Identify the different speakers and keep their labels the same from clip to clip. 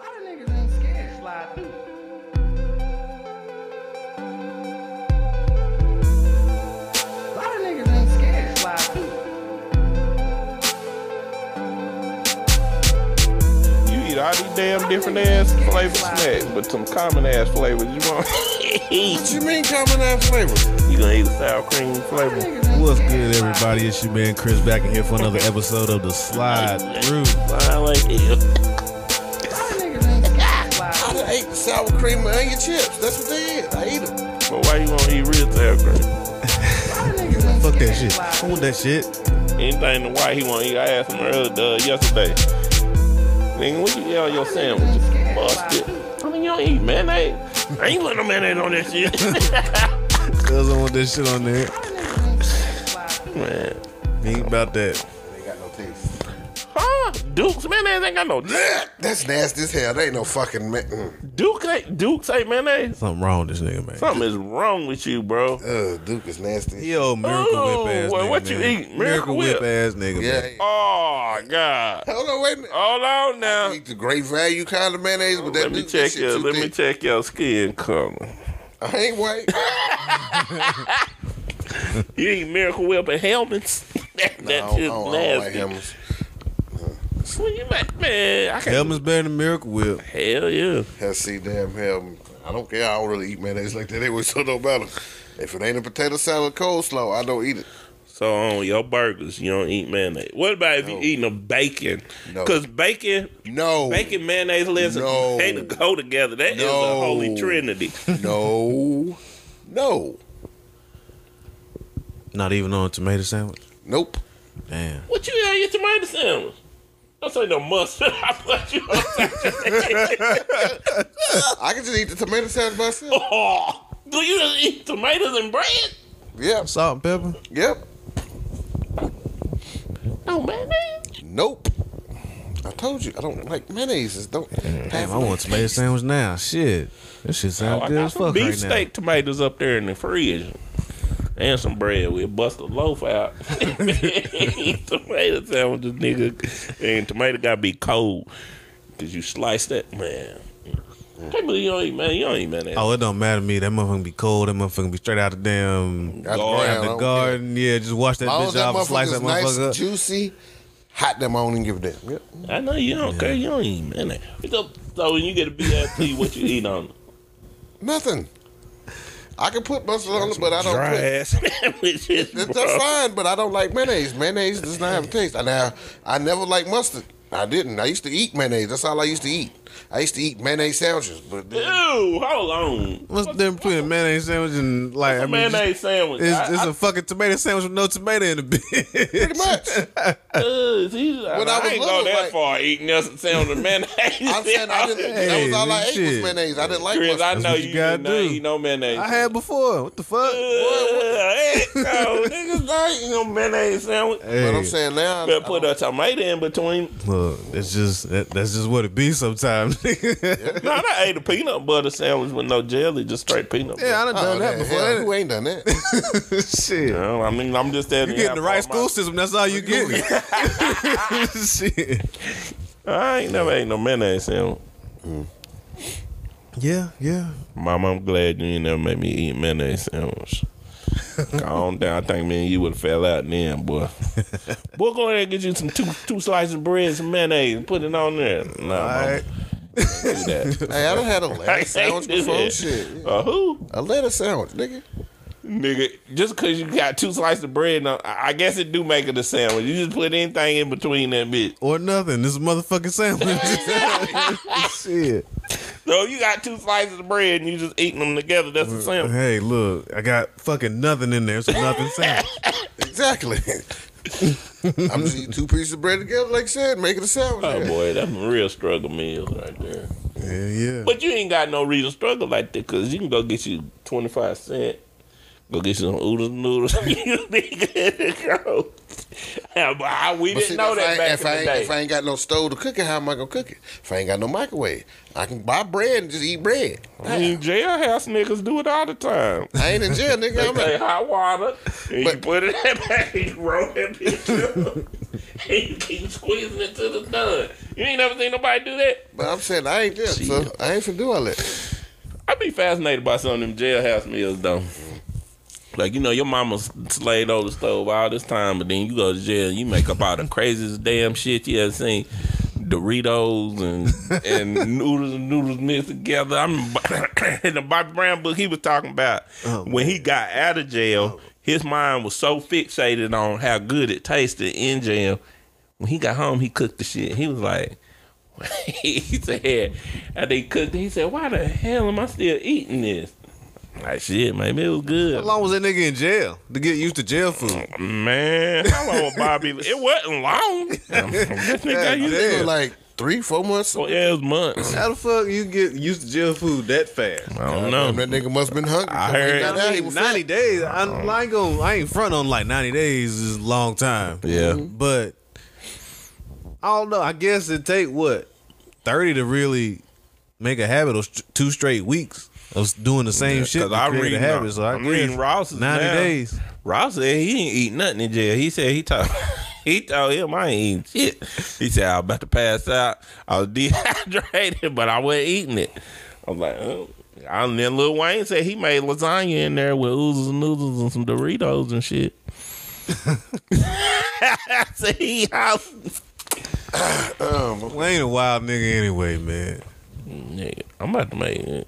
Speaker 1: A lot of niggas ain't scared. Slide through.
Speaker 2: You eat all these damn different ass flavor snacks, but some common ass flavors you want.
Speaker 3: What you mean common ass flavors?
Speaker 2: you gonna eat a sour cream flavor?
Speaker 4: What's good, everybody? It's your man Chris back in here for another episode of the Slide Through.
Speaker 2: I like it.
Speaker 3: Sour cream and onion chips. That's what they is. I eat them.
Speaker 2: But why you wanna eat real sour cream?
Speaker 1: A lot of niggas ain't
Speaker 4: Fuck that shit.
Speaker 1: Slide
Speaker 4: I want that shit.
Speaker 2: Anything the white he want to eat, I asked him earlier uh, yesterday. Nigga, what you eat on your sandwich? Busted. I mean, you don't eat mayonnaise. I ain't putting no mayonnaise on that shit.
Speaker 4: Cause I want that shit on there.
Speaker 2: Man.
Speaker 4: He ain't about that.
Speaker 2: Huh? Duke's mayonnaise ain't got no.
Speaker 3: That's nasty as hell. They ain't no fucking. Ma- mm.
Speaker 2: Duke ain't Duke's ain't mayonnaise.
Speaker 4: Something wrong with this nigga, man.
Speaker 2: Something is wrong with you, bro.
Speaker 3: Ugh, Duke is nasty.
Speaker 4: He old Miracle
Speaker 2: Oh,
Speaker 4: Whip ass
Speaker 2: well,
Speaker 4: nigga,
Speaker 2: what you
Speaker 4: man.
Speaker 2: eat? Miracle
Speaker 4: Miracle Whip
Speaker 2: Whip.
Speaker 4: ass nigga,
Speaker 3: Yeah.
Speaker 4: man.
Speaker 2: Oh God.
Speaker 3: Hold on, wait a minute.
Speaker 2: Hold on
Speaker 3: I
Speaker 2: now.
Speaker 3: eat the great value kind of mayonnaise, but that
Speaker 2: Let me
Speaker 3: Duke,
Speaker 2: check
Speaker 3: shit
Speaker 2: your
Speaker 3: too
Speaker 2: let me
Speaker 3: thick.
Speaker 2: check your skin color.
Speaker 3: I ain't white.
Speaker 2: You eat Miracle Whip and Hellmann's? that
Speaker 3: No,
Speaker 2: that
Speaker 3: I don't, I don't, I don't like
Speaker 2: nasty.
Speaker 3: Hellmann's.
Speaker 2: Well, you might- man, I can't.
Speaker 4: Hellmann's better than Miracle Whip.
Speaker 2: Hell yeah.
Speaker 3: Hell, see, damn hell. I don't care. I don't really eat mayonnaise like that anyway, so no don't matter. If it ain't a potato salad coleslaw, I don't eat it.
Speaker 2: So on your burgers, you don't eat mayonnaise. What about if you
Speaker 3: No.
Speaker 2: eating a bacon?
Speaker 3: No.
Speaker 2: Because bacon,
Speaker 3: No.
Speaker 2: bacon, mayonnaise, listen,
Speaker 3: No.
Speaker 2: they to go together. That is
Speaker 3: No.
Speaker 2: a holy trinity.
Speaker 3: No. No.
Speaker 4: Not even on a tomato sandwich.
Speaker 3: Nope.
Speaker 4: Damn.
Speaker 2: what you eat on your tomato sandwich? Don't say no mustard. I put you on
Speaker 3: I can just eat the tomato salad myself.
Speaker 2: Oh, do you just eat tomatoes and bread?
Speaker 3: Yep.
Speaker 4: Salt and pepper.
Speaker 3: Yep.
Speaker 2: No mayonnaise.
Speaker 3: Nope. I told you I don't like mayonnaise. Don't.
Speaker 4: Damn, I want tomato sandwich now. Shit. That shit
Speaker 2: Oh,
Speaker 4: sound good
Speaker 2: got
Speaker 4: as
Speaker 2: some
Speaker 4: fuck
Speaker 2: beef
Speaker 4: right
Speaker 2: steak tomatoes up there in the fridge. And some bread. We'll bust a loaf out. Tomato sandwiches, nigga. And tomato gotta be cold. Cause you slice that, man. Can't believe you don't eat, man. You don't eat, man.
Speaker 4: now. Oh, it don't matter to me. That motherfucker be cold. That motherfucker be straight out the damn
Speaker 3: Out the
Speaker 2: Garden.
Speaker 4: out the garden. Yeah, just wash that
Speaker 3: As long as
Speaker 4: bitch
Speaker 3: that
Speaker 4: off and slice that
Speaker 3: motherfucker's nice,
Speaker 4: up.
Speaker 3: juicy, hot, them I don't even give a damn. Yep.
Speaker 2: I know you don't care. You don't eat, man. So, so when you get a BFP, what you eat on?
Speaker 3: Nothing. I can put mustard on it, but I don't
Speaker 2: Dry
Speaker 3: put.
Speaker 2: ass sandwiches,
Speaker 3: That's fine, but I don't like mayonnaise. Mayonnaise does not have a taste. Now, I never liked mustard. I didn't. I used to eat mayonnaise. That's all I used to eat. I used to eat mayonnaise sandwiches, but then,
Speaker 2: Ew, hold on.
Speaker 4: What's the difference between a mayonnaise sandwich and like I
Speaker 2: A
Speaker 4: mean, just-
Speaker 2: mayonnaise sandwich.
Speaker 4: It's,
Speaker 2: I-
Speaker 4: it's
Speaker 2: I-
Speaker 4: a fucking tomato sandwich with no tomato in the bitch.
Speaker 3: pretty much.
Speaker 2: Uh, see, I,
Speaker 3: When I
Speaker 2: I
Speaker 3: was
Speaker 2: ain't
Speaker 3: little,
Speaker 2: go that
Speaker 3: like-
Speaker 2: far eating nothing sound with mayonnaise.
Speaker 3: I'm saying I didn't. that was all I ate
Speaker 4: shit.
Speaker 3: was mayonnaise. I didn't like
Speaker 2: Chris, I know you,
Speaker 4: you gotta do.
Speaker 2: eat no mayonnaise.
Speaker 4: I had before. What the fuck?
Speaker 2: Uh, heck no, niggas not eating no mayonnaise sandwich.
Speaker 3: But
Speaker 4: Hey,
Speaker 3: I'm saying now,
Speaker 2: Better
Speaker 3: I
Speaker 2: put
Speaker 3: don't-
Speaker 2: a tomato in between.
Speaker 4: look, it's just that, that's just what it be sometimes.
Speaker 2: No, I ate a peanut butter sandwich with no jelly, just straight peanut butter.
Speaker 4: yeah, I done
Speaker 3: Oh,
Speaker 4: done that oh,
Speaker 3: yeah,
Speaker 4: before.
Speaker 3: hell,
Speaker 4: ain't
Speaker 3: who ain't done that?
Speaker 4: it? Shit.
Speaker 2: No, I mean, I'm just telling
Speaker 4: You
Speaker 2: you.
Speaker 4: getting the right
Speaker 2: far my-
Speaker 4: school system, that's all you get. Shit.
Speaker 2: I ain't never ate no mayonnaise sandwich. Mm.
Speaker 4: Yeah, yeah.
Speaker 2: Mama, I'm glad you ain't never made me eat mayonnaise sandwich. Calm down. I think me and you would have fell out then, boy. boy, go ahead and get you some two two slices of bread, some mayonnaise, and put it on there. Nah,
Speaker 4: All
Speaker 2: mama,
Speaker 4: right.
Speaker 2: Do that.
Speaker 3: hey, I done had a
Speaker 2: I
Speaker 3: lettuce
Speaker 2: can't
Speaker 3: sandwich before.
Speaker 2: that.
Speaker 3: Shit,
Speaker 2: Uh, who?
Speaker 3: a lettuce sandwich, nigga.
Speaker 2: Nigga, just because you got two slices of bread, now, I I guess it do make it a sandwich. You just put anything in between that bitch.
Speaker 4: Or nothing. This is a motherfucking sandwich. Shit.
Speaker 2: So you got two slices of bread and you just eating them together. That's a sandwich.
Speaker 4: Hey, look, I got fucking nothing in there. It's a nothing sandwich.
Speaker 3: Exactly. I'm just eating two pieces of bread together, like I said, making a sandwich.
Speaker 2: Oh boy, that's some real struggle meals right there.
Speaker 4: Yeah, yeah.
Speaker 2: But you ain't got no reason to struggle like that because you can go get you 25 cent, go get you some oodles and noodles. you be good to go. But I, we
Speaker 3: But
Speaker 2: didn't
Speaker 3: see,
Speaker 2: know that
Speaker 3: I,
Speaker 2: back
Speaker 3: if,
Speaker 2: in
Speaker 3: I
Speaker 2: the
Speaker 3: ain't,
Speaker 2: day.
Speaker 3: if I ain't got no stove to cook it, how am I gonna cook it? If I ain't got no microwave, I can buy bread and just eat bread.
Speaker 2: I mean, jailhouse niggas do it all the time.
Speaker 3: I ain't in jail, nigga.
Speaker 2: They
Speaker 3: I'm
Speaker 2: take
Speaker 3: in,
Speaker 2: hot water and you put it in that bag, you roll that bitch up. he keep squeezing it till it's done. You ain't never seen nobody do that.
Speaker 3: But I'm saying I ain't there, so I ain't finna do all that.
Speaker 2: I be fascinated by some of them jailhouse meals though. Like you know, your mama slayed over the stove all this time, but then you go to jail, and you make up all the craziest damn shit you ever seen. Doritos and and noodles and noodles mixed together. I'm in the Bobby Brown book. He was talking about oh, when he got out of jail. Oh. His mind was so fixated on how good it tasted in jail. When he got home, he cooked the shit. He was like, he said, and they cooked. He said, "Why the hell am I still eating this?" Like shit, maybe it was good.
Speaker 4: How long was that nigga in jail to get used to jail food?
Speaker 2: Man, how long was Bobby? It wasn't long. this nigga got used to
Speaker 3: It
Speaker 2: it.
Speaker 3: was like three, four months.
Speaker 2: Oh, yeah, it was months.
Speaker 4: How the fuck you get used to jail food that fast?
Speaker 2: I don't know.
Speaker 3: That nigga must have been hungry.
Speaker 2: I heard-
Speaker 3: got out, he was fat.
Speaker 4: ninety days. I, I ain't going I ain't front on like ninety days is a long time.
Speaker 2: Yeah.
Speaker 4: but I don't know. I guess it take what thirty to really make a habit of st- two straight weeks of doing the same shit.
Speaker 2: Cause
Speaker 4: to
Speaker 2: I read
Speaker 4: a habit. So I
Speaker 2: I'm reading Ross's
Speaker 4: ninety
Speaker 2: now.
Speaker 4: days.
Speaker 2: Ross said he ain't eat nothing in jail. He said he told he told him I ain't eating shit. He said I was about to pass out. I was dehydrated, but I wasn't eating it. I was like, oh. And then Lil Wayne said he made lasagna in there with oozes and noodles and some Doritos and shit. so he house.
Speaker 4: Um, Wayne a wild nigga anyway, man.
Speaker 2: Nigga, I'm about to make it.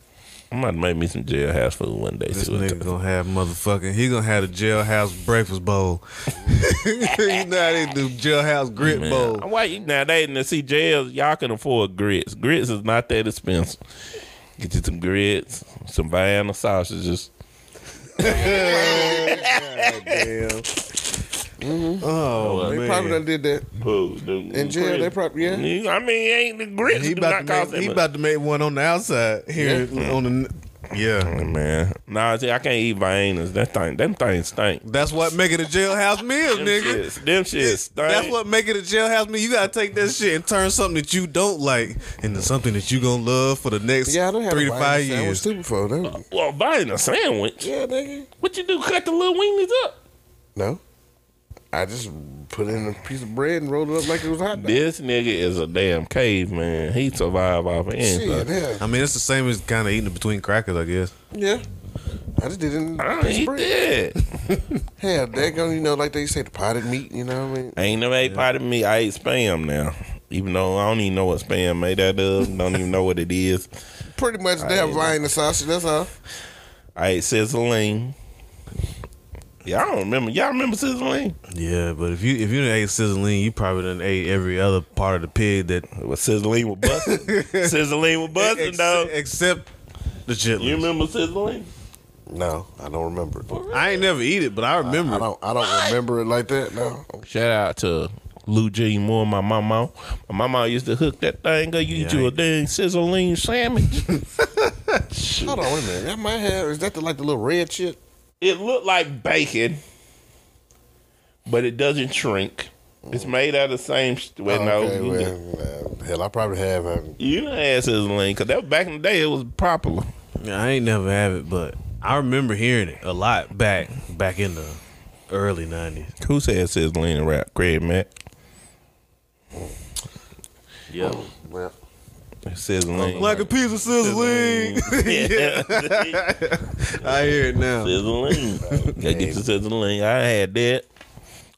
Speaker 2: I'm about to make me some jailhouse food one day.
Speaker 4: This nigga gonna have motherfucking. He gonna have a jailhouse breakfast bowl. you know how they do jailhouse grit
Speaker 2: Man,
Speaker 4: bowl.
Speaker 2: Why you nowadays to see jails? Y'all can afford grits. Grits is not that expensive. Get you some grits, some Vienna sausages. Mm-hmm.
Speaker 4: Oh
Speaker 3: They
Speaker 4: man.
Speaker 3: probably done did that
Speaker 2: Ooh, them-
Speaker 3: in jail. They probably yeah.
Speaker 2: You- I mean, ain't the grits
Speaker 4: he
Speaker 2: do
Speaker 4: about
Speaker 2: not
Speaker 4: to make, he about to make one on the outside here mm-hmm. on the. Yeah, oh,
Speaker 2: Man, nah, see, I can't eat Viennas. That thing, them things stink.
Speaker 4: that's what make it a jailhouse meal,
Speaker 2: Them
Speaker 4: nigga.
Speaker 2: shits, them shit stink.
Speaker 4: That's what make it a jailhouse meal. You gotta take that shit and turn something that you don't like into something that you gonna love for the next
Speaker 3: Yeah, I don't have
Speaker 4: three
Speaker 3: a
Speaker 4: to five
Speaker 3: sandwich
Speaker 4: years.
Speaker 3: too before. No,
Speaker 2: Well, buying a sandwich.
Speaker 3: yeah, nigga.
Speaker 2: What you do? Cut the little weenies up.
Speaker 3: No, I just put in a piece of bread and rolled it up like it was a hot dog.
Speaker 2: This nigga is a damn caveman. He survived off of
Speaker 3: Shit,
Speaker 2: anything.
Speaker 3: yeah,
Speaker 4: I mean, it's the same as kind of eating it between crackers, I guess.
Speaker 3: yeah. I just did it in
Speaker 2: I
Speaker 3: a
Speaker 2: don't
Speaker 3: piece of
Speaker 2: eat
Speaker 3: bread.
Speaker 2: that.
Speaker 3: Hell, they gonna you know like they say the potted meat. You know what I mean?
Speaker 2: I ain't never ate part of me. I ate spam now. Even though I don't even know what spam made out of. Don't even know what it is.
Speaker 3: Pretty much they have Vienna sausage. That's all.
Speaker 2: I ate Sizzlean. Yeah, I don't remember. Y'all remember Sizzlean?
Speaker 4: Yeah, but if you if you done ate Sizzlean, you probably done ate every other part of the pig that
Speaker 2: was Sizzlean with busting. Sizzlean with busting,
Speaker 4: ex-
Speaker 2: though.
Speaker 4: except the chitlins.
Speaker 2: You remember Sizzlean?
Speaker 3: No, I don't remember it.
Speaker 4: I ain't never eat it, but I remember.
Speaker 3: I
Speaker 4: it.
Speaker 3: don't. I don't remember it like that. No.
Speaker 2: Shout out to Lou J. Moore, my mama. My mama used to hook that thing up. You eat
Speaker 4: Yeah,
Speaker 2: you
Speaker 4: I-
Speaker 2: a dang Sizzlean sandwich.
Speaker 3: Hold on, wait a minute. That might have. Is that the like the little red shit?
Speaker 2: It looked like bacon, but it doesn't shrink. It's made out of the same. Sh- well, no,
Speaker 3: okay,
Speaker 2: you,
Speaker 3: well, uh, hell, I probably have. Uh,
Speaker 2: you done had lean because that was back in the day. It was popular.
Speaker 4: I ain't never have it, but I remember hearing it a lot back back in the early nineties.
Speaker 2: Who said Sizzlean in rap? Craig Mack.
Speaker 4: Yeah,
Speaker 3: well,
Speaker 2: Sizzlean.
Speaker 4: like a piece of Sizzlean.
Speaker 2: yeah.
Speaker 4: I hear it now.
Speaker 2: Sizzlean. Gotta get the Sizzlean. I had that.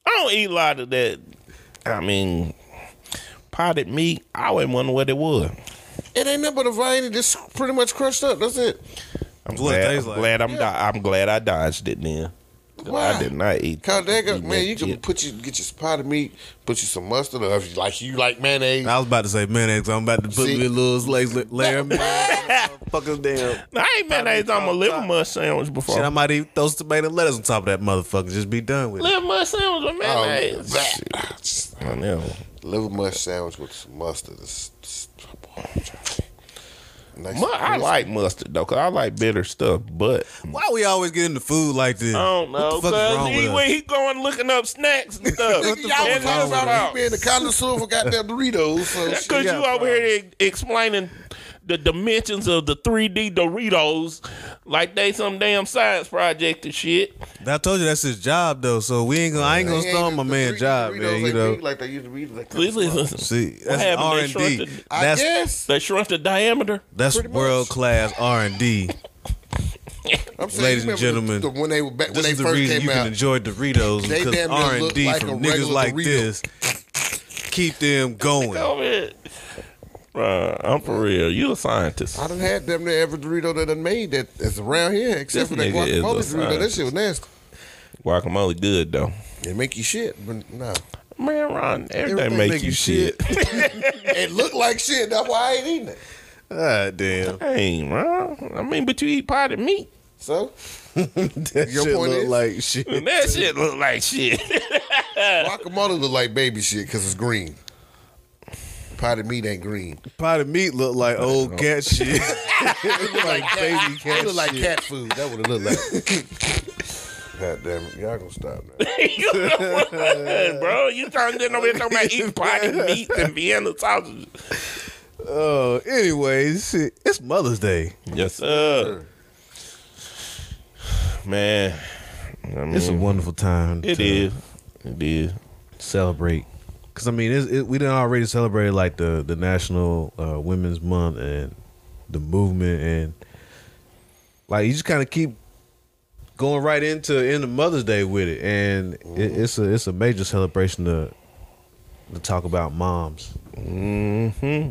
Speaker 2: I don't eat a lot of that. I mean, potted meat. I always wonder what it was.
Speaker 3: it ain't nothing but a Vienna just pretty much crushed up. That's it.
Speaker 2: I'm
Speaker 4: it
Speaker 2: glad, I'm
Speaker 4: like.
Speaker 2: glad I'm di- I'm glad I dodged it then.
Speaker 3: Why?
Speaker 2: I did not eat.
Speaker 3: Cause they got,
Speaker 2: eat
Speaker 3: man,
Speaker 2: that
Speaker 3: you can
Speaker 2: shit.
Speaker 3: put you get your potted meat, put you some mustard, or if you like you like mayonnaise.
Speaker 4: I was about to say mayonnaise. I'm about to put
Speaker 3: See?
Speaker 4: me a little layer, layer of fuckers damn.
Speaker 2: No, I ain't mayonnaise on my liver mush sandwich before.
Speaker 4: Shit, I might even throw some tomato lettuce on top of that motherfucker. Just be done with it.
Speaker 2: liver mush sandwich with
Speaker 3: Oh,
Speaker 2: mayonnaise.
Speaker 3: that.
Speaker 2: Ah, I know.
Speaker 3: liver mush sandwich with some mustard. It's, it's, nice
Speaker 2: Mu- I like mustard though, cause I like bitter stuff. But
Speaker 4: Why we always get into food like this?
Speaker 2: I don't know,
Speaker 4: What the fuck is
Speaker 2: cause
Speaker 4: wrong
Speaker 2: he,
Speaker 4: with
Speaker 2: when
Speaker 4: us?
Speaker 2: he going looking up snacks and stuff.
Speaker 3: Nigga, y'all
Speaker 2: And
Speaker 3: was talking
Speaker 2: this
Speaker 3: about
Speaker 2: about-
Speaker 3: he being the connoisseur for goddamn Doritos. So shit.
Speaker 2: Cause you over here explaining the dimensions of the 3D Doritos like they some damn science project and shit.
Speaker 4: I told you that's his job though, so we ain't gonna. I ain't gonna
Speaker 3: They
Speaker 4: my
Speaker 3: the
Speaker 4: man
Speaker 3: Doritos
Speaker 4: job,
Speaker 3: ain't
Speaker 4: man. You
Speaker 3: big
Speaker 4: know.
Speaker 3: like they used to be. Like,
Speaker 2: Please listen.
Speaker 4: See, that's? R and
Speaker 2: shrunk
Speaker 4: D. That's
Speaker 3: guess.
Speaker 2: They shrunk the diameter.
Speaker 4: that's world class R and D.
Speaker 3: I'm saying,
Speaker 4: Ladies and gentlemen,
Speaker 3: the, when they were back, when
Speaker 4: This
Speaker 3: they
Speaker 4: is the
Speaker 3: first
Speaker 4: reason
Speaker 3: came
Speaker 4: you
Speaker 3: out.
Speaker 4: can enjoy Doritos because R and D from niggas like
Speaker 3: Dorito.
Speaker 4: this keep them going.
Speaker 2: Go. Bruh, I'm for real. You a scientist.
Speaker 3: I done had them there every Dorito that done made that that's around here, except
Speaker 2: This
Speaker 3: for that
Speaker 2: nigga is a
Speaker 3: guacamole Dorito. That shit was nasty.
Speaker 2: Guacamole good though.
Speaker 3: It make you shit, but no.
Speaker 2: Man, Ron, everything,
Speaker 3: Everything
Speaker 2: make,
Speaker 3: make
Speaker 2: you
Speaker 3: you
Speaker 2: shit.
Speaker 3: It look like shit. That's why I ain't eating it.
Speaker 4: Ah, damn.
Speaker 2: hey, Ron. I mean, but you eat potted meat.
Speaker 3: So
Speaker 4: That
Speaker 3: Your
Speaker 4: shit
Speaker 3: point
Speaker 4: look
Speaker 3: is?
Speaker 4: like shit.
Speaker 2: And that shit look like shit.
Speaker 3: guacamole look like baby shit because it's green. Potted meat ain't green.
Speaker 4: Potted meat look like old oh. cat shit.
Speaker 3: It look like
Speaker 4: baby cat
Speaker 3: It look like cat food. That would have looked like. God damn it, y'all gonna stop now.
Speaker 2: you know what, bro? You talking to nobody talking about eating potted meat and Vienna sausage.
Speaker 4: Oh, anyways, it's Mother's Day.
Speaker 2: Yes, sir. Man, I mean,
Speaker 4: It's a wonderful time.
Speaker 2: it
Speaker 4: to
Speaker 2: is. It is.
Speaker 4: celebrate. Cause I mean, it, we done already celebrate like the the National uh, Women's Month and the movement, and like you just kind of keep going right into into Mother's Day with it, and it, it's a it's a major celebration to to talk about moms.
Speaker 2: Mm-hmm.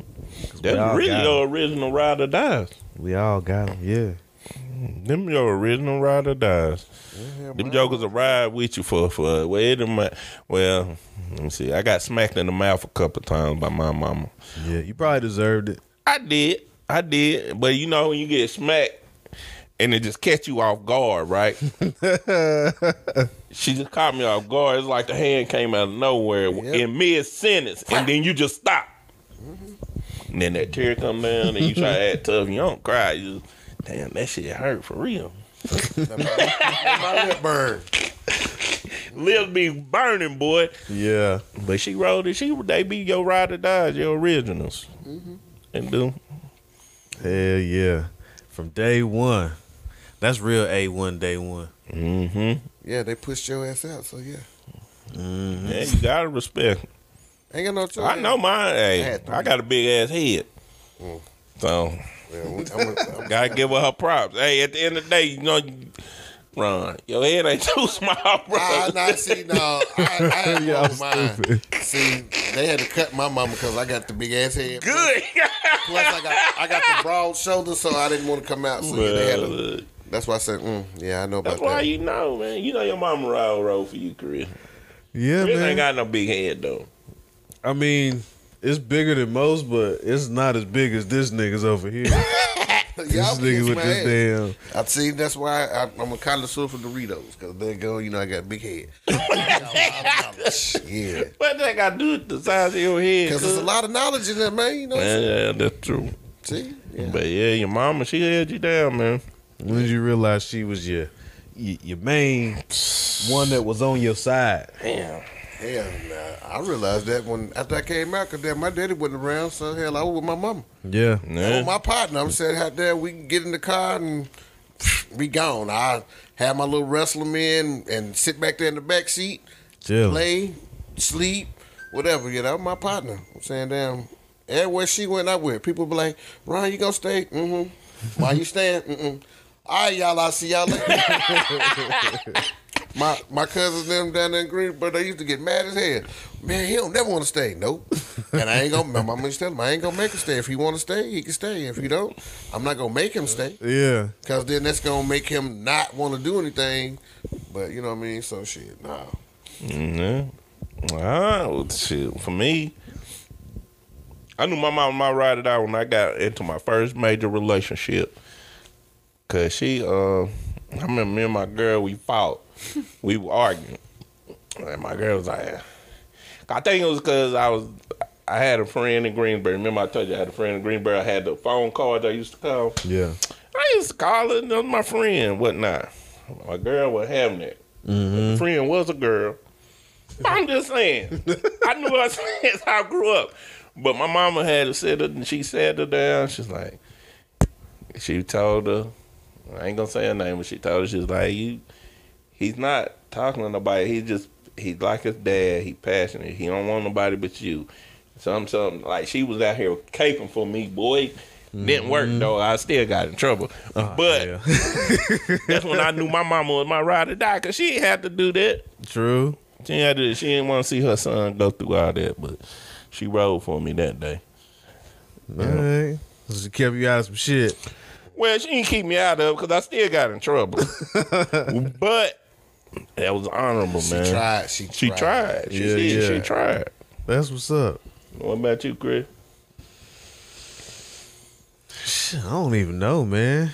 Speaker 2: That's really your original ride or dies.
Speaker 4: We all got them, yeah.
Speaker 2: Mm, them your original ride or dies. Them jokers will ride with you for for well, them, well, let me see. I got smacked in the mouth a couple times by my mama.
Speaker 4: Yeah, you probably deserved it.
Speaker 2: I did, I did, but you know when you get smacked and it just catch you off guard, right? she just caught me off guard. It's like the hand came out of nowhere
Speaker 3: Yep.
Speaker 2: in mid sentence, and then you just stop. Mm-hmm. And then that tear come down, and you try to act tough. You don't cry. You just, damn, that shit hurt for real.
Speaker 3: My lip burn.
Speaker 2: Lips be burning, boy.
Speaker 4: Yeah,
Speaker 2: But she wrote it. She they be your ride or dies, your originals, Mm-hmm. and do.
Speaker 4: hell yeah. From day one, that's real A one day one.
Speaker 2: Mm-hmm.
Speaker 3: Yeah, they pushed your ass out. So yeah, Mm.
Speaker 2: Yeah, you gotta respect.
Speaker 3: ain't got no choice.
Speaker 2: I know mine. Hey,
Speaker 3: had three.
Speaker 2: I got a big ass head, so
Speaker 3: Yeah, I'm, I'm,
Speaker 2: gotta give her her props. Hey, at the end of the day, you know, Ron, your head ain't too small, bro.
Speaker 3: I, I see. No, I, I had
Speaker 4: Y'all
Speaker 3: one mine. See, they had to cut my mama because I got the big ass head.
Speaker 2: Good.
Speaker 3: Plus, I got I got the broad shoulders, so I didn't want to come out. So yeah, they had to,
Speaker 2: Well,
Speaker 3: that's why I said, mm, yeah, I know about
Speaker 2: that's why
Speaker 3: that.
Speaker 2: you know, man. You know your mama ride roll for you, Chris.
Speaker 4: Yeah,
Speaker 2: Chris
Speaker 4: man.
Speaker 2: ain't got no big head though.
Speaker 4: I mean, it's bigger than most, but it's not as big as this nigga's over here.
Speaker 3: Y'all
Speaker 4: this nigga
Speaker 3: kiss
Speaker 4: with this damn.
Speaker 3: I see. That's why I, I'm a connoisseur for Doritos because they go. You know, I got big head. yeah,
Speaker 2: What that got to do with the size of your head?
Speaker 3: because there's a lot of knowledge in there, man. You know.
Speaker 2: Yeah, yeah, that's true.
Speaker 3: See, yeah.
Speaker 2: But yeah, your mama, she held you down, man.
Speaker 4: When did you realize she was your your, your main one that was on your side?
Speaker 2: Damn.
Speaker 3: Hell, nah. I realized that when after I came out, cause damn, my daddy wasn't around, so hell, I was with my mama.
Speaker 4: Yeah,
Speaker 3: I
Speaker 2: Yeah.
Speaker 3: was my partner. I'm saying out there, we can get in the car and be gone. I have my little wrestling man and sit back there in the back seat,
Speaker 4: chill.
Speaker 3: play, sleep, whatever. Yeah, that was my partner. I'm saying, damn, everywhere she went, I went. People be like, Ron, you gonna stay? Mm-hmm. Why you staying? Mm-mm. All right, y'all, I'll see y'all later. my my cousins them down there in Greensboro, they used to get mad as hell. Man, he don't never want to stay. Nope. And I ain't gonna. My mama used to tell him, I ain't gonna make him stay. If he want to stay, he can stay. If he don't, I'm not gonna make him stay.
Speaker 4: Yeah,
Speaker 3: Cause then that's gonna make him not want to do anything. But you know what I mean. So shit, nah.
Speaker 2: Yeah. Ah, well, shit. For me, I knew my mom my ride it out when I got into my first major relationship. Cause she, uh, I remember me and my girl, we fought. we were arguing. And my girl was like, I think it was because I was, I had a friend in Greensboro. Remember I told you I had a friend in Greensboro. I had the phone card I used to call.
Speaker 4: yeah.
Speaker 2: I used to call her, that was my friend, whatnot. My girl was having it. Mm-hmm. The friend was a girl. I'm just saying. I knew her since I grew up. But my mama had to sit her and she sat her down. She's like, she told her, I ain't gonna say her name, but she told her she's like, you, he's not talking to nobody. He just he's like his dad. He passionate. He don't want nobody but you. Something, something like she was out here caping for me, boy. Didn't work mm-hmm. though. I still got in trouble. Oh, but
Speaker 4: Yeah.
Speaker 2: that's when I knew my mama was my ride or die because she ain't had to do that.
Speaker 4: True.
Speaker 2: She had to. She didn't want to see her son go through all that, but she rode for me that day.
Speaker 4: All right. She kept you out of some shit.
Speaker 2: Well, she didn't keep me out of it because I still got in trouble. but that was honorable,
Speaker 3: She
Speaker 2: man.
Speaker 3: tried. She tried.
Speaker 2: She tried. She
Speaker 4: Yeah,
Speaker 2: did.
Speaker 4: yeah.
Speaker 2: She tried.
Speaker 4: That's what's up.
Speaker 2: What about you, Chris?
Speaker 4: Shit, I don't even know, man.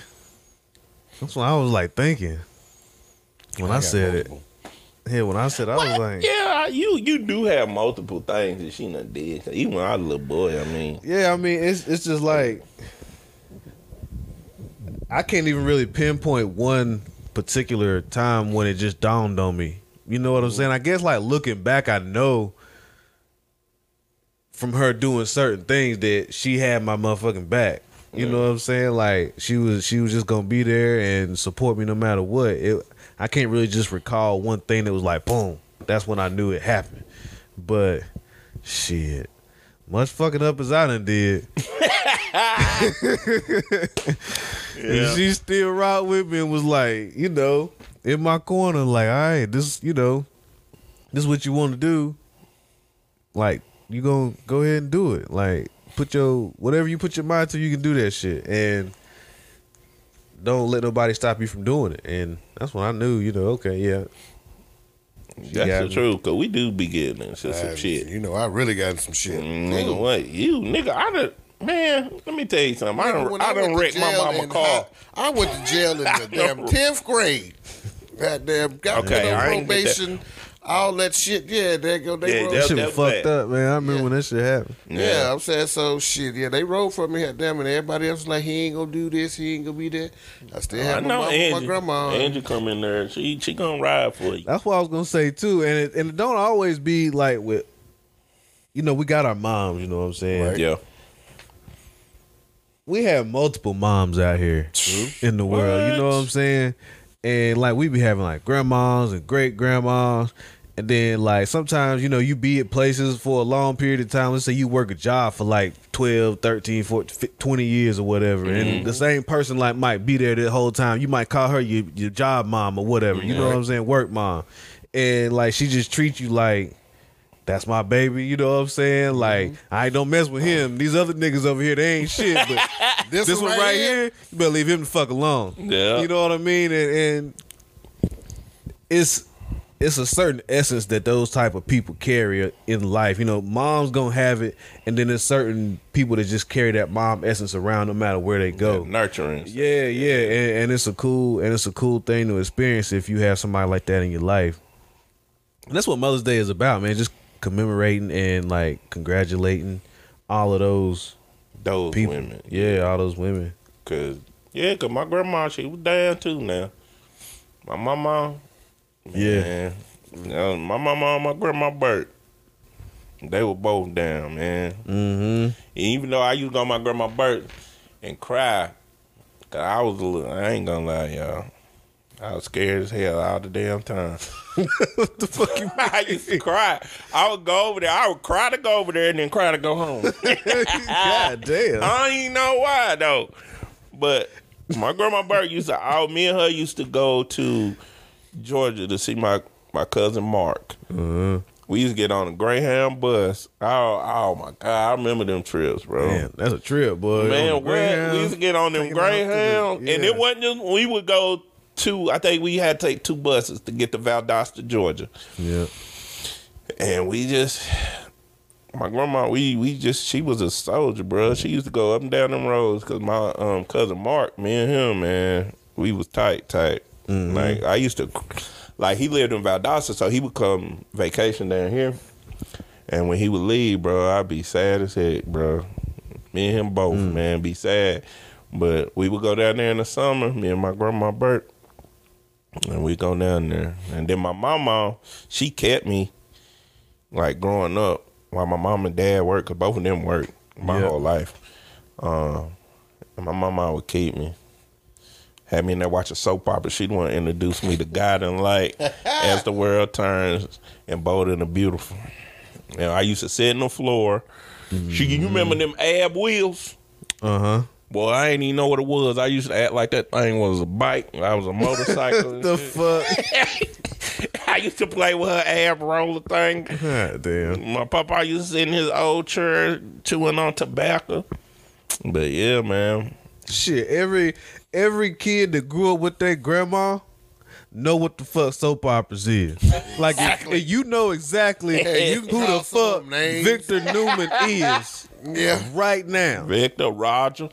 Speaker 4: That's what I was like thinking when I,
Speaker 3: got
Speaker 4: said
Speaker 3: multiple.
Speaker 4: it. Yeah, when I said, I was like,
Speaker 2: Yeah, you you do have multiple things that she done did. 'Cause Even when I was a little boy, I mean,
Speaker 4: Yeah, I mean, it's it's just like I can't even really pinpoint one particular time when it just dawned on me. You know what I'm saying? I guess like looking back, I know from her doing certain things that she had my motherfucking back. You know what I'm saying? Like she was she was just gonna be there and support me no matter what. It I can't really just recall one thing that was like boom. That's when I knew it happened. But shit. Much fucking up as I done did. And she still rocked with me and was like, you know, in my corner, like, all right, this, you know, this is what you want to do. Like, you gonna go ahead and do it. Like, put your whatever you put your mind to, you can do that shit. And don't let nobody stop you from doing it. And that's when I knew, you know, okay, yeah.
Speaker 2: that's
Speaker 4: got
Speaker 2: the
Speaker 4: me.
Speaker 2: truth. Cause we do be getting into some
Speaker 3: I-
Speaker 2: shit.
Speaker 3: You know, I really got some shit.
Speaker 2: Mm, nigga, what you nigga? I done man. Let me tell you something. I
Speaker 3: don't.
Speaker 2: I done
Speaker 3: went to
Speaker 2: wrecked my
Speaker 3: jail
Speaker 2: mama
Speaker 3: in
Speaker 2: car.
Speaker 3: high- I went to jail in the damn tenth grade. Goddamn, got
Speaker 2: Okay,
Speaker 3: put on
Speaker 2: I ain't get that.
Speaker 3: probation, all that shit. Yeah, they go. They
Speaker 2: Yeah,
Speaker 3: rolled.
Speaker 2: that-
Speaker 4: That shit was fucked
Speaker 2: bad.
Speaker 4: up, man. I remember
Speaker 3: Yeah.
Speaker 4: when that shit happened.
Speaker 3: yeah. I'm saying so. Shit, yeah, they rolled for me. Damn, and everybody else was like, he ain't gonna do this. He ain't gonna be there. I still oh,
Speaker 2: I
Speaker 3: have my
Speaker 2: know
Speaker 3: mama,
Speaker 2: Angie.
Speaker 3: my grandma.
Speaker 2: Angie come in there. She she gonna ride for you.
Speaker 4: That's what I was gonna say too, and it, and it don't always be like with, you know, we got our moms. You know what I'm saying?
Speaker 3: Right.
Speaker 2: Yeah.
Speaker 4: We have multiple moms out here in the world. You know what I'm saying? And like we be having like grandmas and great grandmas. And then like sometimes, you know, you be at places for a long period of time. Let's say you work a job for like 12, 13, 14, 20 years or whatever. And mm-hmm. the same person like might be there the whole time. You might call her your, your job mom or whatever. You know what I'm saying? Work mom. And like she just treats you like that's my baby, you know what I'm saying? Mm-hmm. Like, I don't mess with him. Oh. These other niggas over here, they ain't shit. But
Speaker 3: This,
Speaker 4: this one right here, you better leave him the fuck alone.
Speaker 2: Yeah.
Speaker 4: You know what I mean? And, and it's it's a certain essence that those type of people carry in life. You know, mom's gonna have it, and then there's certain people that just carry that mom essence around no matter where they go.
Speaker 2: Nurturing.
Speaker 4: Yeah, yeah, and, and it's a cool and it's a cool thing to experience if you have somebody like that in your life. And that's what Mother's Day is about, man. Just commemorating and like congratulating all of those
Speaker 2: Those
Speaker 4: people.
Speaker 2: women.
Speaker 4: Yeah, all those women.
Speaker 2: Cause yeah, cause my grandma she was down too now. My mama,
Speaker 4: Yeah.
Speaker 2: man, uh, my mama and my grandma Bert, they were both down, man.
Speaker 4: Mm-hmm.
Speaker 2: Even though I used to go to my grandma Bert and cry, cause I was a little. I ain't gonna lie, y'all. I was scared as hell all the damn time.
Speaker 4: what the fuck you
Speaker 2: I used to cry. I would go over there. I would cry to go over there and then cry to go home.
Speaker 4: God damn.
Speaker 2: I don't even know why though. But my grandma Bert used to all me and her used to go to Georgia to see my my cousin Mark. Mm-hmm. We used to get on a Greyhound bus. Oh, oh my god, I remember them trips, bro.
Speaker 4: Man, that's a trip, boy.
Speaker 2: Man?
Speaker 4: Greyhound.
Speaker 2: We used to get on them
Speaker 4: to the-
Speaker 2: Greyhound, and it wasn't just we would go to. I think we had to take two buses to get to Valdosta, Georgia.
Speaker 4: Yeah.
Speaker 2: and we just my grandma we we just she was a soldier bro she used to go up and down them roads because my um cousin mark me and him man we was tight tight. Like i used to like he lived in valdosta so he would come vacation down here. And when he would leave bro i'd be sad as heck bro me and him both man be sad. But we would go down there in the summer me and my grandma bert and we go down there and then my mama she kept me like growing up, while my mom and dad worked, cause both of them worked my
Speaker 4: Yeah.
Speaker 2: whole life. Um, and my mama would keep me. Had me in there watching soap opera. She'd want to introduce me to Guiding Light as the world turns and bold and the beautiful. You know, I used to sit on the floor. She, you remember them ab wheels?
Speaker 4: Uh huh.
Speaker 2: Boy, I ain't even know what it was. I used to act like that thing was a bike. I was a motorcycle. and
Speaker 4: The fuck?
Speaker 2: I used to play with her ab roller thing.
Speaker 4: God damn.
Speaker 2: My papa used to sit in his old chair chewing on tobacco. But yeah, man.
Speaker 4: Shit, every every kid that grew up with their grandma know what the fuck soap operas is. Like
Speaker 3: Exactly.
Speaker 4: if- you know exactly
Speaker 3: Hey, you
Speaker 4: who the
Speaker 3: call some of
Speaker 4: fuck
Speaker 3: them.
Speaker 4: Victor Newman is
Speaker 3: Yeah.
Speaker 4: right now.
Speaker 2: Victor, Roger.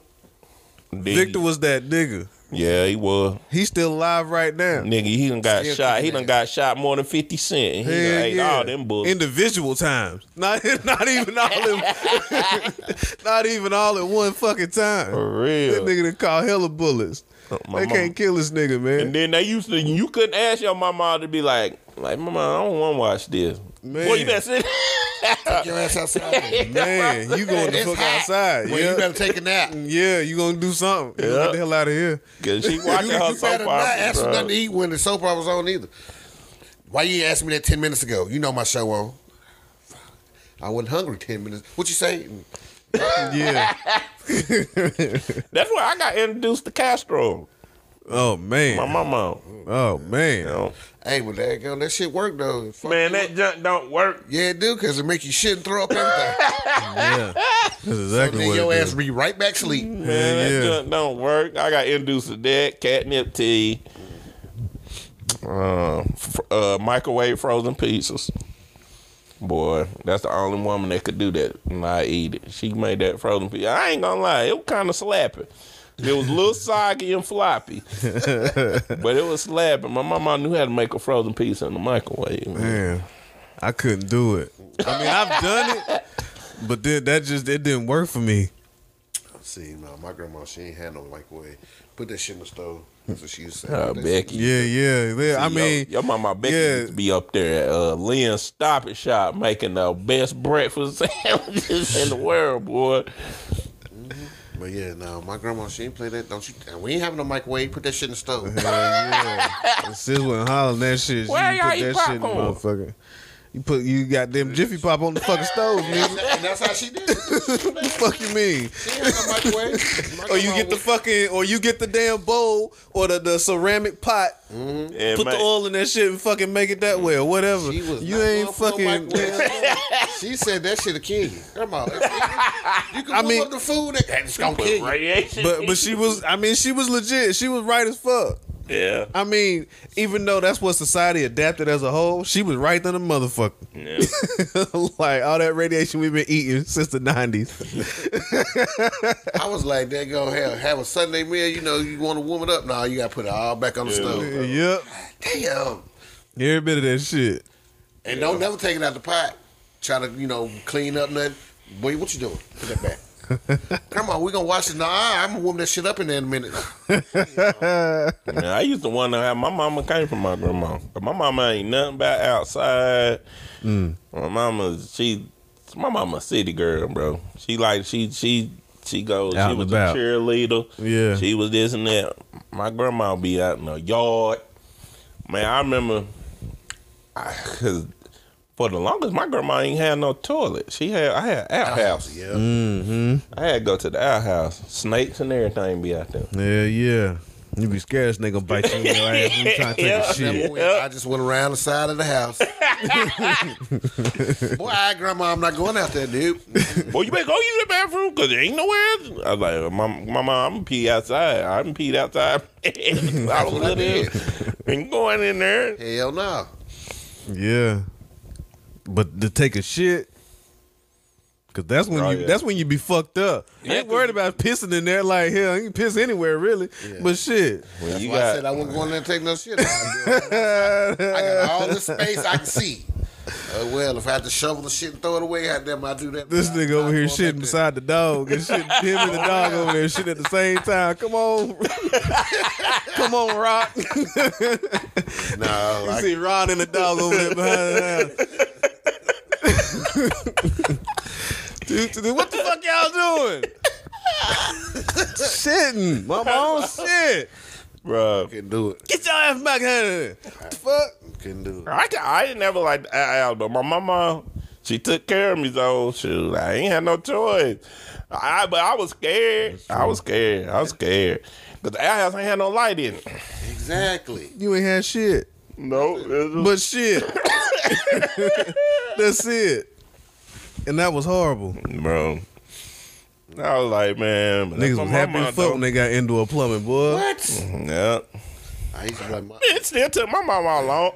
Speaker 4: Victor was that nigga.
Speaker 2: Yeah, he was.
Speaker 4: He's still alive right now.
Speaker 2: Nigga, he done got
Speaker 3: Still
Speaker 2: shot. He done got shot more than 50 Cent. He done ate
Speaker 4: yeah.
Speaker 2: all them bullets.
Speaker 4: Individual times. Not not even all in not even all at one fucking time.
Speaker 2: For real.
Speaker 4: That nigga done caught hella bullets.
Speaker 2: Oh, my
Speaker 4: they
Speaker 2: mama-
Speaker 4: can't kill this nigga, man.
Speaker 2: And then they used to, you couldn't ask your mama to be like, like, mama, I don't want to watch this.
Speaker 4: Man.
Speaker 2: Boy, you better sit.
Speaker 3: Take your ass outside.
Speaker 4: Man, you going the
Speaker 3: It's
Speaker 4: fuck
Speaker 3: hot.
Speaker 4: outside.
Speaker 3: Well,
Speaker 4: yeah.
Speaker 3: you better take a nap.
Speaker 4: yeah, you gonna do something. You
Speaker 2: Yeah.
Speaker 4: Get the hell out of here.
Speaker 2: Because she watching
Speaker 3: you,
Speaker 2: her
Speaker 3: you
Speaker 2: soap
Speaker 3: better not
Speaker 2: opera.
Speaker 3: ask for nothing to eat when the soap opera was on either. Why you ain't ask me that ten minutes ago? You know my show on. I wasn't hungry ten minutes. What you say?
Speaker 4: Yeah.
Speaker 2: That's why I got introduced to Castro.
Speaker 4: oh man.
Speaker 2: My mama.
Speaker 4: Oh man.
Speaker 2: You know,
Speaker 3: Hey, well, that go. That shit work though. Fuck
Speaker 2: man, that
Speaker 3: up.
Speaker 2: junk don't work.
Speaker 3: yeah, it do because it make you shit and throw up everything.
Speaker 4: Yeah. That's exactly
Speaker 3: then
Speaker 4: what
Speaker 3: your
Speaker 4: it
Speaker 3: ass
Speaker 4: is.
Speaker 3: be right back sleep.
Speaker 2: Man,
Speaker 4: Yeah,
Speaker 2: that
Speaker 4: yeah.
Speaker 2: junk don't work. I got introduced to that catnip tea, uh, f- uh, microwave frozen pizzas. Boy, that's the only woman that could do that, and I eat it. She made that frozen pizza. I ain't gonna lie, it was kind of slapping. It was a little soggy and floppy, but it was slapping. My mama knew how to make a frozen pizza in the microwave. Man.
Speaker 4: Man, I couldn't do it. I mean, I've done it, but then that just it didn't work for me.
Speaker 3: See, no, my grandma she ain't had no microwave. Put that shit in the stove. That's what she used to say.
Speaker 2: Uh, Becky.
Speaker 4: Yeah, yeah. yeah. I mean,
Speaker 2: your, your mama Becky
Speaker 4: yeah.
Speaker 2: used to be up there at uh, Lynn's Stop and Shop making the best breakfast sandwiches in the world, boy.
Speaker 3: But yeah, no, my grandma she ain't play that. Don't you? and We ain't having no microwave. Put that shit in the stove.
Speaker 4: hell yeah. Sis wasn't hollering that shit.
Speaker 2: Where
Speaker 4: you
Speaker 2: y'all
Speaker 4: put that shit in the motherfucker. You put you got them Jiffy Pop on the fucking stove, nigga.
Speaker 3: and that's how she did it.
Speaker 4: what the fuck you mean?
Speaker 3: She ain't had no microwave.
Speaker 4: Or you get the
Speaker 3: was-
Speaker 4: fucking, or you get the damn bowl or the, the ceramic pot, mm-hmm.
Speaker 2: And
Speaker 4: put
Speaker 2: man,
Speaker 4: the oil in that shit and fucking make it that mm-hmm. way or whatever.
Speaker 3: She was
Speaker 4: you ain't
Speaker 3: going no
Speaker 4: fucking.
Speaker 3: she said that shit a kill you. Grandma, if- if you can
Speaker 4: I mean-
Speaker 3: up the food. That, it's gonna
Speaker 2: put
Speaker 3: kill you.
Speaker 2: radiation.
Speaker 4: But but she was. I mean, she was legit. She was right as fuck.
Speaker 2: Yeah,
Speaker 4: I mean, even though that's what society adapted as a whole, she was right than a motherfucker.
Speaker 2: yeah.
Speaker 4: like all that radiation we've been eating since the nineties.
Speaker 3: I was like, that go have have a Sunday meal. You know, you want to warm it up. Nah, you gotta put it all back on the stove.
Speaker 4: yep,
Speaker 3: Damn.
Speaker 4: every bit of that shit.
Speaker 3: And don't never take it out the pot. Try to, you know, clean up nothing. Boy, what you doing? Put that back. Come on, we gonna wash it. Nah, I'm gonna warm that shit up in there in a minute.
Speaker 2: Man, I used to wonder how my mama came from my grandma. But my mama ain't nothing about outside.
Speaker 4: Mm.
Speaker 2: My mama, she, my mama city girl, bro. She like she she she goes.
Speaker 4: Out
Speaker 2: she was
Speaker 4: about.
Speaker 2: a cheerleader.
Speaker 4: Yeah.
Speaker 2: she was this and that. My grandma be out in the yard. Man, I remember, I, cause for the longest, my grandma ain't had no toilet. She had I had outhouse.
Speaker 3: Yeah.
Speaker 4: Mm-hmm.
Speaker 2: I had to go to the outhouse. Snakes and everything be out there.
Speaker 4: Yeah, yeah. You be scared this nigga bite you in your ass when you trying to take
Speaker 2: Yeah.
Speaker 4: a shit.
Speaker 3: Remember when I just went around the side of the house. Boy, I grandma, I'm not going out there, dude.
Speaker 2: Boy, you better go use the bathroom because there ain't nowhere else. I was like, my, my mom, I'm gonna pee outside. I done peed outside. I was
Speaker 3: what I
Speaker 2: little. Ain't going in there.
Speaker 3: Hell no.
Speaker 4: Yeah. But to take a shit, cause that's when
Speaker 2: Oh,
Speaker 4: you
Speaker 2: yeah.
Speaker 4: that's when you be fucked up. I
Speaker 2: Yeah,
Speaker 4: ain't worried about pissing in there like hell. You can piss anywhere really. But shit.
Speaker 2: When
Speaker 3: That's
Speaker 2: you
Speaker 3: why I said I wasn't going there and take no shit. I got all the space I can see. Uh, well, if I had to shovel the shit and throw it away, I damn, I do that.
Speaker 4: This nigga
Speaker 3: I'm
Speaker 4: over here shitting beside the dog and shit. Him and the dog over there shitting at the same time. Come on, come on, Rock. you
Speaker 3: No, I,
Speaker 4: see Ron and the dog over there behind the house. What the fuck y'all doing? Shitting. My own shit.
Speaker 2: bro.
Speaker 3: Couldn't do it.
Speaker 4: Get your ass back here. What the fuck?
Speaker 3: Couldn't do it.
Speaker 2: I, I didn't never like Al, but my mama, she took care of me, so shoot, I ain't had no choice. I, but I was scared. I was scared. I was scared. Because the outhouse ain't had no light in it.
Speaker 3: Exactly.
Speaker 4: You ain't had shit.
Speaker 2: No. it was-
Speaker 4: But shit. That's it. And that was horrible.
Speaker 2: Bro. I was like, man.
Speaker 4: Niggas
Speaker 2: what
Speaker 4: was happy as fuck when they got indoor plumbing, boy.
Speaker 3: What?
Speaker 2: Yeah.
Speaker 3: I used to be like, my,
Speaker 2: It still took my mama a long.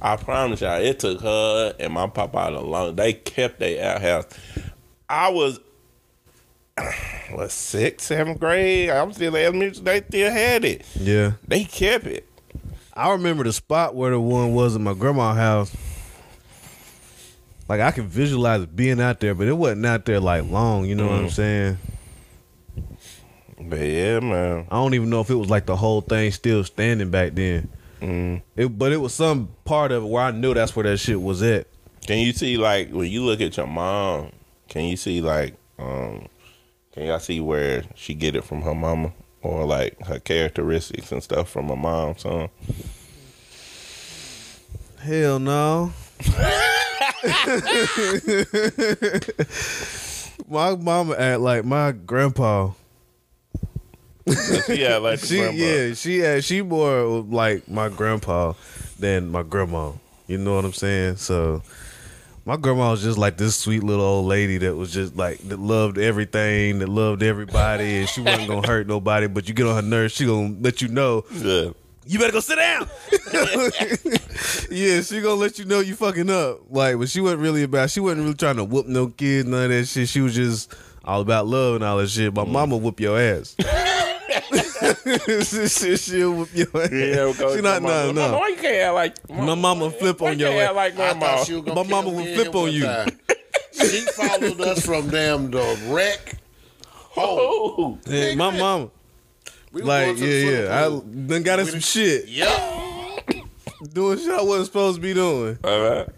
Speaker 2: I promise y'all, it took her and my papa a long. They kept their outhouse. I was what sixth, seventh grade. I was still in elementary. They still had it.
Speaker 4: Yeah.
Speaker 2: They kept it.
Speaker 4: I remember the spot where the one was in my grandma's house. Like I could visualize it being out there, but it wasn't out there like long. You know what I'm saying?
Speaker 2: But yeah, man.
Speaker 4: I don't even know if it was like the whole thing still standing back then.
Speaker 2: Mm.
Speaker 4: It, but it was some part of it where I knew that's where that shit was at.
Speaker 2: Can you see like when you look at your mom? Can you see like um? Can y'all see where she get it from her mama or like her characteristics and stuff from her mom? Son.
Speaker 4: Hell no. my mama act like my grandpa.
Speaker 2: She had like
Speaker 4: She
Speaker 2: grandma.
Speaker 4: yeah, she had she more like my grandpa than my grandma. You know what I'm saying? So my grandma was just like this sweet little old lady that was just like that loved everything, that loved everybody, and she wasn't gonna hurt nobody. But you get on her nerves, she gonna let you know
Speaker 2: Yeah.
Speaker 4: You better go sit down. yeah, she gonna let you know you fucking up. Like, but she wasn't really about. She wasn't really trying to whoop no kids, none of that shit. She was just all about love and all that shit. My mm. mama whoop your ass. she, she'll whoop your ass.
Speaker 2: Yeah,
Speaker 4: she not no
Speaker 2: Mama,
Speaker 4: no.
Speaker 2: why you can't act like
Speaker 4: My mama flip on your ass.
Speaker 2: like
Speaker 3: I
Speaker 2: grandma?
Speaker 3: thought she was gonna
Speaker 4: My mama would flip on you.
Speaker 3: She followed us from damn the wreck.
Speaker 2: Oh,
Speaker 4: Yeah, my mama,
Speaker 3: We were
Speaker 4: like
Speaker 3: going to
Speaker 4: yeah,
Speaker 3: the
Speaker 4: yeah.
Speaker 3: swimming
Speaker 4: I
Speaker 3: pool.
Speaker 4: done got in some shit,
Speaker 3: Yep.
Speaker 4: doing shit I wasn't supposed to be doing
Speaker 2: all right.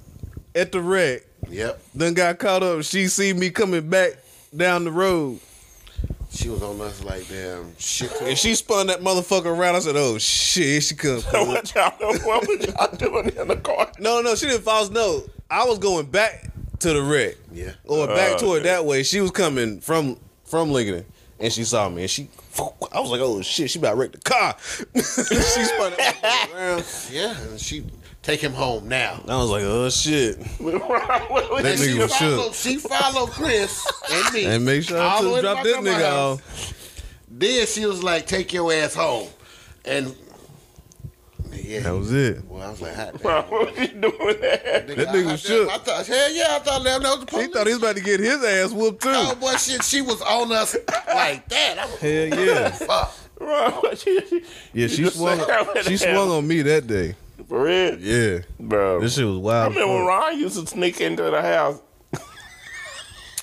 Speaker 4: at the wreck.
Speaker 3: Yep.
Speaker 4: Then got caught up. She see me coming back down the road.
Speaker 3: She was on us like damn shit.
Speaker 4: And she spun that motherfucker around. I said, "Oh shit, here she comes."
Speaker 2: What y'all, what was y'all doing in the car?
Speaker 4: no, no, she didn't false no. I was going back to the wreck,
Speaker 3: Yeah.
Speaker 4: or back
Speaker 2: Oh,
Speaker 4: toward
Speaker 2: okay.
Speaker 4: that way. She was coming from from Lincoln, and she saw me, and she. I was like, "Oh shit, she about to wreck the car." she spun that motherfucker around.
Speaker 3: Yeah. And she take him home now.
Speaker 4: I was like, "Oh shit."
Speaker 2: that
Speaker 4: That
Speaker 3: she
Speaker 4: nigga was
Speaker 3: followed,
Speaker 4: shook.
Speaker 3: she followed Chris and me.
Speaker 4: And make sure I
Speaker 3: all the way
Speaker 4: to
Speaker 3: to
Speaker 4: drop this nigga
Speaker 3: house.
Speaker 4: off.
Speaker 3: Then she was like, "Take your ass home," and yeah.
Speaker 4: That was it.
Speaker 3: well, I was like, "Hot
Speaker 2: what was you doing that?
Speaker 3: damn."
Speaker 4: That nigga
Speaker 3: I-
Speaker 4: was shook.
Speaker 3: I thought, hell yeah, I thought that was the
Speaker 4: point.
Speaker 3: He
Speaker 4: thought he was about to get his ass whooped too.
Speaker 3: Oh boy, shit, she was on us like that. I was,
Speaker 4: Hell yeah.
Speaker 3: fuck.
Speaker 2: What you-
Speaker 4: Yeah, she swung. She swung on me that day.
Speaker 2: For real?
Speaker 4: Yeah,
Speaker 2: Bro.
Speaker 4: this shit was wild. as
Speaker 2: remember when. Ron used to sneak into the house.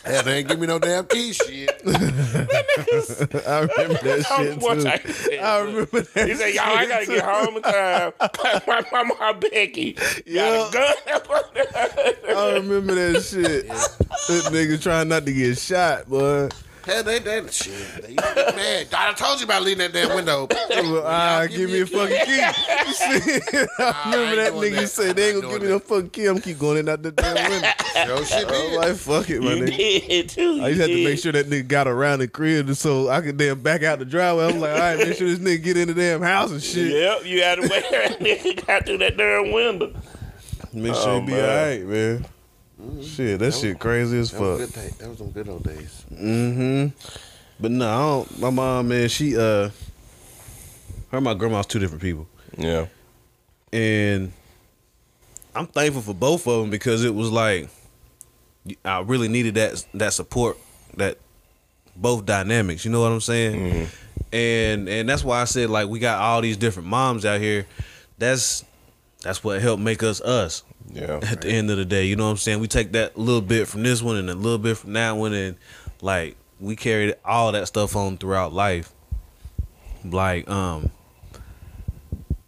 Speaker 3: Hell, they ain't give me no damn key shit.
Speaker 4: I remember that shit
Speaker 2: What
Speaker 4: too.
Speaker 2: I said,
Speaker 4: I remember that.
Speaker 2: He said, "Y'all, I gotta get home in time." my mama, Becky,
Speaker 4: Yeah.
Speaker 2: got a gun.
Speaker 4: I remember that shit. That nigga trying not to get shot, boy.
Speaker 3: Hell, they that shit. They used to get mad. I told you about leaving that damn window. open.
Speaker 4: Ah,
Speaker 3: Y'all
Speaker 4: give me a fucking key. I remember that nigga
Speaker 3: that.
Speaker 4: say
Speaker 3: I'm
Speaker 4: they ain't gonna give me no fucking key. I'm gonna keep going in out the damn window.
Speaker 3: Yo, shit, I'm
Speaker 4: like, fuck it, my
Speaker 2: You
Speaker 4: nigga.
Speaker 2: did too.
Speaker 4: I just had to make sure that nigga got around the crib so I could damn back out the driveway. I'm like, all right, make sure this nigga get in the damn house and shit.
Speaker 2: Yep, you had to wait. nigga got through that damn window.
Speaker 4: Make sure
Speaker 2: Oh,
Speaker 4: he be
Speaker 2: man.
Speaker 4: alright, man. Shit, that shit crazy as
Speaker 3: That was,
Speaker 4: fuck.
Speaker 3: good day. that was some good old days.
Speaker 4: Mm-hmm. But no, I don't. My mom, man, she uh, her and my grandma's two different people,
Speaker 2: Yeah,
Speaker 4: and I'm thankful for both of them because it was like I really needed that that support, that both dynamics. You know what I'm saying? And and that's why I said like we got all these different moms out here. That's that's what helped make us us
Speaker 2: yeah.
Speaker 4: at the end of the day. You know what I'm saying? We take that little bit from this one and a little bit from that one, and like we carried all that stuff on throughout life. Like um,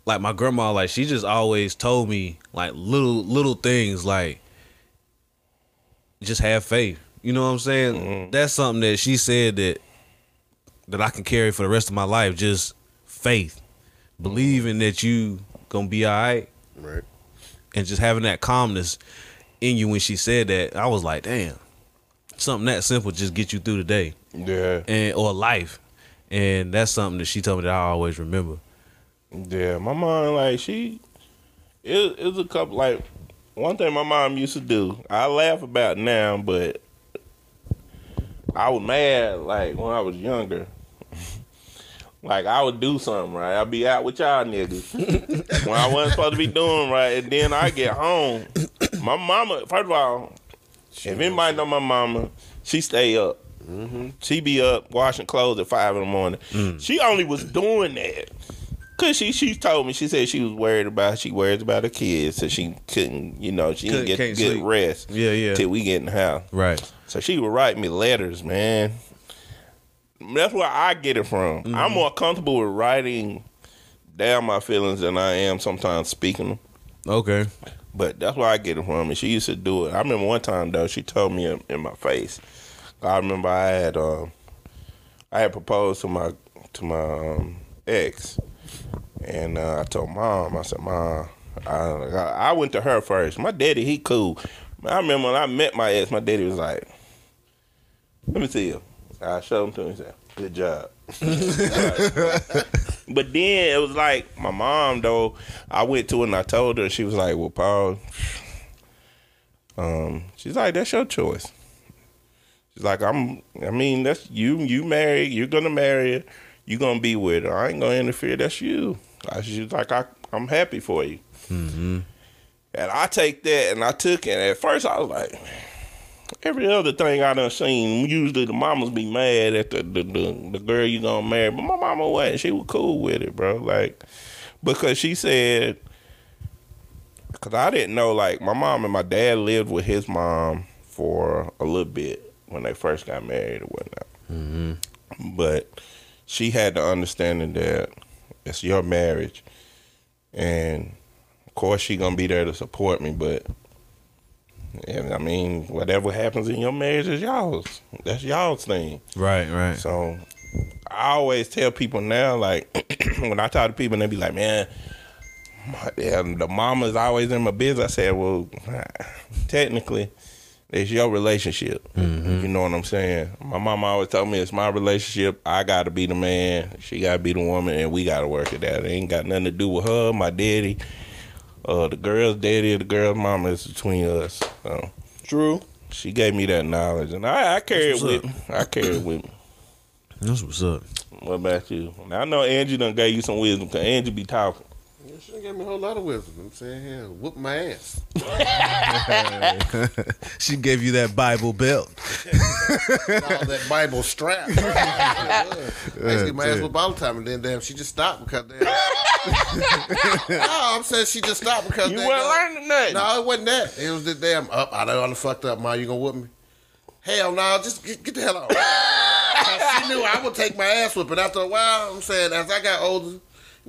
Speaker 4: like my grandma, like she just always told me like little little things like just have faith. You know what I'm saying?
Speaker 2: Mm-hmm.
Speaker 4: That's something that she said that that I can carry for the rest of my life. Just faith, believing that you gonna be all right,
Speaker 3: Right.
Speaker 4: And just having that calmness in you when she said that. I was like, damn, something that simple just get you through the day
Speaker 2: Yeah.
Speaker 4: and or life, and that's something that she told me that I always remember.
Speaker 2: Yeah, my mom like she it, it was a couple like one thing my mom used to do. I laugh about now, but I was mad like when I was younger. Like I would do something right. I'd be out with y'all niggas when I wasn't supposed to be doing right, and then I get home. My mama, first of all, if anybody know my mama, she stay up. She be up washing clothes at five in the morning. She only was doing that Cause she she told me she said she was worried about she worries about her kids, so she couldn't you know she didn't get good
Speaker 4: sleep.
Speaker 2: rest
Speaker 4: Yeah, yeah.
Speaker 2: till we get in the house.
Speaker 4: Right.
Speaker 2: So she would write me letters, man. That's where I get it from.
Speaker 4: Mm-hmm.
Speaker 2: I'm more comfortable with writing down my feelings than I am sometimes speaking them.
Speaker 4: Okay.
Speaker 2: But that's where I get it from. And she used to do it. I remember one time though, she told me in, in my face. I remember I had um, I had proposed to my to my um, ex, and uh, I told mom. I said, "Mom, I, I went to her first. My daddy, he cool. I remember when I met my ex, my daddy was like, "Let me see you." I showed him to him. He said, "Good job." But then it was like my mom though. I went to her and I told her. She was like, "Well, Paul." Um, she's like, "That's your choice." She's like, "I'm. I mean, that's you. You married. You're gonna marry her. You're gonna be with her. I ain't gonna interfere. That's you." She's like, I, "I'm happy for you." And I take that and I took it. At first, I was like, every other thing I done seen, usually the mamas be mad at the the, the, the girl you gonna marry, but my mama wasn't. She was cool with it, bro. Like because she said, because I didn't know. Like my mom and my dad lived with his mom for a little bit when they first got married or whatnot. Mm-hmm. But she had the understanding that it's your marriage, and of course she gonna be there to support me, but. And I mean, whatever happens in your marriage is y'all's. That's y'all's thing.
Speaker 4: Right. Right.
Speaker 2: So I always tell people now, like when I talk to people, and they be like, "Man, my, the mama's always in my business." I said, "Well, technically, it's your relationship. Mm-hmm. You know what I'm saying?" My mama always told me it's my relationship. I got to be the man. She got to be the woman, and we got to work it out. It ain't got nothing to do with her, my daddy, uh, the girl's daddy, or the girl's mama. is between us. So
Speaker 3: True.
Speaker 2: she gave me that knowledge, and I, I carry it with
Speaker 4: what's
Speaker 2: me. I carry it with me.
Speaker 4: That's what's up.
Speaker 2: What about you? Now, I know Angie done gave you some wisdom because Angie be talking.
Speaker 3: Yeah, she gave me a whole lot of wisdom. I'm saying, yeah, whoop my ass.
Speaker 4: She gave you that Bible belt.
Speaker 3: all that Bible strap. I used to get my ass whooped all the time, and then damn, she just stopped because damn. no, I'm saying she just stopped because
Speaker 2: You
Speaker 3: damn,
Speaker 2: weren't learning nothing.
Speaker 3: No, it wasn't that. It was the damn up. I done all the fucked up, ma. You gonna whoop me? Hell no, just get, get the hell out. 'Cause she knew I would take my ass whooping. After a while, I'm saying as I got older,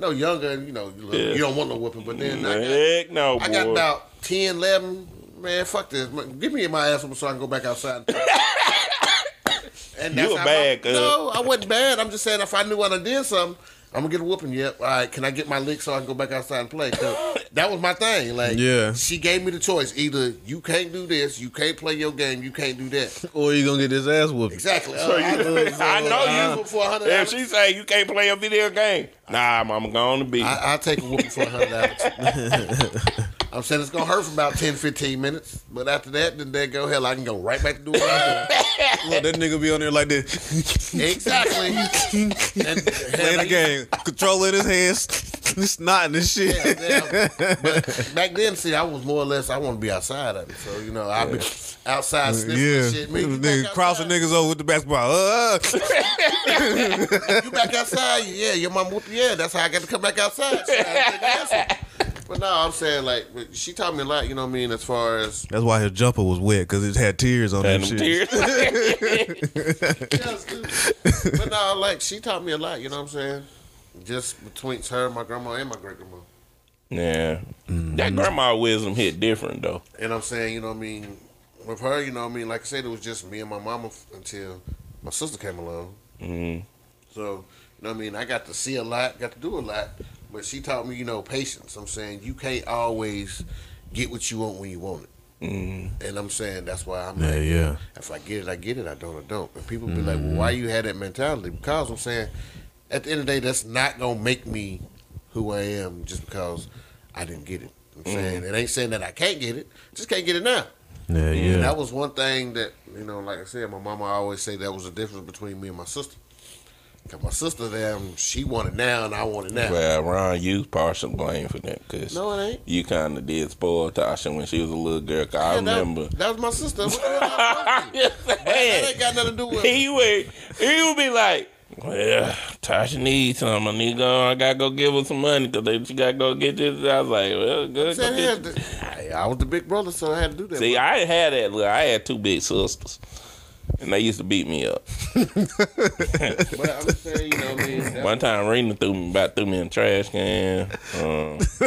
Speaker 3: you know, younger, you know, you,
Speaker 2: Yeah.
Speaker 3: you don't want no whooping. But then I got,
Speaker 2: Heck no, boy.
Speaker 3: I got about 10, 11. Man, fuck this. Give me my ass so I can go back outside. And
Speaker 2: You
Speaker 3: that's
Speaker 2: were bad,
Speaker 3: I,
Speaker 2: cuz.
Speaker 3: No, I wasn't bad. I'm just saying if I knew when I did something, I'm gonna get a whooping. Yep. All right. Can I get my lick so I can go back outside and play? 'Cause that was my thing. Like,
Speaker 4: Yeah.
Speaker 3: she gave me the choice. Either you can't do this, you can't play your game, you can't do that.
Speaker 4: Or you gonna get this ass whooped.
Speaker 3: Exactly.
Speaker 2: So
Speaker 3: Uh,
Speaker 2: you-
Speaker 3: I,
Speaker 2: I know you-
Speaker 3: for hundred
Speaker 2: If she say you can't play a video game, nah, mama going to be.
Speaker 3: I, I'll take a whooping for a hundred dollars. I'm saying it's gonna hurt for about 10, 15 minutes, but after that, then they go hell. I can go right back to doing what I'm doing.
Speaker 4: Look, that nigga be on there like this,
Speaker 3: Exactly. And,
Speaker 4: playing the game, controlling his hands, snotting and shit.
Speaker 3: Yeah, damn. But back then, see, I was more or less I want to be outside of it. So you know, I'd be outside sniffing
Speaker 4: Yeah,
Speaker 3: shit. You
Speaker 4: nigga crossing niggas over with the basketball. Uh,
Speaker 3: You back outside? Yeah, your mom. Yeah, that's how I got to come back outside. So I had to take an answer. But no, I'm saying like she taught me a lot. You know what I mean? As far as
Speaker 4: that's why his jumper was wet because it had tears on
Speaker 2: it.
Speaker 4: that
Speaker 2: them
Speaker 4: shit.
Speaker 2: tears.
Speaker 3: Yeah, it's good. but no, like she taught me a lot. You know what I'm saying? Just between her, my grandma, and my great grandma.
Speaker 2: yeah, that grandma wisdom hit different though.
Speaker 3: And I'm saying, you know what I mean? with her, you know, what I mean, like I said, it was just me and my mama f- until my sister came along.
Speaker 2: Mm.
Speaker 3: So, you know what I mean? I got to see a lot, got to do a lot, but she taught me, you know, patience. I'm saying you can't always get what you want when you want it.
Speaker 2: Mm.
Speaker 3: And I'm saying that's why I'm
Speaker 4: Yeah,
Speaker 3: like,
Speaker 4: yeah.
Speaker 3: if I get it, I get it. I don't, I don't. And people be like, well, why you had that mentality? Because I'm saying, at the end of the day, that's not gonna make me who I am just because I didn't get it. I'm saying it ain't saying that I can't get it, just can't get it now.
Speaker 4: Yeah,
Speaker 3: And
Speaker 4: yeah.
Speaker 3: that was one thing that you know, like I said, my mama always say that was the difference between me and my sister. Cause my sister, damn, she want it now, and I want it now.
Speaker 2: Well, Ron, you partial blame for that because
Speaker 3: No, it ain't.
Speaker 2: you kind of did spoil Tasha when she was a little girl. 'cause I
Speaker 3: Yeah, that-
Speaker 2: remember.
Speaker 3: that, was my sister. What the hell I supposed to do? But that ain't got nothing to do with.
Speaker 2: he would he would be like, "Well, Tasha needs some. I need to go. I gotta go give her some money because she gotta go get this." I was like, "Well, good." Go
Speaker 3: I, I was the big brother, so I had to do that.
Speaker 2: See, I had that. Look, I had two big sisters, and they used to beat me up.
Speaker 3: but I'm saying, you know, what I mean,
Speaker 2: One time, Rena threw me about threw me in the trash can. Um,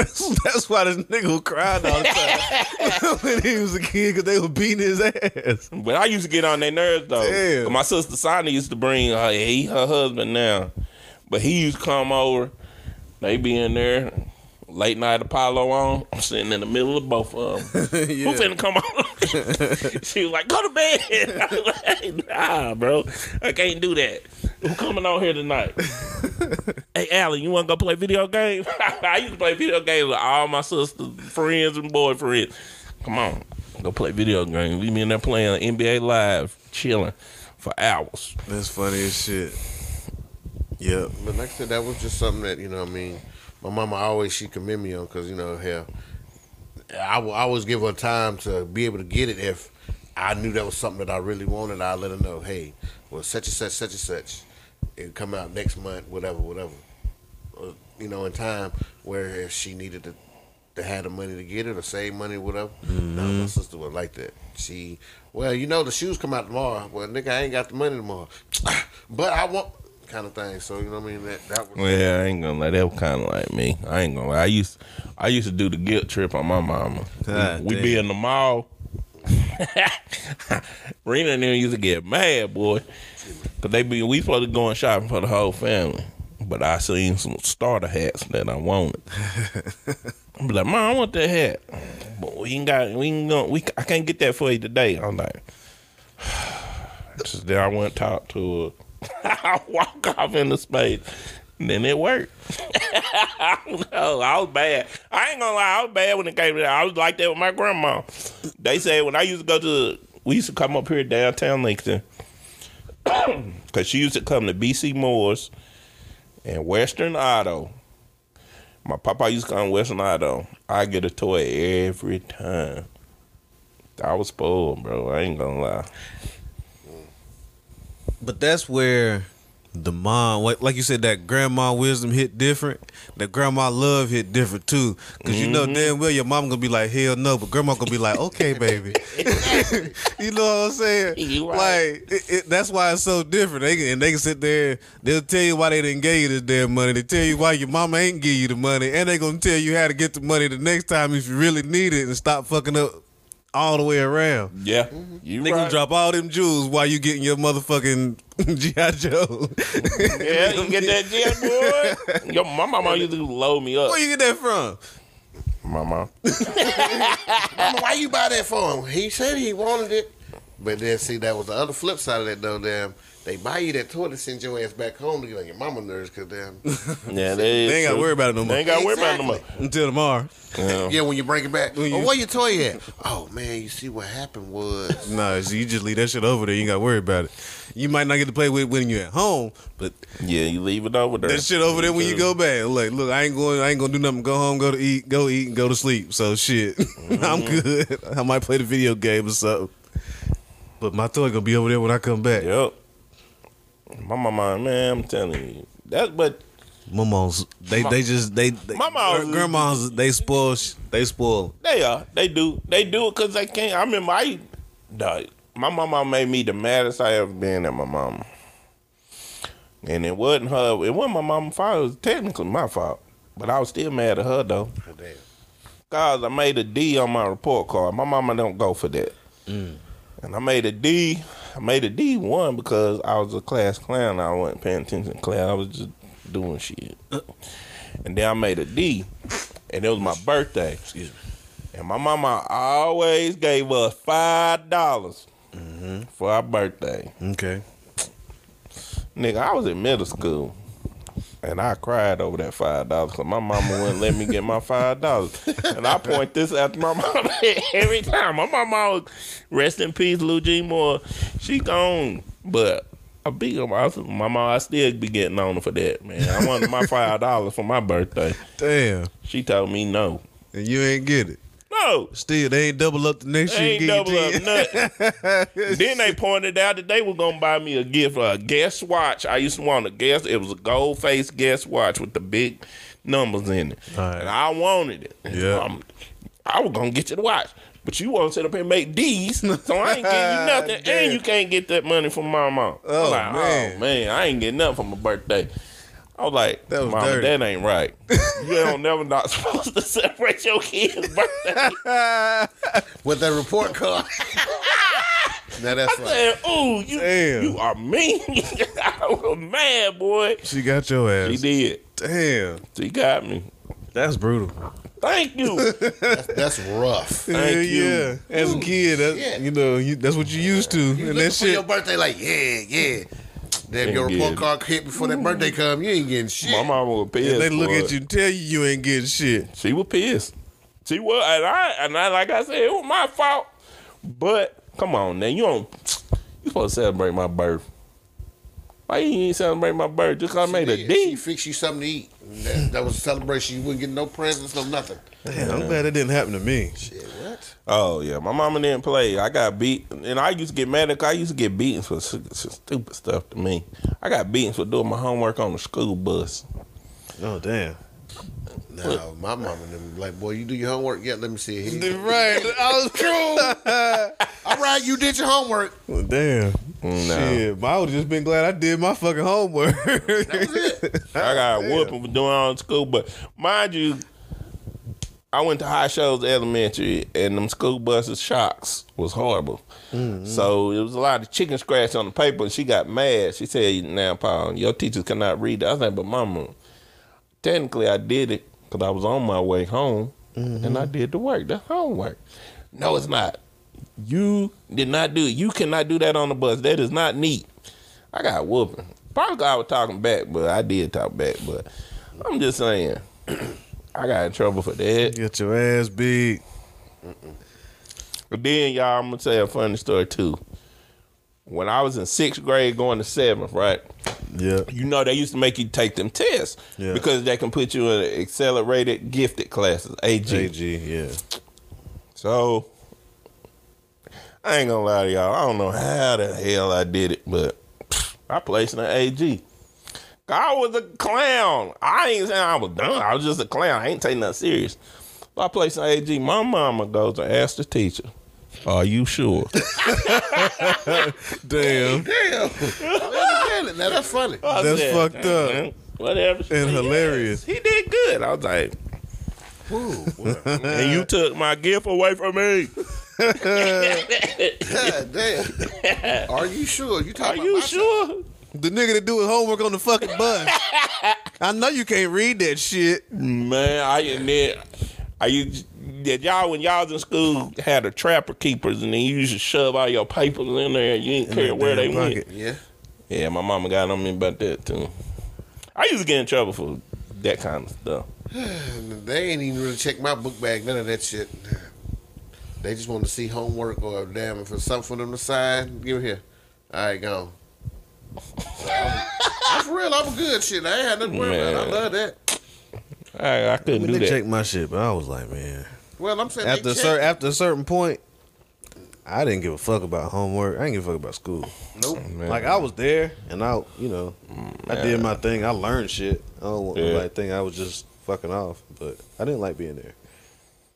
Speaker 4: That's why this nigga cried all the time when he was a kid because they were beating his ass.
Speaker 2: but I used to get on their nerves though.
Speaker 4: Damn.
Speaker 2: 'Cause My sister Sonia used to bring her, he her husband now, but he used to come over. They be in there. Late night Apollo on. I'm sitting in the middle of both of them. Who finna come on? she was like, go to bed. I was like, nah, bro. I can't do that. Who coming on here tonight? hey, Allen, you want to go play video games? I used to play video games with all my sisters, friends, and boyfriends. Come on, go play video games. We be in there playing NBA Live, chilling for hours.
Speaker 4: That's funny as shit. Yep.
Speaker 3: But like I said, that was just something that you know. what I mean, my mama always she commend me on because you know, hell, I will always give her time to be able to get it if I knew that was something that I really wanted. I let her know, hey, well, such and such, such and such, it come out next month, whatever, whatever. Or, you know, in time where if she needed to. To have the money to get it or save money or whatever. No, my mm-hmm. sister was like that. She, well, you know, the shoes come out tomorrow. Well, nigga, I ain't got the money tomorrow, but I want kind of thing. So you know what I mean. That that was
Speaker 2: Yeah, I ain't gonna lie. That was kind of like me. I ain't gonna lie. I used, I used to do the guilt trip on my mama.
Speaker 4: God
Speaker 2: we be in the mall. Rena and them used to get mad, boy, cause they be we supposed to go and shopping for the whole family. But I seen some starter hats that I wanted. I'm like, Mom, I want that hat, but we ain't got, we ain't gonna, we, I can't get that for you today. I'm like, just there I went and talked to her. I walk off in the space. And then it worked. I was bad. I ain't gonna lie, I was bad when it came to that. I was like that with my grandma. They said when I used to go to, we used to come up here downtown Lincoln, because she used to come to BC Moore's and Western Auto. My papa used to come to Western Auto. I get a toy every time. I was spoiled, bro. I ain't gonna lie.
Speaker 4: But that's where the mom, like like you said, that grandma wisdom hit different. That grandma love hit different too. because you know mm-hmm. damn well your mom gonna be like, hell no, but grandma gonna be like, okay, baby. you know what I'm saying?
Speaker 2: You right.
Speaker 4: Like it, it, that's why it's so different. They can, and they can sit there. They'll tell you why they didn't give you this damn money. They tell you why your mama ain't give you the money, and they gonna tell you how to get the money the next time if you really need it, and stop fucking up all the way around.
Speaker 2: Yeah, mm-hmm. you
Speaker 4: They
Speaker 2: right.
Speaker 4: gonna drop all them jewels while you getting your motherfucking GI Joe.
Speaker 2: Yeah, you get that jet, boy. Yo, my mama used to load me up.
Speaker 4: Where you get that from?
Speaker 2: My mom.
Speaker 3: Mama, why you buy that for him? He said he wanted it. But then see that was the other flip side of that though, damn. They buy you that toy to send your ass back home to get on your mama nerves cause damn
Speaker 2: Yeah, they,
Speaker 4: They ain't gotta worry about it no more.
Speaker 2: They
Speaker 4: more
Speaker 2: ain't gotta worry about it no more.
Speaker 4: Until tomorrow.
Speaker 2: Yeah.
Speaker 3: Yeah, when you bring it back.
Speaker 4: When
Speaker 3: oh,
Speaker 4: you-
Speaker 3: where your toy at? Oh man, you see what happened was
Speaker 4: Nah, so you just leave that shit over there. You ain't gotta worry about it. You might not get to play with it when you're at home, but
Speaker 2: Yeah, you leave it over there.
Speaker 4: that shit over there when you go back. Like, look, I ain't going. I ain't gonna do nothing. Go home, go to eat, go eat, and go to sleep. So shit, mm-hmm. I'm good. I might play the video game or something. But my toy gonna be over there when I come back.
Speaker 2: Yep. My mama, man, I'm telling you. That's but
Speaker 4: Mama's they they just they, they
Speaker 2: Mama's-
Speaker 4: grandmas they spoil they spoil.
Speaker 2: they are. They do. They do it because they can't. I remember I, dog, my mama made me the maddest I ever been at my mama. And it wasn't her. It wasn't my mama's fault. It was technically my fault. But I was still mad at her though.
Speaker 3: oh, damn.
Speaker 2: Cause I made a D on my report card. My mama don't go for that. Mm. And I made a D. I made a D one because I was a class clown. I wasn't paying attention to class. I was just doing shit. And then I made a D, and it was my birthday.
Speaker 4: Excuse me.
Speaker 2: And my mama always gave us five dollars mm-hmm. for our birthday.
Speaker 4: Okay.
Speaker 2: Nigga, I was in middle school. And I cried over that five dollars because my mama wouldn't let me get my five dollars. And I point this at my mama every time. My mama rest in peace, Lou G Moore. She gone. But I be my mama, I still be getting on her for that, man. I wanted my five dollars for my birthday.
Speaker 4: Damn.
Speaker 2: She told me no.
Speaker 4: And you ain't get it.
Speaker 2: No.
Speaker 4: Still, they ain't double up the next
Speaker 2: They
Speaker 4: year.
Speaker 2: ain't double up nothing. then they pointed out that they were gonna buy me a gift, a Guess watch. I used to want a Guess. It was a gold face Guess watch with the big numbers in it,
Speaker 4: Alright.
Speaker 2: and I wanted it.
Speaker 4: Yeah.
Speaker 2: Um, I was gonna get you the watch, but you want to sit up here and make D's, so I ain't getting you nothing, and you can't get that money from my mom.
Speaker 4: Oh,
Speaker 2: like,
Speaker 4: man.
Speaker 2: oh man, I ain't getting nothing for my birthday. I was like,
Speaker 4: That was
Speaker 2: Mama,
Speaker 4: dirty.
Speaker 2: that ain't right. you don't never not supposed to celebrate your kid's birthday.
Speaker 3: With that report card. now that's right.
Speaker 2: said, "Ooh, you
Speaker 4: Damn.
Speaker 2: you are mean." I was mad, boy.
Speaker 4: She got your ass.
Speaker 2: She did.
Speaker 4: Damn.
Speaker 2: She got me.
Speaker 4: That's brutal.
Speaker 2: Thank you.
Speaker 3: That's rough.
Speaker 2: Thank
Speaker 4: yeah,
Speaker 2: you.
Speaker 4: yeah. As a kid, that, you know, you, that's what you used to.
Speaker 3: You
Speaker 4: and that
Speaker 3: for your birthday like, yeah, yeah. Damn,
Speaker 2: Ain't
Speaker 3: your report card hit before that birthday mm. come. You ain't getting shit.
Speaker 2: My mama was pissed.
Speaker 4: And they look
Speaker 2: boy.
Speaker 4: at you and tell you you ain't getting shit.
Speaker 2: She was pissed. She was, and I, and I, like I said, it was my fault. But come on, now you don't. You supposed to celebrate my birth. Why you ain't celebrate my birth? Just 'cause I made a D.
Speaker 3: She
Speaker 2: D.
Speaker 3: fixed you something to eat. And That, that was a celebration. You wouldn't get no presents, no nothing.
Speaker 4: Damn, I'm glad it didn't happen to me.
Speaker 3: Shit, what?
Speaker 2: Oh yeah, my mama didn't play. I got beat, and I used to get mad. at I used to get beaten for s- s- stupid stuff to me. I got beaten for doing my homework on the school bus.
Speaker 4: Oh, damn.
Speaker 3: No, my mom and them like, boy, you do your homework. Yeah, let me see it. Here.
Speaker 4: Right. I was true.
Speaker 3: All right, you did your homework.
Speaker 4: Well, damn.
Speaker 2: No.
Speaker 4: Shit, I would just been glad I did my fucking homework.
Speaker 3: That was it.
Speaker 2: I got whooping for doing all in school, but mind you, I went to High Shows Elementary, and them school buses shocks was horrible. Mm-hmm. So it was a lot of chicken scratch on the paper, and she got mad. She said, "Now, Paul, your teachers cannot read that." I was like, "But Mama, technically, I did it because I was on my way home, and I mm-hmm. did the work. the homework." No, it's not. You did not do it. You cannot do that on the bus. That is not neat. I got whooping. Probably I was talking back, but I did talk back. But I'm just saying, I got in trouble for that.
Speaker 4: Get your ass beat.
Speaker 2: But then, y'all, I'm gonna tell a funny story too. When I was in sixth grade, going to seventh, right?
Speaker 4: Yeah.
Speaker 2: You know they used to make you take them tests
Speaker 4: Yeah.
Speaker 2: because they can put you in accelerated gifted classes, AG.
Speaker 4: AG, yeah.
Speaker 2: So I ain't gonna lie to y'all. I don't know how the hell I did it, but I placed in the AG. I was a clown. I ain't saying I was dumb. I was just a clown. I ain't taking nothing serious. So I placed in AG. My mama goes and asks the teacher, "Are you sure?"
Speaker 4: Damn.
Speaker 3: Damn. I. Now that's funny.
Speaker 2: I
Speaker 4: That's
Speaker 2: said,
Speaker 4: fucked up.
Speaker 2: "Man, Whatever. She
Speaker 4: And
Speaker 2: said,
Speaker 4: hilarious.
Speaker 2: "Yes, He did good. I was like, whoo. and you took my gift away from me.
Speaker 3: God damn. Are you sure? You
Speaker 2: Are
Speaker 3: talking
Speaker 2: you
Speaker 3: about my
Speaker 2: sure?
Speaker 4: The nigga that do his homework on the fucking bus. I know you can't read that shit.
Speaker 2: Man, I admit, I used did y'all when y'all was in school had a trapper keepers and then you used to shove all your papers in there and you didn't care where they
Speaker 4: damn
Speaker 2: went.
Speaker 3: Yeah.
Speaker 2: Yeah, my mama got on me about that too. I used to get in trouble for that kind of stuff.
Speaker 3: They ain't even really check my book bag, none of that shit. They just want to see homework or damn if it's something for them to sign, give it here. All right, gone. I'm, for real, I'm a good shit. I ain't had nothing to worry about. I love that.
Speaker 2: I, I couldn't do
Speaker 4: They
Speaker 2: that.
Speaker 4: checked my shit, but I was like, man.
Speaker 3: Well, I'm saying
Speaker 4: After a, cer- after a certain point, I didn't give a fuck about homework. I didn't give a fuck about school.
Speaker 3: Nope.
Speaker 2: Oh, man.
Speaker 4: Like I was there, and I, you know, mm, I did my thing. I learned shit. I don't want
Speaker 2: Yeah.
Speaker 4: nobody to think I was just fucking off, but I didn't like being there.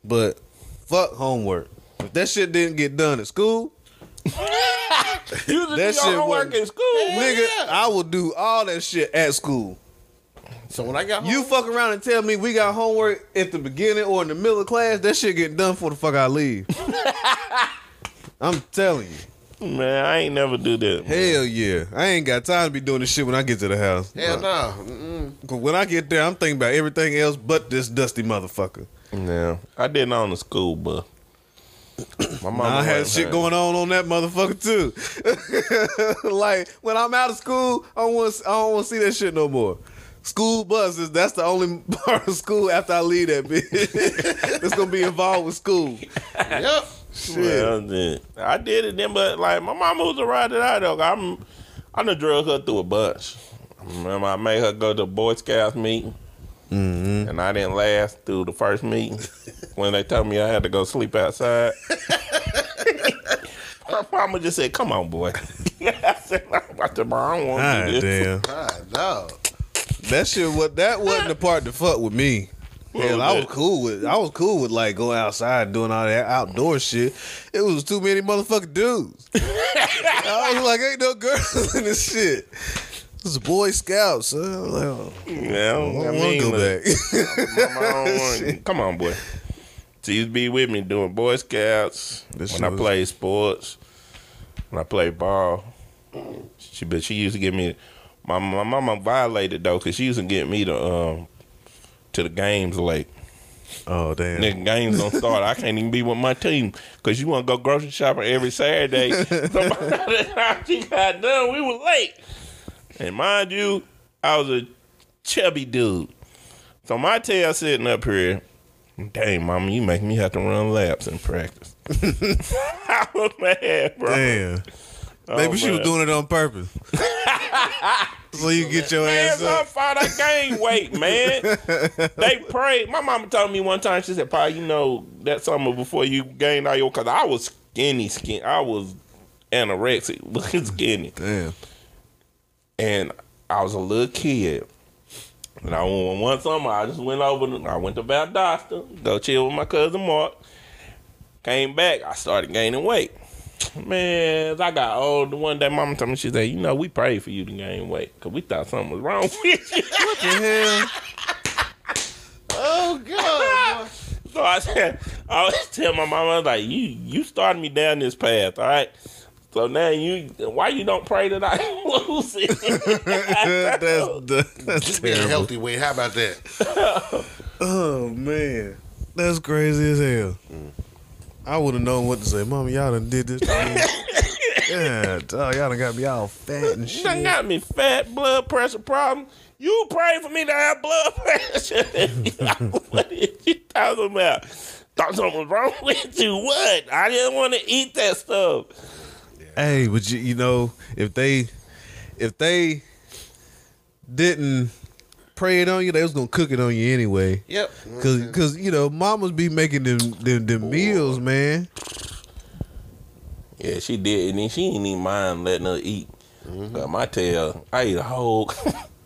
Speaker 4: But fuck homework. If that shit didn't get done at school,
Speaker 2: you used do
Speaker 4: that
Speaker 2: your
Speaker 4: shit
Speaker 2: homework
Speaker 4: wasn't-
Speaker 2: in school.
Speaker 4: nigga, I will do all that shit at school.
Speaker 3: So when I got home,
Speaker 4: You fuck around and tell me we got homework at the beginning or in the middle of class, that shit getting done before the fuck I leave. I'm telling you.
Speaker 2: Man, I ain't never do that.
Speaker 4: Hell yeah. I ain't got time to be doing this shit when I get to the house.
Speaker 3: Hell no. Mm-mm.
Speaker 4: But when I get there, I'm thinking about everything else but this dusty motherfucker.
Speaker 2: Yeah, I didn't own the school bus. My mama
Speaker 4: I had shit
Speaker 2: had-
Speaker 4: going on on that motherfucker too. like when I'm out of school, I don't want I don't want to see that shit no more. School buses, that's the only part of school after I leave that bitch. that's gonna be involved with school.
Speaker 3: Yep.
Speaker 2: Well, then, I did it then, but like my mama was a ride it out though. I'm, I done drug her through a bunch. I remember I made her go to Boy Scouts meeting,
Speaker 4: Mm-hmm.
Speaker 2: and I didn't last through the first meeting when they told me I had to go sleep outside. Her mama just said, "Come on, boy." I said, "I said, "Bro, I don't want to
Speaker 4: God
Speaker 2: do this."
Speaker 4: damn.
Speaker 3: God, no.
Speaker 4: That shit what that wasn't the part to fuck with me. Hell, I was cool with I was cool with like going outside doing all that outdoor shit. It was too many motherfucking dudes. I was like, ain't no girls in this shit. This is Boy Scouts. son. I was like, oh,
Speaker 2: Yeah, I, don't- I
Speaker 4: don't want to go
Speaker 2: look,
Speaker 4: back.
Speaker 2: Mama, I don't want- Come on, boy. She used to be with me doing Boy Scouts
Speaker 4: This
Speaker 2: when I played sports, when I played ball. She, but she used to give me. My my mama violated though, cause she used to get me to um to the games late.
Speaker 4: oh damn.
Speaker 2: Nigga, games don't start. I can't even be with my team because you want to go grocery shopping every Saturday. so by the time she got done, we were late. And mind you, I was a chubby dude. So my tail sitting up here. Dang, mama, you make me have to run laps in practice. I was mad, bro.
Speaker 4: Damn.
Speaker 2: Oh,
Speaker 4: Maybe she was doing it on purpose. so you get your
Speaker 2: Man,
Speaker 4: ass up.
Speaker 2: fault I gained weight, man. they prayed. My mama told me one time, she said, Pa, you know, that summer before you gained all your, because I was skinny, skinny. I was anorexic, looking skinny.
Speaker 4: Damn.
Speaker 2: And I was a little kid. And I went one summer, I just went over, to- I went to Valdosta, go chill with my cousin Mark. Came back, I started gaining weight. Man, I got older, one day mama told me, she said, you know, we prayed for you to gain weight because we thought something was wrong with you.
Speaker 4: What the hell?
Speaker 3: Oh, God.
Speaker 2: So I said, I always tell my mama, I was like, you you started me down this path, all right? So now you, why you don't pray that I lose it?
Speaker 4: that's, that's
Speaker 3: Just be a healthy way. How about that?
Speaker 4: Oh man, that's crazy as hell. Mm. I would have known what to say. Mama, y'all done did this yeah, dog, y'all done got me all fat and shit.
Speaker 2: You done got me fat, blood pressure problem. You pray for me to have blood pressure. what is you talking about? Thought something was wrong with you. What? I didn't want to eat that stuff.
Speaker 4: Hey, but you, you know, if they, if they didn't pray it on you, they was gonna cook it on you anyway.
Speaker 3: Yep.
Speaker 4: Cause, cause you know, mamas be making them them, them meals, man.
Speaker 2: Yeah, she did, and then she didn't even mind letting her eat. Got my tail. I ate a whole.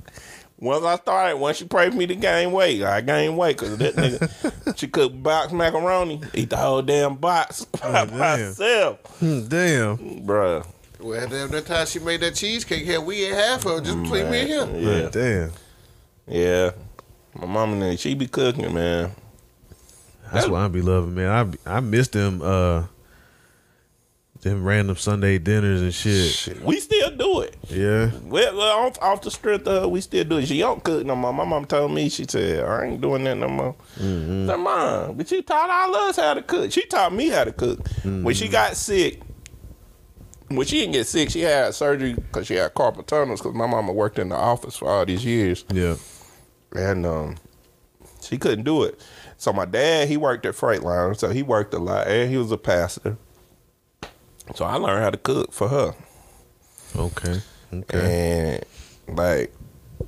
Speaker 2: once I started, once she prayed for me to gain weight, I gained weight because that nigga. she cooked box macaroni, eat the whole damn box by
Speaker 4: damn.
Speaker 2: myself,
Speaker 4: Hmm, Damn.
Speaker 2: bruh.
Speaker 3: Well, that, that time she made that cheesecake, hell, we ate half of it just between me and him.
Speaker 2: Yeah,
Speaker 4: Damn.
Speaker 2: Yeah. My mama, and she be cooking, man.
Speaker 4: That's why I be loving, man. I I miss them uh them random Sunday dinners and shit.
Speaker 2: We still do it.
Speaker 4: Yeah.
Speaker 2: Well, well, off, off the strength of we still do it. She don't cook no more. My mom told me, she said, I ain't doing that no more. I said, Mom, but you taught all us how to cook. She taught me how to cook. When she got sick, when she didn't get sick, she had surgery because she had carpal tunnels because my mama worked in the office for all these years.
Speaker 4: Yeah.
Speaker 2: And um, she couldn't do it. So my dad, he worked at Freightliner, so he worked a lot, and he was a pastor. So I learned how to cook for her.
Speaker 4: Okay. Okay.
Speaker 2: And like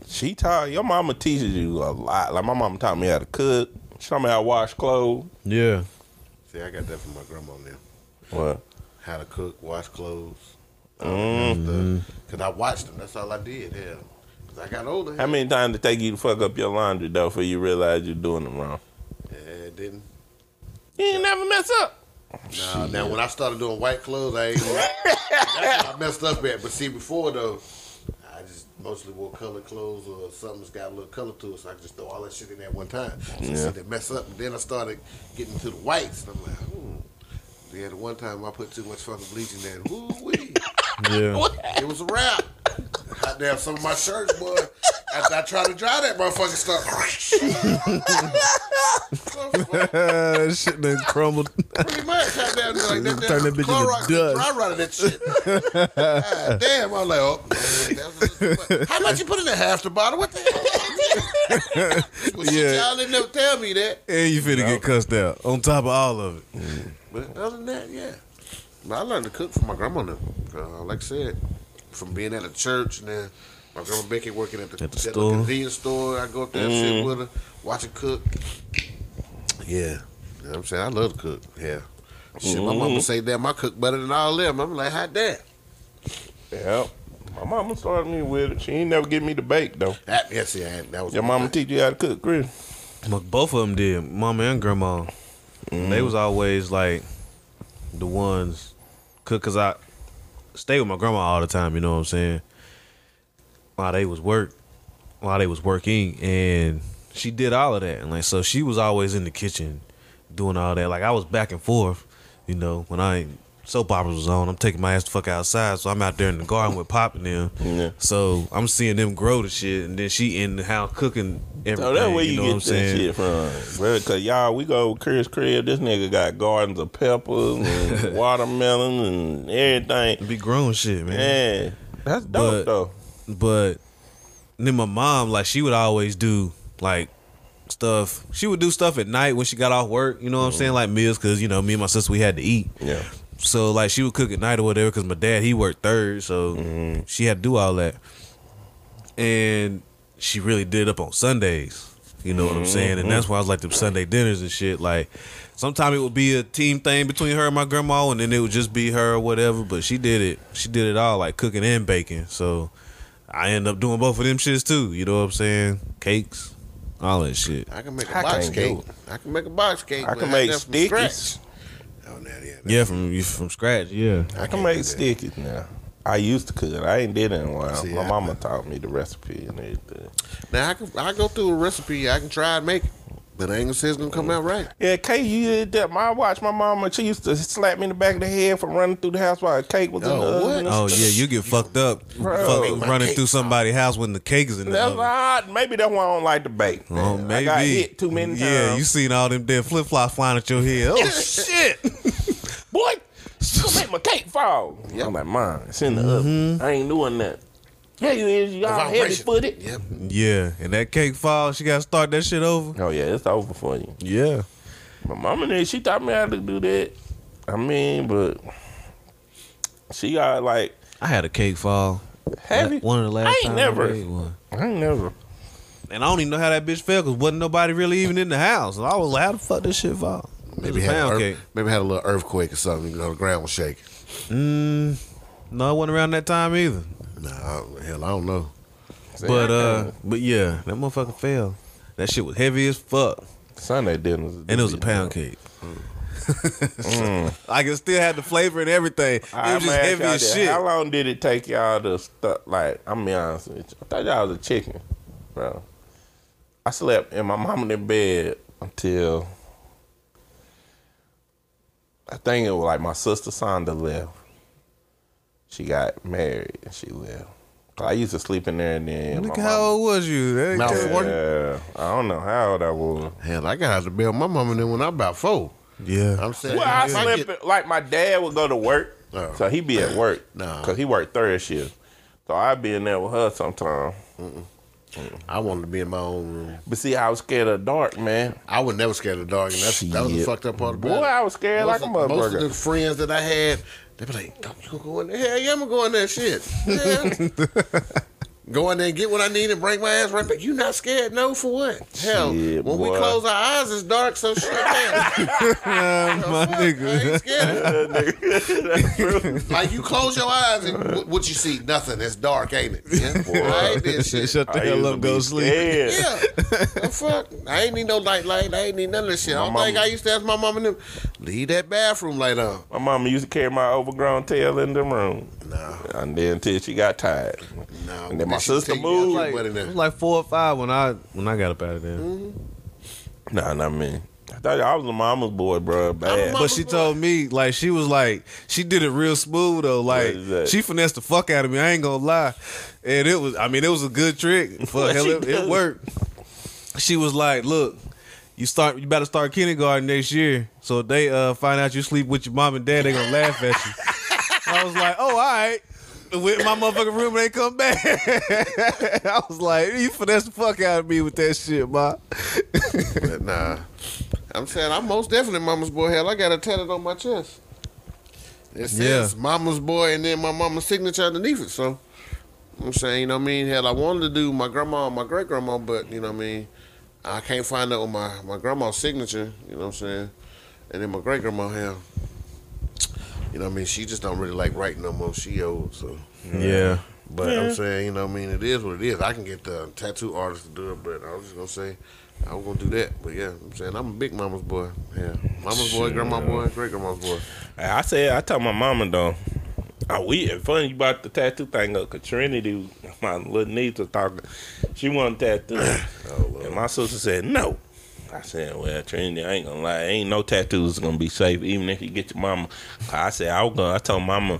Speaker 2: she taught your mama teaches you a lot. Like my mama taught me how to cook. She taught me how to wash clothes.
Speaker 4: Yeah.
Speaker 3: See, I got that from my grandma now.
Speaker 2: What?
Speaker 3: How to cook, wash clothes.
Speaker 2: Mm.
Speaker 3: Because I watched them. That's all I did, hell. I got older.
Speaker 2: How many times did it take you to fuck up your laundry though before you realize you're doing it wrong?
Speaker 3: Yeah, it didn't.
Speaker 2: You ain't never mess up.
Speaker 3: Nah, now when I started doing white clothes, I ain't. that's what I messed up at. But see, before though, I just mostly wore colored clothes or something that's got a little color to it, so I could just throw all that shit in there at one time. So
Speaker 2: Yeah.
Speaker 3: see, they mess up, and then I started getting to the whites, and I'm like, hmm. Yeah, the one time I put too much fucking bleach in there. Woo wee.
Speaker 4: Yeah.
Speaker 3: It was a wrap. Hot damn, some of my shirts, boy. After I tried to dry that motherfucking stuff.
Speaker 4: that shit done crumbled.
Speaker 3: Pretty much. Hot damn, like that, that,
Speaker 4: Turn that bitch into
Speaker 3: Clorox,
Speaker 4: dust.
Speaker 3: Dry running that shit. God damn, I was like, oh. man, that was just too much. How much you put in there? Half the bottle? What the hell? well, shit,
Speaker 4: Yeah.
Speaker 3: y'all didn't never tell me that.
Speaker 4: And you finna get cussed out on top of all of it.
Speaker 3: But other than that, yeah. But I learned to cook from my grandma now. Uh, like I said, from being at a church and then my grandma Becky working at the,
Speaker 4: At the
Speaker 3: at
Speaker 4: store.
Speaker 3: convenience store. I go up there and sit mm-hmm. with her, watch her cook. Yeah. You know what I'm saying? I love to cook. Yeah. Shit, my mama mm-hmm. say that my cook better than all them. I'm like, hot damn.
Speaker 2: Yep. My mama started me with it. She ain't never give me the bake though.
Speaker 3: That, yeah, see, I, that was
Speaker 2: Your mama teach you how to cook, Chris.
Speaker 4: Look, both of them did, mama and grandma. They mm-hmm. was always like the ones cook because I stay with my grandma all the time. You know what I'm saying? While they was work, while they was working, and she did all of that, and like so she was always in the kitchen doing all that. Like I was back and forth, you know, when I soap operas was on, I'm taking my ass the fuck outside, so I'm out there in the garden with Pop and them.
Speaker 2: Yeah.
Speaker 4: So I'm seeing them grow the shit, and then she in the house cooking oh, everything.
Speaker 2: So that's where you,
Speaker 4: know
Speaker 2: get that
Speaker 4: saying?
Speaker 2: shit from. Bro, Cause y'all, we go Chris crib. This nigga got gardens of peppers and watermelon and everything.
Speaker 4: Be grown shit, man.
Speaker 2: Man, that's dope
Speaker 4: But-
Speaker 2: though.
Speaker 4: But then my mom, like, she would always do like stuff. She would do stuff at night when she got off work. You know what I'm mm. saying? Like meals, cause you know me and my sister we had to eat.
Speaker 2: Yeah.
Speaker 4: So like she would cook at night or whatever. Cause my dad he worked third, so mm-hmm. she had to do all that. And she really did up on Sundays. You know what I'm saying? And that's mm-hmm. why I was like them Sunday dinners and shit. Like sometimes it would be a team thing between her and my grandma, and then it would just be her or whatever. But she did it. She did it all, like cooking and baking. So I end up doing both of them shits too. You know what I'm saying? Cakes, all that shit.
Speaker 3: I can make a
Speaker 2: I
Speaker 3: box cake. I can make a box cake.
Speaker 2: I can make
Speaker 3: damn from
Speaker 2: stickies.
Speaker 3: Scratch. Oh, now, yeah.
Speaker 4: Yeah, from you from scratch. Yeah.
Speaker 2: I can make
Speaker 3: do that.
Speaker 2: stickies now. I used to cook. I ain't did it in a while.
Speaker 3: See,
Speaker 2: My
Speaker 3: I-
Speaker 2: mama taught me the recipe and everything.
Speaker 3: Now I can I go through a recipe. I can try and make it, but I ain't gonna say it's gonna come out right.
Speaker 2: Yeah, cake. You did that. My watch, watched my mama. She used to slap me in the back of the head for running through the house while a cake was in
Speaker 3: Oh,
Speaker 2: the
Speaker 3: what?
Speaker 2: oven.
Speaker 4: Oh yeah, you get fucked up
Speaker 2: Bro.
Speaker 4: fuck- running
Speaker 3: cake
Speaker 4: through somebody's house when the cake is in the
Speaker 2: That's
Speaker 4: oven.
Speaker 2: odd. Maybe that's why I don't like to bake.
Speaker 4: Oh,
Speaker 2: I
Speaker 4: maybe.
Speaker 2: got hit too many times.
Speaker 4: Yeah, you seen all them dead flip flops flying at your head. Oh shit!
Speaker 2: Boy, you make my cake fall. I'm like, mom, it's in the oven. Mm-hmm. I ain't doing that. Yeah, you is. You all heavy footed.
Speaker 3: Yep.
Speaker 4: Yeah, and that cake fall, she got to start that shit over.
Speaker 2: Oh yeah, it's over for you.
Speaker 4: Yeah.
Speaker 2: My mama did. She taught me how to do that. I mean, but she got like
Speaker 4: I had a cake fall.
Speaker 2: heavy.
Speaker 4: One of the last
Speaker 2: I ain't
Speaker 4: times
Speaker 2: never.
Speaker 4: made one.
Speaker 2: I ain't never.
Speaker 4: And I don't even know how that bitch fell because wasn't nobody really even in the house. And I was like, how the fuck this shit fall?
Speaker 3: Maybe
Speaker 4: it was a
Speaker 3: had
Speaker 4: pound
Speaker 3: earth-
Speaker 4: cake.
Speaker 3: maybe had a little earthquake or something. You know, the ground was shaking.
Speaker 4: Mm, no, it wasn't around that time either.
Speaker 3: Nah, I- hell, I don't know.
Speaker 2: See,
Speaker 4: But uh, but yeah, that motherfucker fell. That shit was heavy as fuck,
Speaker 2: Sunday dinners,
Speaker 4: and it was a pound cake. I can still have the flavor and everything. It
Speaker 2: I
Speaker 4: was just heavy as shit.
Speaker 2: How long did it take y'all to stuff? Like, I'm be honest with you. I thought y'all was a chicken, bro. I slept in my mama in bed until I think it was like my sister Sonda left. She got married and she left. 'Cause I used to sleep in there and then.
Speaker 4: Look how
Speaker 2: mama-
Speaker 4: old was you? That
Speaker 3: Now,
Speaker 4: ain't-
Speaker 3: 40?
Speaker 2: Yeah, I don't know how old I was.
Speaker 3: Hell, I got out to build my mama then when I about four.
Speaker 4: Yeah.
Speaker 3: I'm saying,
Speaker 2: Well, I slept
Speaker 3: get-
Speaker 2: like my dad would go to work,
Speaker 3: Oh.
Speaker 2: so he'd be at work
Speaker 3: No.
Speaker 2: because he worked third shift. So I'd be in there with her sometime.
Speaker 3: I wanted to be in my own room.
Speaker 2: But see, I was scared of the dark, man.
Speaker 3: I was never scared of the dark, and that's, that was the fucked up part about
Speaker 2: Boy,
Speaker 3: it.
Speaker 2: I was scared like
Speaker 3: most
Speaker 2: a
Speaker 3: of, most of the friends that I had, they'd be like, "Don't you go in there? Hell yeah, I'm gonna go in there. Shit, Yeah. Go in there and get what I need and bring my ass right back. You not scared? No, for what? Hell,
Speaker 2: Shit,
Speaker 3: when
Speaker 2: boy.
Speaker 3: we close our eyes, it's dark. So shit, man.
Speaker 4: my nigga.
Speaker 3: I ain't
Speaker 4: nigga.
Speaker 3: scared. like you close your eyes and what, what you see? Nothing. It's dark, ain't it? Yeah, boy, I ain't did shit.
Speaker 4: Shut the
Speaker 2: I
Speaker 4: hell up, go
Speaker 2: be
Speaker 4: sleep.
Speaker 2: scared.
Speaker 3: Yeah. the fuck? I ain't need no light light. I ain't need none of this shit. I
Speaker 2: My
Speaker 3: don't think I used to ask my mom and them, leave that bathroom light on.
Speaker 2: My mama used to carry my overgrown tail in the room.
Speaker 3: No.
Speaker 2: And then until she got tired.
Speaker 3: No.
Speaker 2: And then my
Speaker 3: That
Speaker 2: sister moved.
Speaker 4: Like,
Speaker 3: your butt in
Speaker 4: it was like four or five when I when I got up out of there.
Speaker 2: Nah, not me. I thought I was a mama's boy, bro. Bad.
Speaker 4: But she told me like she was like she did it real smooth though. Like she finessed the fuck out of me. I ain't gonna lie, and it was. I mean, it was a good trick. For
Speaker 2: What
Speaker 4: hell, it, it worked. She was like, "Look, you start. You better start kindergarten next year. So if they uh find out you sleep with your mom and dad, they gonna laugh at you." I was like, "Oh, all right." Went in my motherfucking room and they come back. I was like, "You finesse the fuck out of me with that shit, ma."
Speaker 3: But nah, I'm saying I'm most definitely mama's boy. Hell, I got a tatted on my chest. It says
Speaker 4: Yeah.
Speaker 3: mama's boy and then my mama's signature underneath it. So I'm saying, you know what I mean? Hell, I wanted to do my grandma and my great grandma, but you know what I mean? I can't find that with my, my grandma's signature, you know what I'm saying? And then my great grandma, hell, you know what I mean? She just don't really like writing no more. She old, so.
Speaker 4: Yeah.
Speaker 3: But
Speaker 2: Yeah.
Speaker 3: I'm saying, you know what I mean? It is what it is. I can get the tattoo artist to do it, but I was just going to say, I was going to do that. But yeah, I'm saying I'm a big mama's boy. Yeah. Mama's boy, grandma boy, great grandma's boy.
Speaker 2: I said, I told my mama though. Oh, we funny you brought the tattoo thing up. Cause Trinity, my little niece was talking. She wanted a tattoo,
Speaker 3: Oh,
Speaker 2: and my sister said no. I said, well, Trinity, I ain't gonna lie, ain't no tattoos gonna be safe, even if you get your mama. I said, I was gonna. I told mama,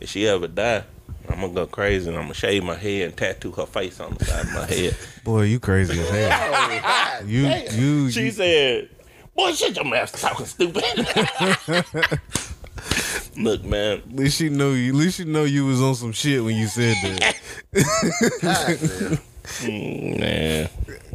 Speaker 2: if she ever die, I'm gonna go crazy and I'm gonna shave my head and tattoo her face on the side of my head.
Speaker 4: Boy, you crazy as hell. You you
Speaker 2: She
Speaker 4: you-
Speaker 2: said, "Boy, shut your mouth, talking stupid." Look, man,
Speaker 4: At least you know you. At least you know you was on some shit when you said that.
Speaker 2: Mm, man.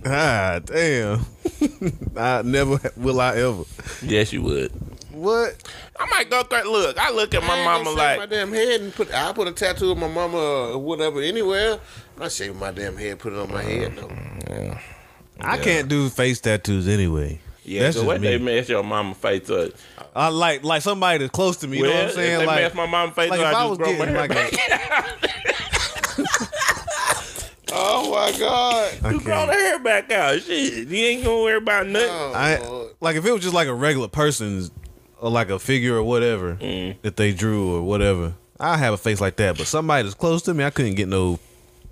Speaker 4: ah, damn. I never will I ever.
Speaker 2: Yes, you would.
Speaker 4: What?
Speaker 2: I might go crazy. Look, I look at my
Speaker 3: I ain't
Speaker 2: mama
Speaker 3: gonna shave my damn head and put. I put a tattoo of my mama or whatever anywhere. I'm not shaving my damn head, put it on my head. No.
Speaker 4: I can't do face tattoos anyway.
Speaker 2: yeah,
Speaker 4: That's
Speaker 2: so
Speaker 4: just
Speaker 2: what they mess your mama face up.
Speaker 4: I like like somebody that's close to me. You know what I'm saying?
Speaker 2: If they
Speaker 4: Like,
Speaker 2: mess my mama face
Speaker 4: like
Speaker 2: up,
Speaker 4: if
Speaker 2: I,
Speaker 4: I
Speaker 2: just
Speaker 4: was
Speaker 2: grow my
Speaker 4: getting
Speaker 2: hair
Speaker 4: like
Speaker 2: back.
Speaker 4: a,
Speaker 3: Oh my god.
Speaker 4: I
Speaker 2: You grow
Speaker 4: can't.
Speaker 2: the hair back out. Shit, you ain't gonna worry about nothing.
Speaker 3: Oh,
Speaker 4: I like if it was just like a regular person's or like a figure or whatever
Speaker 2: Mm.
Speaker 4: that they drew or whatever. I have a face like that, but somebody that's close to me, I couldn't get no.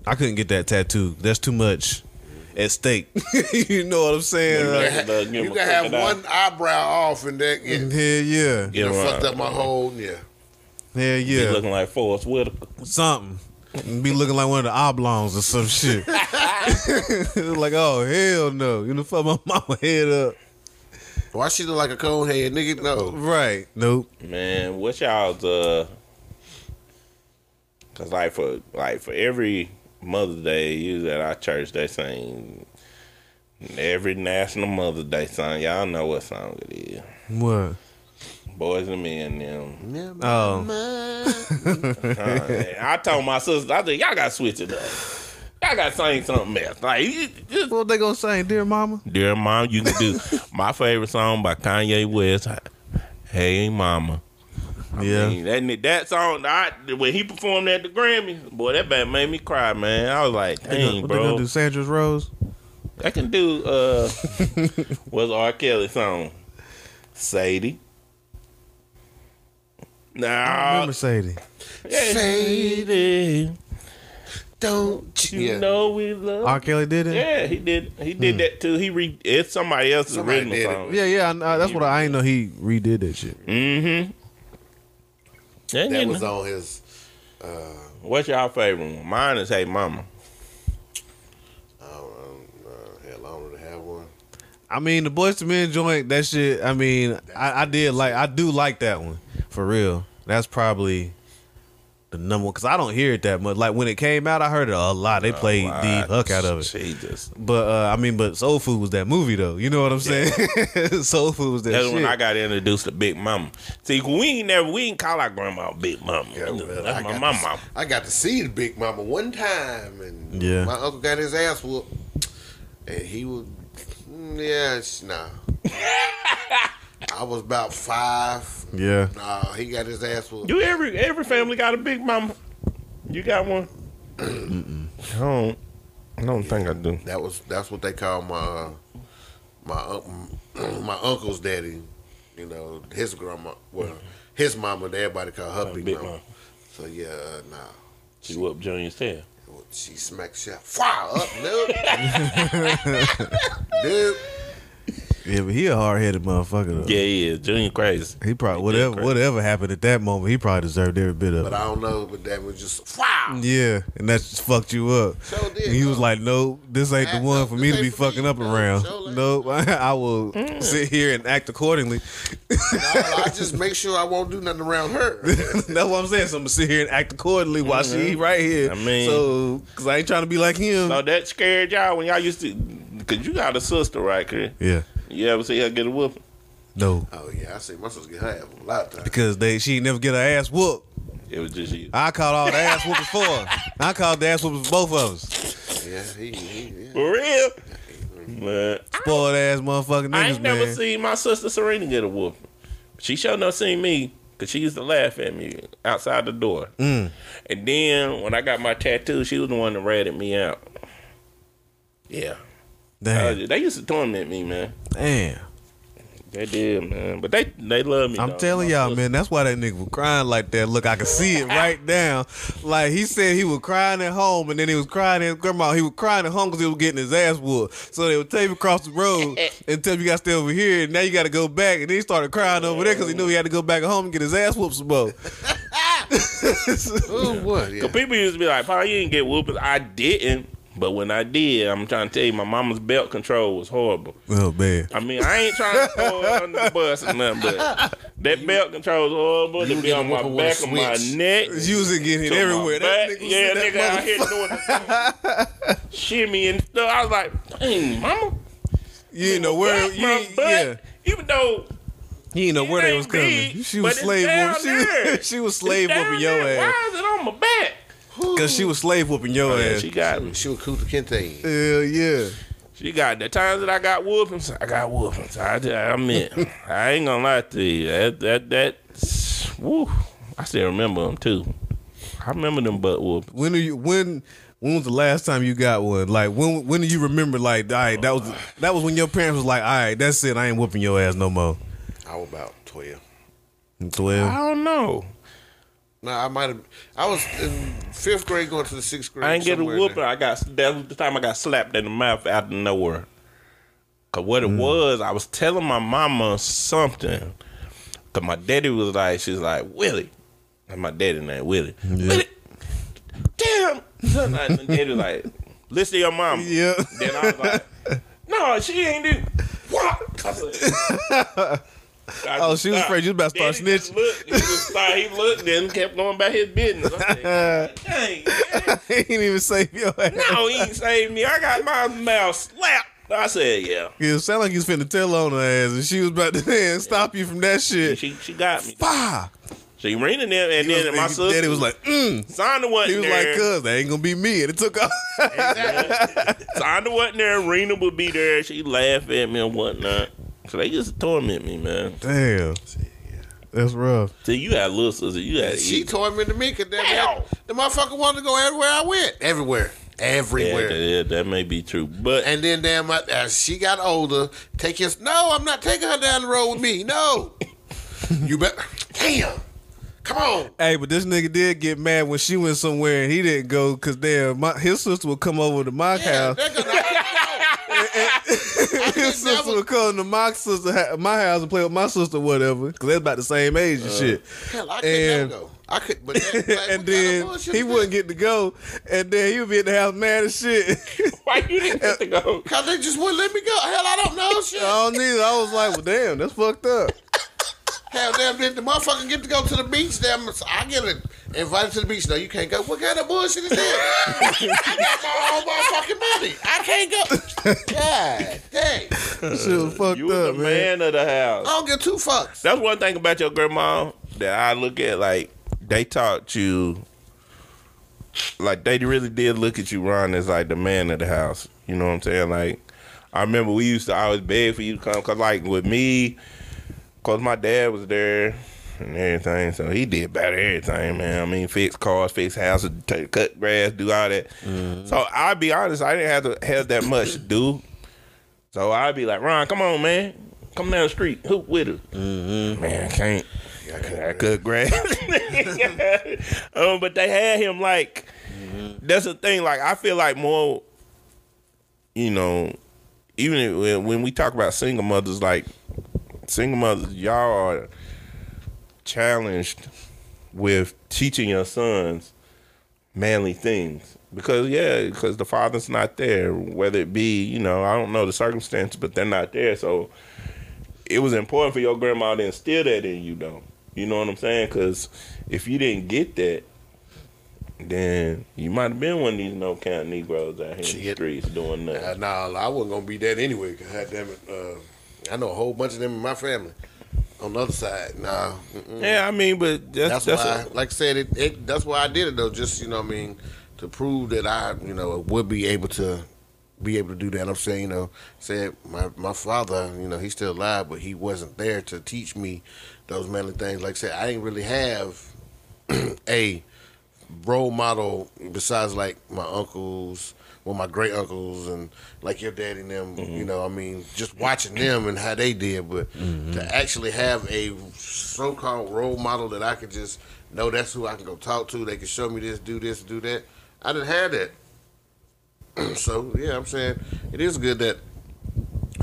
Speaker 4: I couldn't get that tattoo. That's too much at stake. you know what I'm saying?
Speaker 2: Yeah. Give him
Speaker 3: You can have
Speaker 2: crocodile.
Speaker 3: one eyebrow off and that get
Speaker 4: hell yeah,
Speaker 3: you
Speaker 2: Give a-
Speaker 3: fucked up my whole yeah.
Speaker 4: hell
Speaker 2: Be
Speaker 4: yeah.
Speaker 2: looking like Forest Whitaker.
Speaker 4: something. Be looking like one of the oblongs or some shit. like, oh hell no! You know, fuck my mama head up.
Speaker 3: Why she look like a cold head, nigga? No.
Speaker 4: Right? Nope.
Speaker 2: Man, what y'all's uh? Cause like for like for every Mother's Day, usually at our church they sing every National Mother's Day song. Y'all know what song it is.
Speaker 4: What?
Speaker 2: Boys and Men. Them.
Speaker 4: Oh,
Speaker 2: Uh, I told my sister, I said, y'all got to switch it up. Y'all got to sing something else. Like, you just,
Speaker 4: what they gonna sing, dear mama?
Speaker 2: dear mama, you can do my favorite song by Kanye West. Hey, mama. I
Speaker 4: Yeah.
Speaker 2: mean, that that song, I, when he performed at the Grammy, boy, that band made me cry, man. I was like,
Speaker 4: They gonna-
Speaker 2: dang,
Speaker 4: what they gonna
Speaker 2: bro.
Speaker 4: do? Sandra's Rose?
Speaker 2: I can do uh, what's R. Kelly song? Sadie.
Speaker 4: I
Speaker 2: Nah,
Speaker 4: remember Sadie.
Speaker 2: Sadie.
Speaker 3: Don't
Speaker 2: You
Speaker 3: yeah.
Speaker 2: know we love.
Speaker 4: R. Kelly did it.
Speaker 2: Yeah, he did. He did that too. He re. It's somebody else's
Speaker 3: Somebody
Speaker 2: original
Speaker 3: did it.
Speaker 2: song.
Speaker 4: Yeah, yeah. I, I, that's what I, I ain't know. He redid that shit.
Speaker 2: Mm-hmm. Yeah,
Speaker 3: That was
Speaker 2: know.
Speaker 3: on his
Speaker 2: What's y'all favorite one? Mine is Hey Mama.
Speaker 3: I don't know, uh, hell, I don't really have one.
Speaker 4: I mean, the Boyz II Men joint. That shit. I mean, I, I did like. I do like that one for real. That's probably the number one because I don't hear it that much. Like when it came out, I heard it a lot. They played
Speaker 2: Oh,
Speaker 4: the
Speaker 2: I-
Speaker 4: hook out of it.
Speaker 2: Jesus.
Speaker 4: But uh, I mean, but Soul Food was that movie though. You know what I'm saying? Soul Food was that
Speaker 2: That's
Speaker 4: shit.
Speaker 2: when I got introduced to Big Mama. See, we ain't never we ain't call our grandma Big Mama.
Speaker 3: Yeah, well,
Speaker 2: That's
Speaker 3: I
Speaker 2: my
Speaker 3: got
Speaker 2: mama.
Speaker 3: to, I got to see the Big Mama one time, and
Speaker 4: Yeah.
Speaker 3: my uncle got his ass whooped, and he was, mm, yeah, nah. I was about five.
Speaker 4: yeah.
Speaker 3: Nah, he got his ass whooped.
Speaker 2: You every every family got a Big Mama. You got one? I don't. I don't think I do.
Speaker 3: That was that's what they call my uh, my un- my uncle's daddy. You know, his grandma. Well, his mama. Everybody call her big,
Speaker 2: Big
Speaker 3: mama.
Speaker 2: Mama.
Speaker 3: So yeah, uh, nah.
Speaker 2: She whooped Junior's tail.
Speaker 3: She smacked shit. Fire up, dude. dude.
Speaker 4: Yeah, but he a hard headed motherfucker though.
Speaker 2: Yeah, yeah, Junior crazy.
Speaker 4: He probably whatever
Speaker 2: crazy.
Speaker 4: whatever happened at that moment, he probably deserved every bit of it. But.
Speaker 3: I don't know. But that was just wow.
Speaker 4: Yeah, and that just fucked you up.
Speaker 3: Sure did,
Speaker 4: and he was like, "No, this ain't the one
Speaker 3: up.
Speaker 4: for me to be
Speaker 3: for me.
Speaker 4: fucking up
Speaker 3: No,
Speaker 4: around.
Speaker 3: sure.
Speaker 4: Nope, I will sit here and act accordingly."
Speaker 3: No, I just make sure I won't do nothing around her.
Speaker 4: That's what I'm saying. So I'm gonna sit here and act accordingly while she right here.
Speaker 2: Mm-hmm. I mean-
Speaker 4: so because I ain't trying to be like him.
Speaker 2: So that scared y'all when y'all used to, cause you got a sister, right, Chris?
Speaker 4: Yeah,
Speaker 2: You ever see her get a whooping?
Speaker 4: no,
Speaker 3: Oh yeah, I see my sister get her ass a lot of times.
Speaker 4: because they she ain't never get her ass whooped.
Speaker 2: It was just you.
Speaker 4: I called all the ass whoopers for her. I called the ass whoopers for both of us.
Speaker 3: Yeah, he, he yeah.
Speaker 2: For real? Man,
Speaker 4: Spoiled ass motherfucking
Speaker 2: I
Speaker 4: niggas,
Speaker 2: ain't never
Speaker 4: man.
Speaker 2: seen my sister Serena get a whooping. She sure not seen me, cause she used to laugh at me outside the door.
Speaker 4: Mm.
Speaker 2: And then when I got my tattoo, she was the one that ratted me out. Yeah.
Speaker 4: Damn,
Speaker 2: Uh, they used to torment me, man.
Speaker 4: damn.
Speaker 2: They did, man. But they they love me.
Speaker 4: I'm
Speaker 2: dog.
Speaker 4: telling y'all, man, that's why that nigga was crying like that. Look, I can see it right now. Like he said, he was crying at home, and then he was crying at his grandma. He was crying at home because he was getting his ass whooped. So they would take him across the road and tell him you got to stay over here, and now you got to go back. And then he started crying over there because he knew he had to go back home and get his ass whooped some more.
Speaker 3: Oh what? Yeah.
Speaker 2: Cause people used to be like, "Paul, you didn't get whooped." I didn't, but when I did, I'm trying to tell you, my mama's belt control was horrible.
Speaker 4: Oh man,
Speaker 2: I mean, I ain't trying to throw her under the bus or nothing, but that belt control was horrible.
Speaker 3: You
Speaker 2: To be on my
Speaker 3: getting whooping with
Speaker 2: back
Speaker 3: a
Speaker 2: of my neck.
Speaker 4: you was getting hit
Speaker 2: to my
Speaker 4: everywhere. That nigga
Speaker 2: yeah,
Speaker 4: that
Speaker 2: nigga out here doing the shimmy and stuff. I was like, dang, mama.
Speaker 4: You didn't know where.
Speaker 2: Back
Speaker 4: You,
Speaker 2: my
Speaker 4: ain't-
Speaker 2: butt,
Speaker 4: yeah,
Speaker 2: Even though
Speaker 4: you didn't know
Speaker 2: it
Speaker 4: where they was coming.
Speaker 2: big,
Speaker 4: She was
Speaker 2: it's
Speaker 4: slave
Speaker 2: down
Speaker 4: whooping. She, she was slave
Speaker 2: down
Speaker 4: whooping your
Speaker 2: there.
Speaker 4: ass.
Speaker 2: Why is it on my back?
Speaker 4: Cause she was slave whooping your
Speaker 2: Oh, Yeah,
Speaker 4: ass.
Speaker 2: she got me.
Speaker 3: She was Kunta Kinte.
Speaker 4: Hell yeah.
Speaker 2: She got the times that I got whoopings. I got whoopings. I, I admit, I ain't gonna lie to you. That that that. Woo, I still remember them too. I remember them butt whoopings.
Speaker 4: When are you when when was the last time you got one? Like when when do you remember like all right, that was that was when your parents was like, all right, that's it, I ain't whooping your ass no more.
Speaker 3: I was about twelve.
Speaker 4: Twelve.
Speaker 2: I don't know.
Speaker 3: No, I might have. I was in fifth grade going to the sixth grade.
Speaker 2: I ain't get a
Speaker 3: somewhere in
Speaker 2: whooping. I got that was the time I got slapped in the mouth out of nowhere. Cause what it hmm. was, I was telling my mama something. Cause my daddy was like, she's like Willie, and my daddy name Willie. Willie, damn. And my daddy was like, listen to your mama.
Speaker 4: Yeah.
Speaker 2: Then I was like, no, she ain't do what? I
Speaker 4: Oh, she was afraid you was about to start
Speaker 2: just
Speaker 4: snitching.
Speaker 2: Looked, he just started, he looked, then kept going about his business. I said, dang, man.
Speaker 4: he ain't even save your ass.
Speaker 2: No, he ain't saved me. I got my mouth slapped. I said, yeah.
Speaker 4: Yeah, it sounded like you was finna tell on her ass and she was about to man, stop you from that shit.
Speaker 2: She she got me.
Speaker 4: Bah!
Speaker 2: She ran in there, and
Speaker 4: He
Speaker 2: then
Speaker 4: was-
Speaker 2: my
Speaker 4: he-
Speaker 2: sister.
Speaker 4: Daddy was like, mm.
Speaker 2: Sonda wasn't
Speaker 4: He was
Speaker 2: there.
Speaker 4: like, cuz that ain't gonna be me. And it took off.
Speaker 2: Sonda wasn't there. Rena would be there. She laugh at me and whatnot. So they used to torment me, man.
Speaker 4: Damn. That's rough.
Speaker 2: See, you had little sister. You had
Speaker 3: She tormented me because
Speaker 2: Ow.
Speaker 3: the motherfucker wanted to go everywhere I went. Everywhere. Everywhere.
Speaker 2: yeah, that may be true, but
Speaker 3: And then damn, I- as she got older, take his. No, I'm not taking her down the road with me. No, you bet. Damn, come on.
Speaker 4: Hey, but this nigga did get mad when she went somewhere and he didn't go because damn, my, his sister would come over to my
Speaker 3: Yeah,
Speaker 4: house. His sister
Speaker 3: never-
Speaker 4: would come to my sister, my house and play with my sister, whatever, because they're about the same age and uh, shit.
Speaker 3: hell, I could
Speaker 4: And-
Speaker 3: never go. I could, but that, like,
Speaker 4: and
Speaker 3: kind of
Speaker 4: then he wouldn't get to go, and then he would be in the house mad as shit.
Speaker 2: why you didn't get to go?
Speaker 3: Cause they just wouldn't let me go. Hell, I don't know shit.
Speaker 4: I don't need. I was like, well, damn, that's fucked up.
Speaker 3: Hell, damn, did the motherfucker get to go to the beach? Damn, I get it. Invited to the beach. No, you can't go. What kind of bullshit is that? I got my own motherfucking money. I can't go. God dang.
Speaker 4: That shit was fucked
Speaker 2: You was the
Speaker 4: man.
Speaker 2: man of the house.
Speaker 3: I don't give two fucks.
Speaker 2: That's one thing about your grandma that I look at. Like they taught you, like they really did look at you, Ron, as like the man of the house. You know what I'm saying? Like I remember we used to always beg for you to come, cause like with me, cause my dad was there and everything, so he did about everything, man. I mean, fix cars, fix houses, take, cut grass, do all that. Mm-hmm. So I'll be honest, I didn't have to have that much to do. So I'd be like, Ron, come on, man. Come down the street. Hoop with us. Mm-hmm. Man, I can't. I cut grass. um, but they had him like, mm-hmm. that's the thing. Like, I feel like more, you know, even when we talk about single mothers, like single mothers, y'all are challenged with teaching your sons manly things because yeah, because the father's not there. Whether it be you know I don't know the circumstance, but they're not there. So it was important for your grandma to instill that in you, though. You know what I'm saying? Because if you didn't get that, then you might have been one of these no count Negroes out here in the streets doing nothing.
Speaker 3: Uh, nah, I wasn't gonna be that anyway. God damn it, uh, I know a whole bunch of them in my family. On the other side, nah. mm-mm.
Speaker 2: Yeah, I mean, but that's
Speaker 3: That's,
Speaker 2: that's,
Speaker 3: why,
Speaker 2: a,
Speaker 3: like I said, it, it. That's why I did it though. Just you know, what I mean, to prove that I, you know, would be able to, be able to do that. I'm saying, you know, said my my father, you know, he's still alive, but he wasn't there to teach me those manly things. Like I said, I didn't really have a role model besides like my uncles, well, my great uncles, and like your daddy and them. You know, I mean, just watching them and how they did, but to actually have a so-called role model that I could just know that's who I can go talk to. They can show me this, do this, do that. I didn't have that. so yeah, I'm saying it is good that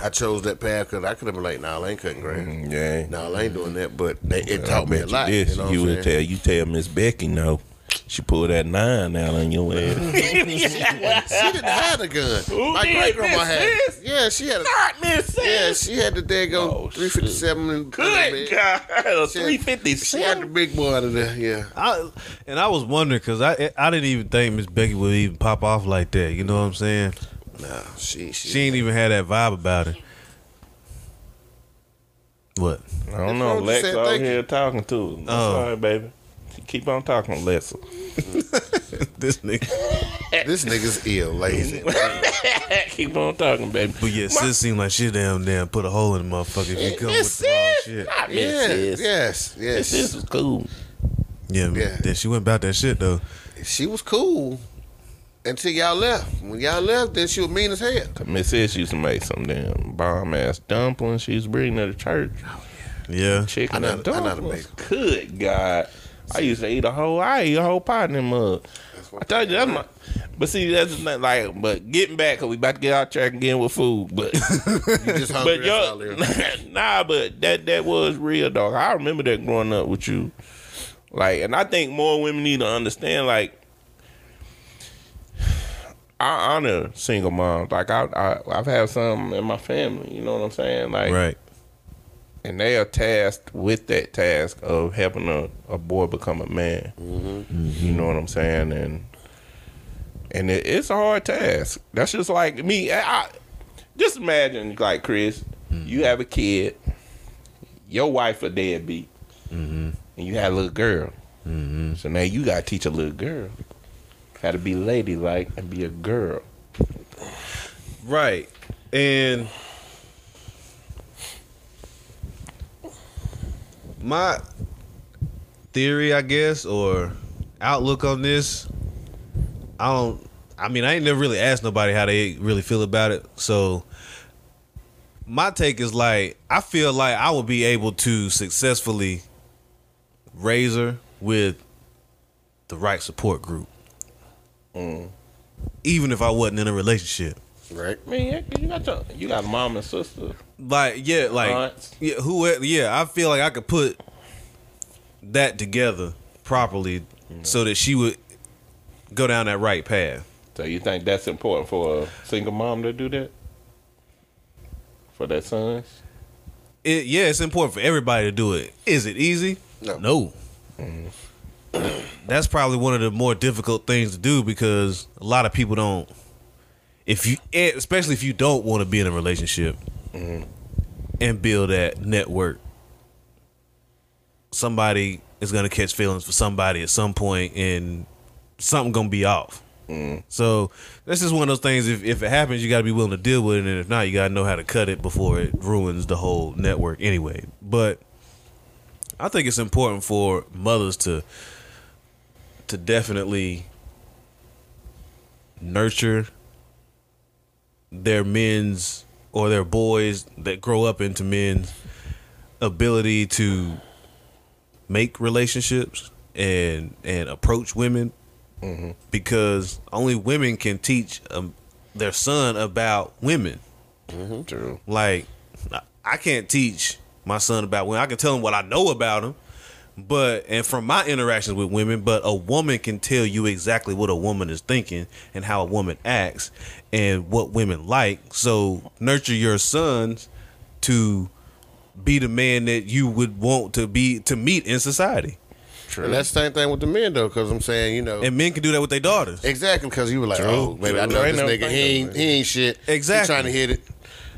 Speaker 3: I chose that path because I could have been like, "Nah, I ain't cutting grass.
Speaker 2: Mm, yeah.
Speaker 3: No, I ain't doing that." But they, it
Speaker 2: I
Speaker 3: taught me a lot.
Speaker 2: You,
Speaker 3: You, know
Speaker 2: you would tell you tell Miss Becky no. She pulled that nine out on your ass.
Speaker 3: she didn't have a gun. My great grandma
Speaker 2: Miss
Speaker 3: had.
Speaker 2: Sis?
Speaker 3: Yeah, she had a.
Speaker 2: Not Miss
Speaker 3: Yeah, she had the daggone
Speaker 2: Oh,
Speaker 3: three fifty seven. and
Speaker 2: Good God, a
Speaker 3: She-
Speaker 2: three fifty
Speaker 3: She had the big boy out of there. Yeah.
Speaker 4: I, and I was wondering because I I didn't even think Miss Becky would even pop off like that. You know what I'm saying?
Speaker 3: Nah, she she.
Speaker 4: She ain't even had that vibe about it. What?
Speaker 2: I don't know. Lex
Speaker 3: said,
Speaker 2: over
Speaker 3: thank you.
Speaker 2: here talking to her. I'm
Speaker 4: Oh.
Speaker 2: sorry, baby. Keep on talking, Lexa.
Speaker 4: this nigga.
Speaker 3: this nigga's ill, lazy.
Speaker 2: Keep on talking, baby.
Speaker 4: But yeah, sis seemed like she damn damn put a hole in the motherfucker if you come
Speaker 2: Miss
Speaker 4: with the wrong
Speaker 2: Sis,
Speaker 4: shit.
Speaker 2: not Miss
Speaker 3: yeah,
Speaker 2: Sis.
Speaker 3: yes, yes.
Speaker 2: This was cool.
Speaker 4: Yeah,
Speaker 3: Yeah.
Speaker 4: Then she went about that shit though.
Speaker 3: She was cool until y'all left. When y'all left, then she was mean as hell.
Speaker 2: Cause Miss Sis used to make some damn bomb ass dumplings. She was bringing bring to the church.
Speaker 4: Oh, yeah.
Speaker 2: Chicken
Speaker 3: I
Speaker 2: and
Speaker 3: know- I know how to
Speaker 2: dumplings.
Speaker 3: make
Speaker 2: Good God. I used to eat a whole, I eat a whole pot in them mug. I told you that's my, but see that's not like, but getting back, cause we about to get out track again with food, but
Speaker 3: You just hungry.
Speaker 2: but
Speaker 3: that's all
Speaker 2: yo,
Speaker 3: there.
Speaker 2: nah, but that that was real, dog. I remember that growing up with you, like, and I think more women need to understand, like, I honor single moms. Like, I, I I've had some in my family. You know what I'm saying? Like,
Speaker 4: Right.
Speaker 2: And they are tasked with that task of helping a, a boy become a man. Mm-hmm. You know what I'm saying? And and it, it's a hard task. That's just like me. I, I- just imagine, like Chris, you mm-hmm. have a kid, your wife a deadbeat, mm-hmm. and you had a little girl. So now you got to teach a little girl how to be ladylike and be a girl.
Speaker 4: Right. And my theory, I guess, or outlook on this, I don't I mean, I ain't never really asked nobody how they really feel about it. So my take is like I feel like I would be able to successfully raise her with the right support group. Mm. Even if I wasn't in a relationship.
Speaker 3: Right.
Speaker 2: I mean, yeah, you got your, you got mom and sister.
Speaker 4: Like yeah, like
Speaker 2: Aunts.
Speaker 4: yeah, who yeah, I feel like I could put that together properly so that she would go down that right path.
Speaker 2: So you think that's important for a single mom to do that? For their sons?
Speaker 4: It, yeah, it's important for everybody to do it. Is it easy?
Speaker 3: No.
Speaker 4: no That's probably one of the more difficult things to do because a lot of people don't. If you, eh, especially if you don't want to be in a relationship Mm-hmm. and build that network, somebody is gonna catch feelings for somebody at some point, and something gonna be off. Mm-hmm. So this is one of those things. If if it happens, you got to be willing to deal with it, and if not, you got to know how to cut it before it ruins the whole network. Anyway, but I think it's important for mothers to to definitely nurture their men's or their boys that grow up into men's ability to make relationships and and approach women because only women can teach um, their son about women
Speaker 2: True.
Speaker 4: Like, I- I can't teach my son about women. I can tell him what I know about him, but and from my interactions with women, but a woman can tell you exactly what a woman is thinking and how a woman acts and what women like. So nurture your sons to be the man that you would want to be to meet in society.
Speaker 3: And that's the same thing with the men though, because I'm saying, you know,
Speaker 4: And men can do that with their daughters.
Speaker 3: exactly because you were like,
Speaker 2: True,
Speaker 3: oh, maybe I know
Speaker 2: I
Speaker 3: this
Speaker 2: ain't
Speaker 3: nigga. He ain't, he ain't shit.
Speaker 4: Exactly.
Speaker 3: He trying to hit it.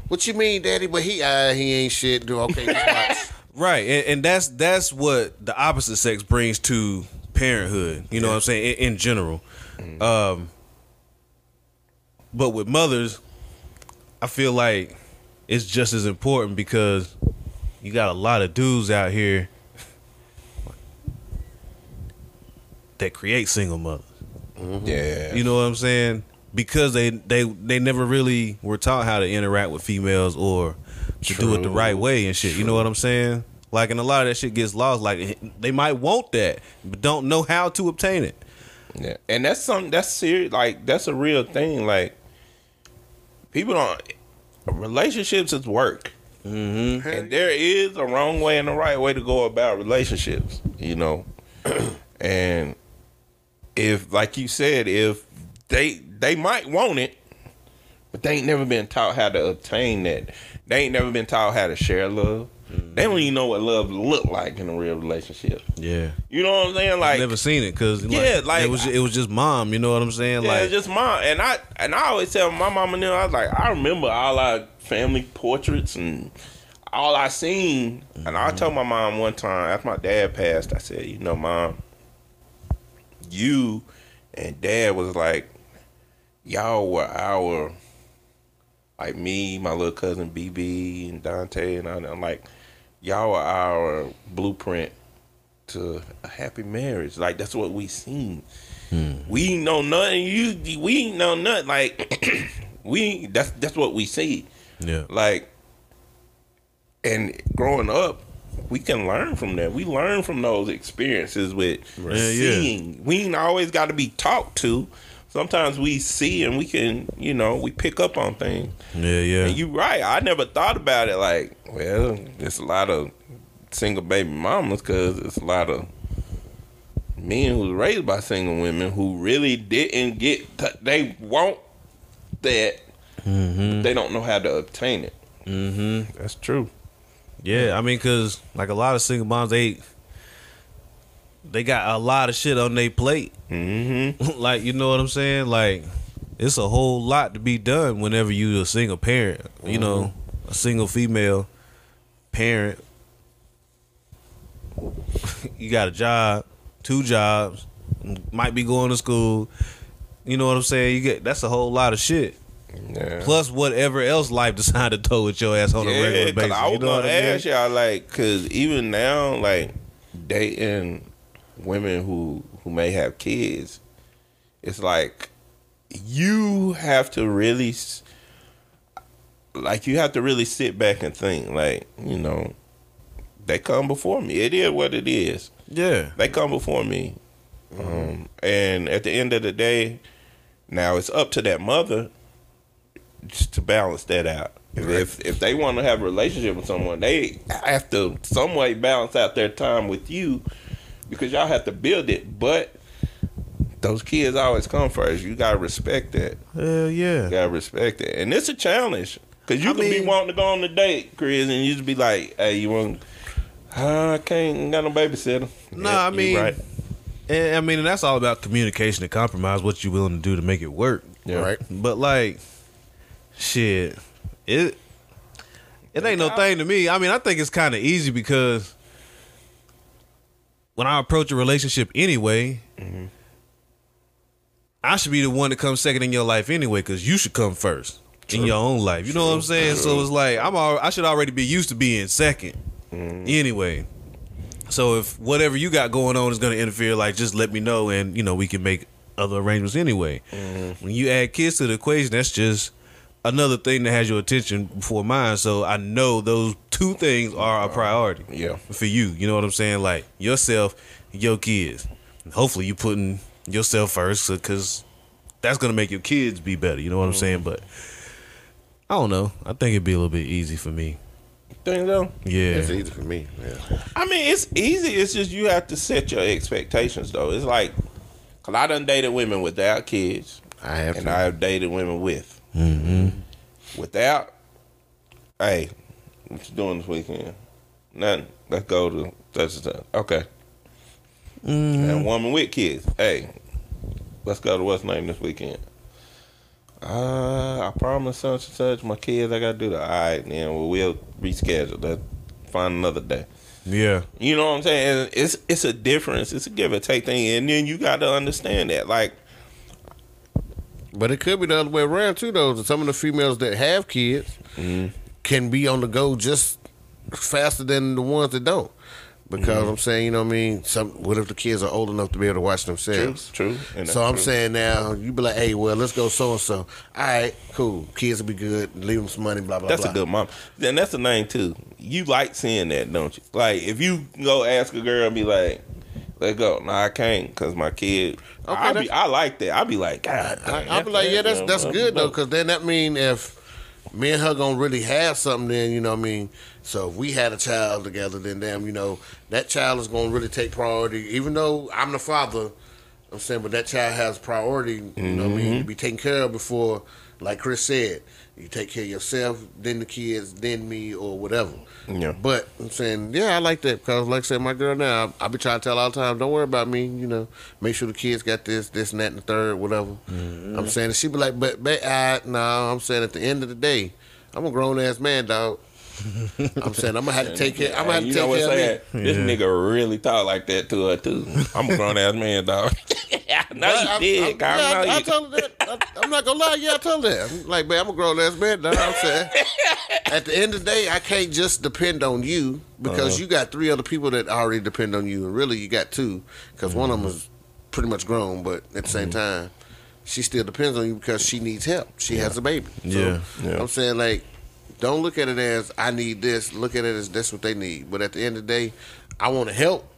Speaker 3: What you mean, daddy? But he, uh, he ain't shit. Do okay. just watch.
Speaker 4: Right, and, and that's that's what the opposite sex brings to parenthood. You know what I'm saying in, in general. Um, but with mothers, I feel like it's just as important because you got a lot of dudes out here that create single mothers.
Speaker 2: Yeah.
Speaker 4: You know what I'm saying? Because they they they never really were taught how to interact with females or to do it the right way and shit. You know what I'm saying? Like, and a lot of that shit gets lost. Like, they might want that, but don't know how to obtain it.
Speaker 2: Yeah, and that's something that's serious. Like that's a real thing. Like people don't relationships is work, mm-hmm. and there is a wrong way and a right way to go about relationships. You know, and if, like you said, if they they might want it, but they ain't never been taught how to obtain that. They ain't never been taught how to share love. They don't even know what love look like in a real relationship.
Speaker 4: Yeah,
Speaker 2: You know what I'm saying? Like
Speaker 4: never seen it because
Speaker 2: Yeah, like-
Speaker 4: it was it was just mom. You know what I'm saying?
Speaker 2: Yeah,
Speaker 4: like,
Speaker 2: just mom. And I and I always tell my mom and them, I was like, I remember all our family portraits and all I seen. And I told my mom one time after my dad passed, I said, you know, mom, you and dad was like, y'all were our like me, my little cousin BB and Dante and I, I'm like, y'all are our blueprint to a happy marriage. Like that's what we seen. Hmm. We ain't know nothing. You we ain't know nothing. Like we that's that's what we see.
Speaker 4: yeah,
Speaker 2: Like and growing up, we can learn from that. We learn from those experiences with
Speaker 4: Yeah, yeah.
Speaker 2: seeing. We ain't always got to be talked to. Sometimes we see and we can, you know, we pick up on things.
Speaker 4: yeah, yeah.
Speaker 2: And you right. I never thought about it like, well, there's a lot of single baby mamas because it's a lot of men who was raised by single women who really didn't get. T- they want that, but they don't know how to obtain it. Mm-hmm. That's true.
Speaker 4: Yeah, I mean, cause like a lot of single moms, they they got a lot of shit on their plate.
Speaker 2: Mm-hmm.
Speaker 4: like, you know what I'm saying? Like, it's a whole lot to be done whenever you a single parent. You know, a single female parent. you got a job, two jobs, might be going to school. You know what I'm saying? You get that's a whole lot of shit.
Speaker 2: Yeah.
Speaker 4: Plus whatever else life decided to throw at your ass on a regular
Speaker 2: Yeah,
Speaker 4: basis.
Speaker 2: because I was
Speaker 4: you know
Speaker 2: gonna ask y'all like, cause even now, like dating women who who may have kids, it's like you have to really, like, you have to really sit back and think, like, you know, they come before me. It is what it is.
Speaker 4: Yeah.
Speaker 2: They come before me, um, and at the end of the day, now it's up to that mother just to balance that out. If if, if they want to have a relationship with someone, they have to some way balance out their time with you because y'all have to build it. But those kids always come first. You gotta respect that.
Speaker 4: Hell yeah.
Speaker 2: You gotta respect it, and it's a challenge because you
Speaker 4: I
Speaker 2: could be wanting to go on a date, Chris, and you just be like, "Hey, you want?" "Uh, I can't got no babysitter.
Speaker 4: Nah,
Speaker 2: Yeah,
Speaker 4: I mean,
Speaker 2: right.
Speaker 4: And I mean, and that's all about communication and compromise. What you willing to do to make it work.
Speaker 2: Yeah.
Speaker 3: Right.
Speaker 4: But like, shit, it it ain't no thing to me. I mean, I think it's kind of easy because when I approach a relationship anyway, I should be the one that comes second in your life anyway because you should come first in your own life. You know what I'm saying? So it's like I'm all, I should already be used to being 2nd anyway. So if whatever you got going on is going to interfere, like just let me know, and you know we can make other arrangements anyway. When you add kids to the equation, that's just another thing that has your attention before mine. So I know those two things are a priority.
Speaker 2: Yeah.
Speaker 4: for you. You know what I'm saying? Like yourself, your kids. And hopefully you putting yourself first because that's gonna make your kids be better. You know what I'm mm-hmm. saying? But I don't know. I think it'd be a little bit easy for me.
Speaker 2: Think so?
Speaker 4: Yeah.
Speaker 3: It's easy for me. Yeah.
Speaker 2: I mean, it's easy. It's just you have to set your expectations, though. It's like, cause I done dated women without kids,
Speaker 3: I have
Speaker 2: and
Speaker 3: to.
Speaker 2: I have dated women with.
Speaker 4: Mm-hmm.
Speaker 2: Without, hey, what you doing this weekend? Nothing. Let's go to such and such. Okay. And woman with kids. Hey, let's go to what's name this weekend. Uh, I promise such and such. My kids, I gotta do that. All right, then well, we'll reschedule. Let's find another day.
Speaker 4: Yeah.
Speaker 2: You know what I'm saying? It's it's a difference. It's a give and take thing, and then you got to understand that. Like,
Speaker 3: But it could be the other way around too, though. Some of the females that have kids mm-hmm. can be on the go just faster than the ones that don't. Because mm-hmm. I'm saying, you know what I mean? Some what if the kids are old enough to be able to watch themselves?
Speaker 2: true. And
Speaker 3: So I'm
Speaker 2: true.
Speaker 3: saying now, you be like, hey, well, let's go so and so. All right, cool. Kids will be good. Leave them some money, blah, blah,
Speaker 2: That's
Speaker 3: blah.
Speaker 2: a good mom. Then that's the thing too. You like seeing that, don't you? Like if you go ask a girl and be like, "Let go," no, I can't because my kid.
Speaker 3: Okay,
Speaker 2: I be, I like that. I be like, God,
Speaker 3: I,
Speaker 2: dang,
Speaker 3: I'll be like, yeah, that's that's good though, because then that mean if me and her gonna really have something, then you know what I mean. So if we had a child together, then damn, you know that child is gonna really take priority. Even though I'm the father, I'm saying, but that child has priority. You know what I mean mm-hmm. to be taken care of before, like Chris said, you take care of yourself, then the kids, then me, or whatever.
Speaker 2: Yeah.
Speaker 3: But I'm saying, yeah, I like that because, like I said, my girl now, I, I be trying to tell all the time, don't worry about me. You know, make sure the kids got this, this, and that, and the third, whatever.
Speaker 2: Mm-hmm.
Speaker 3: I'm saying, she be like, but, but, I, no, I'm saying at the end of the day, I'm a grown ass man, dog. I'm saying I'm gonna have to take care. I'm gonna have to
Speaker 2: you
Speaker 3: take
Speaker 2: know what's
Speaker 3: care of
Speaker 2: sad?
Speaker 3: me.
Speaker 2: This nigga really talk like that to her too. I'm a grown ass man, dog. I know
Speaker 3: But
Speaker 2: you
Speaker 3: I'm-
Speaker 2: did.
Speaker 3: I'm,
Speaker 2: I
Speaker 3: yeah,
Speaker 2: know
Speaker 3: I, I told her that. I, I'm not gonna lie. Yeah, I told her that. I'm like, man, I'm a grown ass man. Dog. I'm saying, at the end of the day, I can't just depend on you because
Speaker 2: Uh-huh.
Speaker 3: you got three other people that already depend on you, and really, you got two because one of them
Speaker 2: Mm-hmm.
Speaker 3: is pretty much grown, but at the same time, she still depends on you because she needs help. She has a baby. So
Speaker 4: Yeah.
Speaker 2: Yeah.
Speaker 3: I'm saying, like, don't look at it as I need this. Look at it as that's what they need. But at the end of the day, I want to help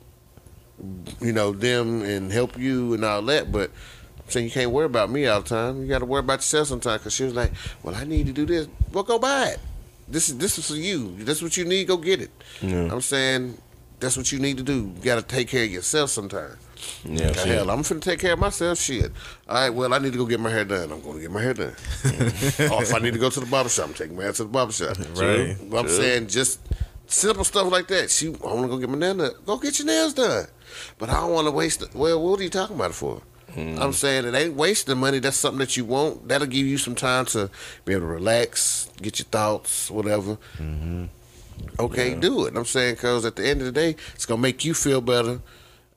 Speaker 3: you know them and help you and all that. But I'm saying you can't worry about me all the time. You got to worry about yourself sometimes. Because she was like, "Well, I need to do this. Well, go buy it. This is this is for you. That's what you need. Go get it."
Speaker 2: Yeah.
Speaker 3: I'm saying that's what you need to do. You got to take care of yourself sometimes.
Speaker 2: Yeah,
Speaker 3: The hell, I'm finna take care of myself. Shit. All right. Well, I need to go get my hair done. I'm going to get my hair done. or oh, if I need to go to the barber shop, I'm taking my ass to the barber shop.
Speaker 4: Right.
Speaker 3: But I'm saying just simple stuff like that. She, I want to go get my nails done. Go get your nails done. But I don't want to waste. it. Well, what are you talking about it for? Hmm. I'm saying it ain't wasting money. That's something that you want. That'll give you some time to be able to relax, get your thoughts, whatever. Mm-hmm. Okay, do it. I'm saying because at the end of the day, it's gonna make you feel better.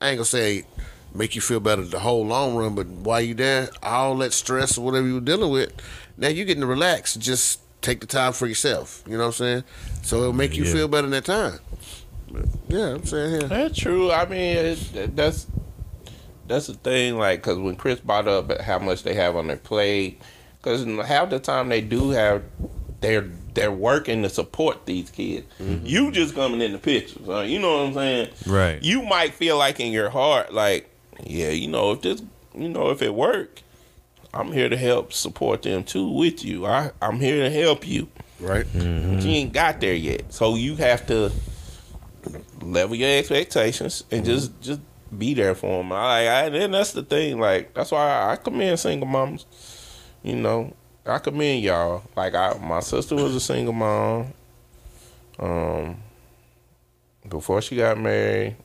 Speaker 3: I ain't gonna say make you feel better the whole long run, but while you there, all that stress or whatever you were dealing with, now you're getting to relax. Just take the time for yourself. You know what I'm saying? So it'll make you
Speaker 4: Yeah.
Speaker 3: feel better in that time. But, yeah, I'm saying yeah.
Speaker 2: That's true. I mean, it, that's that's the thing. Like, cause when Chris brought up how much they have on their plate, cause half the time they do have, they're they're working to support these kids. Mm-hmm. You just coming in the picture, you know what I'm saying?
Speaker 4: Right.
Speaker 2: You might feel like in your heart, like, yeah, you know, if this, you know, if it work, I'm here to help support them too with you. I I'm here to help you.
Speaker 3: Right.
Speaker 2: But you ain't got there yet. So you have to level your expectations and just mm-hmm. just be there for them. I, I and that's the thing. Like that's why I, I commend single moms. You know, I commend y'all. Like I, my sister was a single mom. Um, before she got married,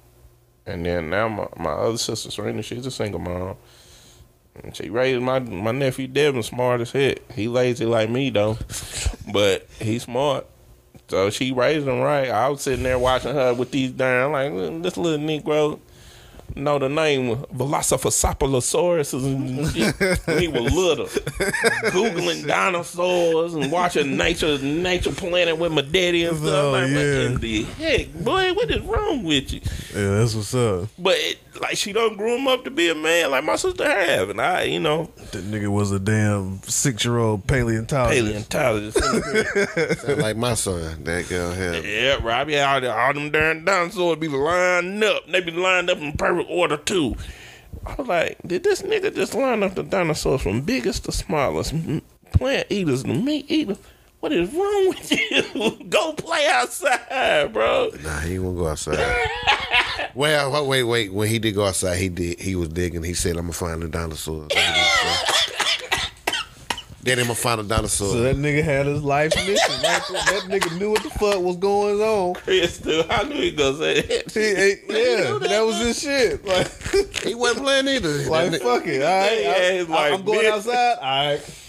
Speaker 2: and then now my, my other sister Serena, she's a single mom. And she raised my my nephew Devin smart as heck. He lazy like me though, but he's smart. So she raised him right. I was sitting there watching her with these darn like "Mm, this little Negro know the name Velociraptorosaurus and shit. when he was little. Googling dinosaurs and watching Nature Nature Planet with my daddy and stuff.
Speaker 4: Oh,
Speaker 2: like, what
Speaker 4: yeah.
Speaker 2: in the heck, boy, what is wrong with you?
Speaker 4: Yeah, that's what's up.
Speaker 2: But it, like she don't grow him up to be a man like my sister have, and I, you know,
Speaker 4: That nigga was a damn six year old paleontologist.
Speaker 2: paleontologist.
Speaker 3: Sound like my son. That girl had.
Speaker 2: yeah, Robbie, all, the, all them darn dinosaurs be lined up. They be lined up in perfect order too. I was like, did this nigga just line up the dinosaurs from biggest to smallest, plant eaters to meat eaters? What is wrong with you? Go play outside, bro.
Speaker 3: Nah, he won't go outside. well, wait, wait. When he did go outside, he did. He was digging. He said, "I'm gonna find the dinosaur." Then I'm gonna find a dinosaur.
Speaker 4: So that nigga had his life mission. Right there. That nigga knew what the fuck was going on.
Speaker 2: Chris, too. I knew he gonna say it.
Speaker 4: He, he- yeah, that was his shit. Like,
Speaker 3: he wasn't playing either.
Speaker 4: like
Speaker 3: That ni-
Speaker 4: fuck it. All right,
Speaker 2: Yeah,
Speaker 4: I,
Speaker 2: it's like,
Speaker 4: am going
Speaker 2: bitch.
Speaker 4: outside. All right.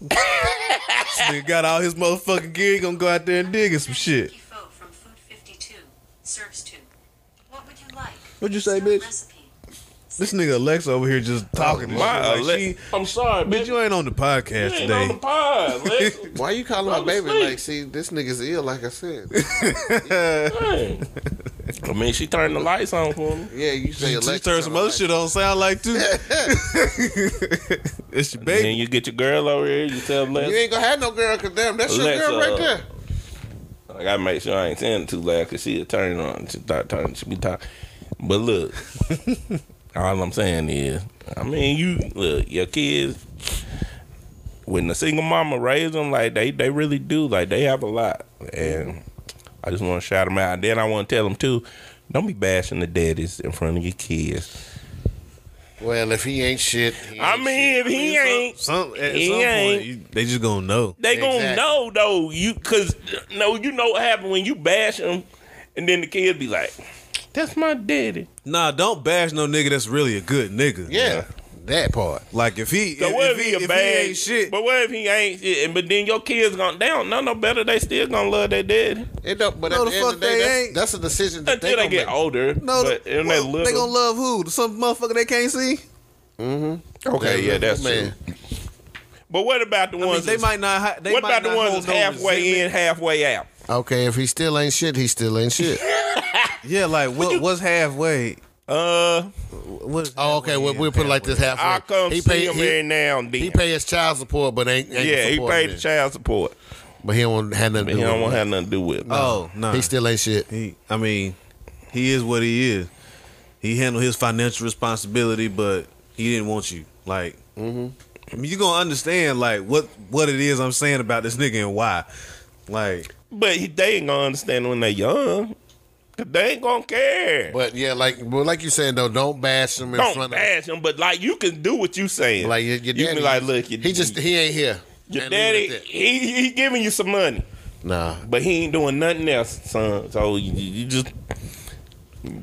Speaker 4: This nigga got all his motherfucking gear. He gonna go out there and dig in some shit.
Speaker 5: From Food 52 serves two. What would you like?
Speaker 4: What'd you say,
Speaker 5: Serve
Speaker 4: bitch?
Speaker 5: Recipe.
Speaker 4: This nigga Alexa over here just talking. and
Speaker 2: My,
Speaker 4: shit. Like,
Speaker 2: Ale-
Speaker 4: she,
Speaker 2: I'm sorry,
Speaker 4: bitch,
Speaker 2: bitch.
Speaker 4: you ain't on the podcast
Speaker 2: You ain't on the
Speaker 4: today.
Speaker 2: pod, Alexa.
Speaker 3: Why you calling my baby
Speaker 2: sleep.
Speaker 3: like? See, this nigga's ill. Like I said.
Speaker 2: I mean, she turned the lights on for me.
Speaker 3: Yeah, you say
Speaker 4: She,
Speaker 3: Alexa.
Speaker 4: she turned some other shit on. Sound like too. it's your baby.
Speaker 2: And you get your girl over here, you tell Alexa.
Speaker 3: You ain't gonna have no girl, cause damn, that's your girl right
Speaker 2: uh,
Speaker 3: there.
Speaker 2: I gotta make sure I ain't saying it too loud because she'll turn it on. She start turning, she be talking. But look, all I'm saying is, I mean, you look, your kids, when the single mama raise them, like they they really do, like they have a lot, and I just want to shout them out. And then I want to tell them too, don't be bashing the daddies in front of your kids.
Speaker 3: Well, if he ain't shit, he
Speaker 2: I
Speaker 3: ain't
Speaker 2: mean, if he ain't,
Speaker 4: Some, at
Speaker 2: He
Speaker 4: some
Speaker 2: ain't.
Speaker 4: point, you, they just gonna know.
Speaker 2: They gonna
Speaker 3: Exactly.
Speaker 2: know though, you cause no, you know what happened when you bash them, and then the kids be like, "That's my daddy."
Speaker 4: Nah, don't bash no nigga that's really a good nigga.
Speaker 3: Yeah, that part.
Speaker 4: Like if he,
Speaker 2: So
Speaker 4: if,
Speaker 2: what
Speaker 4: if
Speaker 2: if,
Speaker 4: he,
Speaker 2: he a
Speaker 4: if
Speaker 2: bad
Speaker 4: he ain't shit,
Speaker 2: But what if he ain't shit? And but then your kids gonna they don't know no better. They still gonna love their daddy
Speaker 3: It don't. But
Speaker 4: No,
Speaker 3: at
Speaker 4: the
Speaker 3: the, end
Speaker 4: fuck
Speaker 3: of the day,
Speaker 4: they
Speaker 3: that's,
Speaker 4: ain't.
Speaker 3: that's a decision that
Speaker 2: until they,
Speaker 3: gonna
Speaker 2: get
Speaker 3: make.
Speaker 2: older.
Speaker 4: no,
Speaker 2: but
Speaker 4: the, well,
Speaker 2: that
Speaker 4: they
Speaker 2: little,
Speaker 4: gonna love who? Some motherfucker they can't see. Mm-hmm.
Speaker 2: Okay, yeah, that's
Speaker 3: man.
Speaker 2: true. But what about the
Speaker 4: I mean,
Speaker 2: ones?
Speaker 4: they
Speaker 2: that's-
Speaker 4: might not. ha- They
Speaker 2: what
Speaker 4: might
Speaker 2: about the
Speaker 4: not
Speaker 2: ones
Speaker 4: hold
Speaker 2: that's
Speaker 4: no
Speaker 2: halfway in,
Speaker 4: resentment.
Speaker 2: halfway out?
Speaker 3: Okay, if he still ain't shit, he still ain't shit.
Speaker 4: Yeah, like what? What's halfway?
Speaker 2: Uh,
Speaker 4: What's
Speaker 3: oh, okay. Well, we'll put it like this: halfway.
Speaker 2: I come
Speaker 3: he
Speaker 2: see
Speaker 3: pay
Speaker 2: him
Speaker 3: he,
Speaker 2: every now and then.
Speaker 3: he pay his child support, but ain't, ain't
Speaker 2: yeah, he paid the child support,
Speaker 3: but he don't have nothing
Speaker 2: but
Speaker 3: to
Speaker 2: he
Speaker 3: do
Speaker 2: don't
Speaker 3: with
Speaker 2: want
Speaker 3: it.
Speaker 2: have nothing to do with it.
Speaker 4: Oh no,
Speaker 3: He still ain't shit.
Speaker 4: He, I mean, he is what he is. He handled his financial responsibility, but he didn't want you. Like,
Speaker 3: Mm-hmm.
Speaker 4: I mean, you gonna understand like what what it is I'm saying about this nigga and why. Like,
Speaker 2: But they ain't gonna understand when they young. They ain't gonna care.
Speaker 3: But yeah, like, well, like you saying though, don't bash them. in
Speaker 2: Don't bash them, but like you can do what you saying.
Speaker 3: like your, your
Speaker 2: you
Speaker 3: daddy.
Speaker 2: can be like, look, your,
Speaker 3: he just he ain't here.
Speaker 2: your
Speaker 3: And
Speaker 2: daddy, he he giving you some money,
Speaker 3: Nah,
Speaker 2: but he ain't doing nothing else, son. So you, you just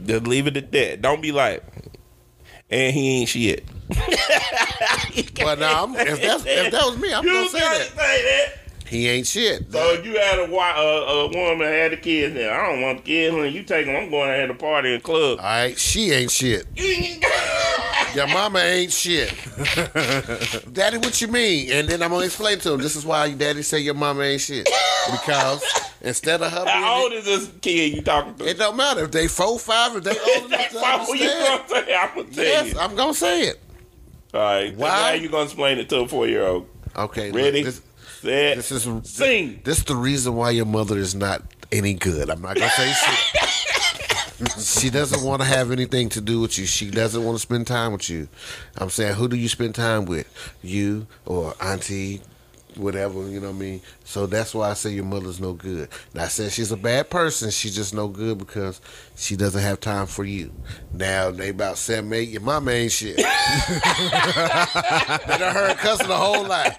Speaker 2: just leave it at that. Don't be like, and he ain't shit.
Speaker 3: but nah, if if that was me, I'm
Speaker 2: you
Speaker 3: gonna say that
Speaker 2: say that.
Speaker 3: He ain't shit.
Speaker 2: So you had a, a, uh, a woman that had the kids there. I don't want the kids. When you take them, I'm going to have a party in club.
Speaker 3: All right, she ain't shit. Your mama ain't shit. daddy, what you mean? And then I'm gonna explain to him. This is why daddy say your mama ain't shit. Because instead of her
Speaker 2: How old
Speaker 3: being,
Speaker 2: is this kid you talking to?
Speaker 3: it don't matter if they four, five, if they old enough to
Speaker 2: you gonna say. I'm gonna tell
Speaker 3: Yes,
Speaker 2: you.
Speaker 3: I'm gonna say it.
Speaker 2: All right.
Speaker 3: Why?
Speaker 2: Now you gonna explain it to a four year old?
Speaker 3: Okay, look,
Speaker 2: Ready?
Speaker 3: this,
Speaker 2: Set.
Speaker 3: this is
Speaker 2: Sing.
Speaker 3: This is the reason why your mother is not any good. I'm not gonna say shit. she doesn't want to have anything to do with you. She doesn't want to spend time with you. I'm saying, who do you spend time with? You or auntie, whatever, you know what I mean? So that's why I say your mother's no good. Not saying she's a bad person, she's just no good because she doesn't have time for you. Now they about seven, eight, your mama ain't shit. they I heard cussing the whole life.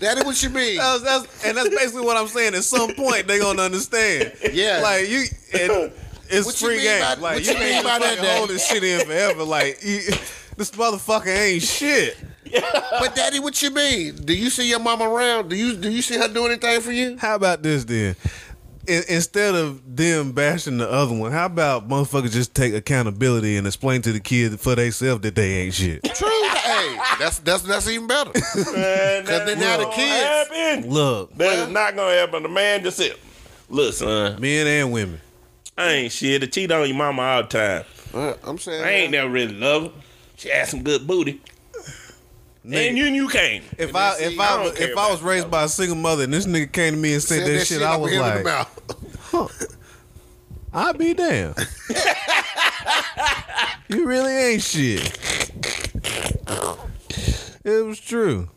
Speaker 3: Daddy, what you mean?
Speaker 4: that's, that's and that's basically what I'm saying. At some point, they gonna understand.
Speaker 3: Yeah.
Speaker 4: like you. And, it's
Speaker 3: What
Speaker 4: free game.
Speaker 3: by-
Speaker 4: like
Speaker 3: what
Speaker 4: you
Speaker 3: you mean by that,
Speaker 4: hold this shit in forever. Like you, this motherfucker ain't shit.
Speaker 3: But daddy, what you mean? Do you see your mama around? Do you do you see her do anything for you?
Speaker 4: How about this then? In, instead of them bashing the other one, how about motherfuckers just take accountability and explain to the kids for themselves that they ain't shit?
Speaker 3: True. hey, that's that's that's even better.
Speaker 2: Man, that
Speaker 3: then now the kids-
Speaker 2: happen.
Speaker 4: Look,
Speaker 2: That is not gonna happen. The man just said, "Look, son,
Speaker 4: men and women.
Speaker 2: I ain't shit. To cheat on your mama all the time.
Speaker 3: Uh, I'm saying
Speaker 2: I ain't never really love her. She had some good booty, and you you came.
Speaker 4: If
Speaker 3: And
Speaker 4: I
Speaker 3: see,
Speaker 4: if
Speaker 2: I
Speaker 4: I was if I was raised by a single mother and this nigga came to me and said,
Speaker 3: Said
Speaker 4: that, shit, I
Speaker 3: I'ma
Speaker 4: was
Speaker 3: hit him in
Speaker 4: like,
Speaker 3: the mouth.
Speaker 4: I'd be damn. you really ain't shit. It was true.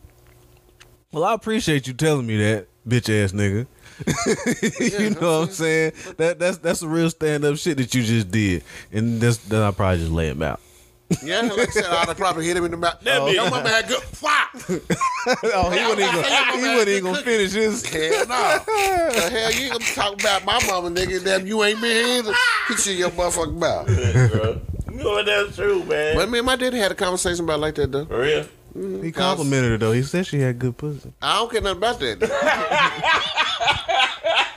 Speaker 4: Well, I appreciate you telling me that bitch ass nigga. you know what I'm saying? That that's that's the real stand up shit that you just did, and that's then I probably just lay him out.
Speaker 3: Yeah, like I said, I'd have probably hit him in the mouth.
Speaker 2: That
Speaker 3: Oh,
Speaker 2: bitch-
Speaker 3: your mama had good fuck.
Speaker 4: oh, he wasn't even gonna, he wasn't even gonna finish his.
Speaker 3: Hell no. the hell you gonna talk about my mama, nigga? Damn, you ain't been here either. Hit you in your motherfucking mouth.
Speaker 2: bro. You know that's true, man.
Speaker 3: But me and my daddy had a conversation about it like that though.
Speaker 2: For real.
Speaker 4: He complimented her though. He said she had good pussy.
Speaker 3: I don't care nothing about that.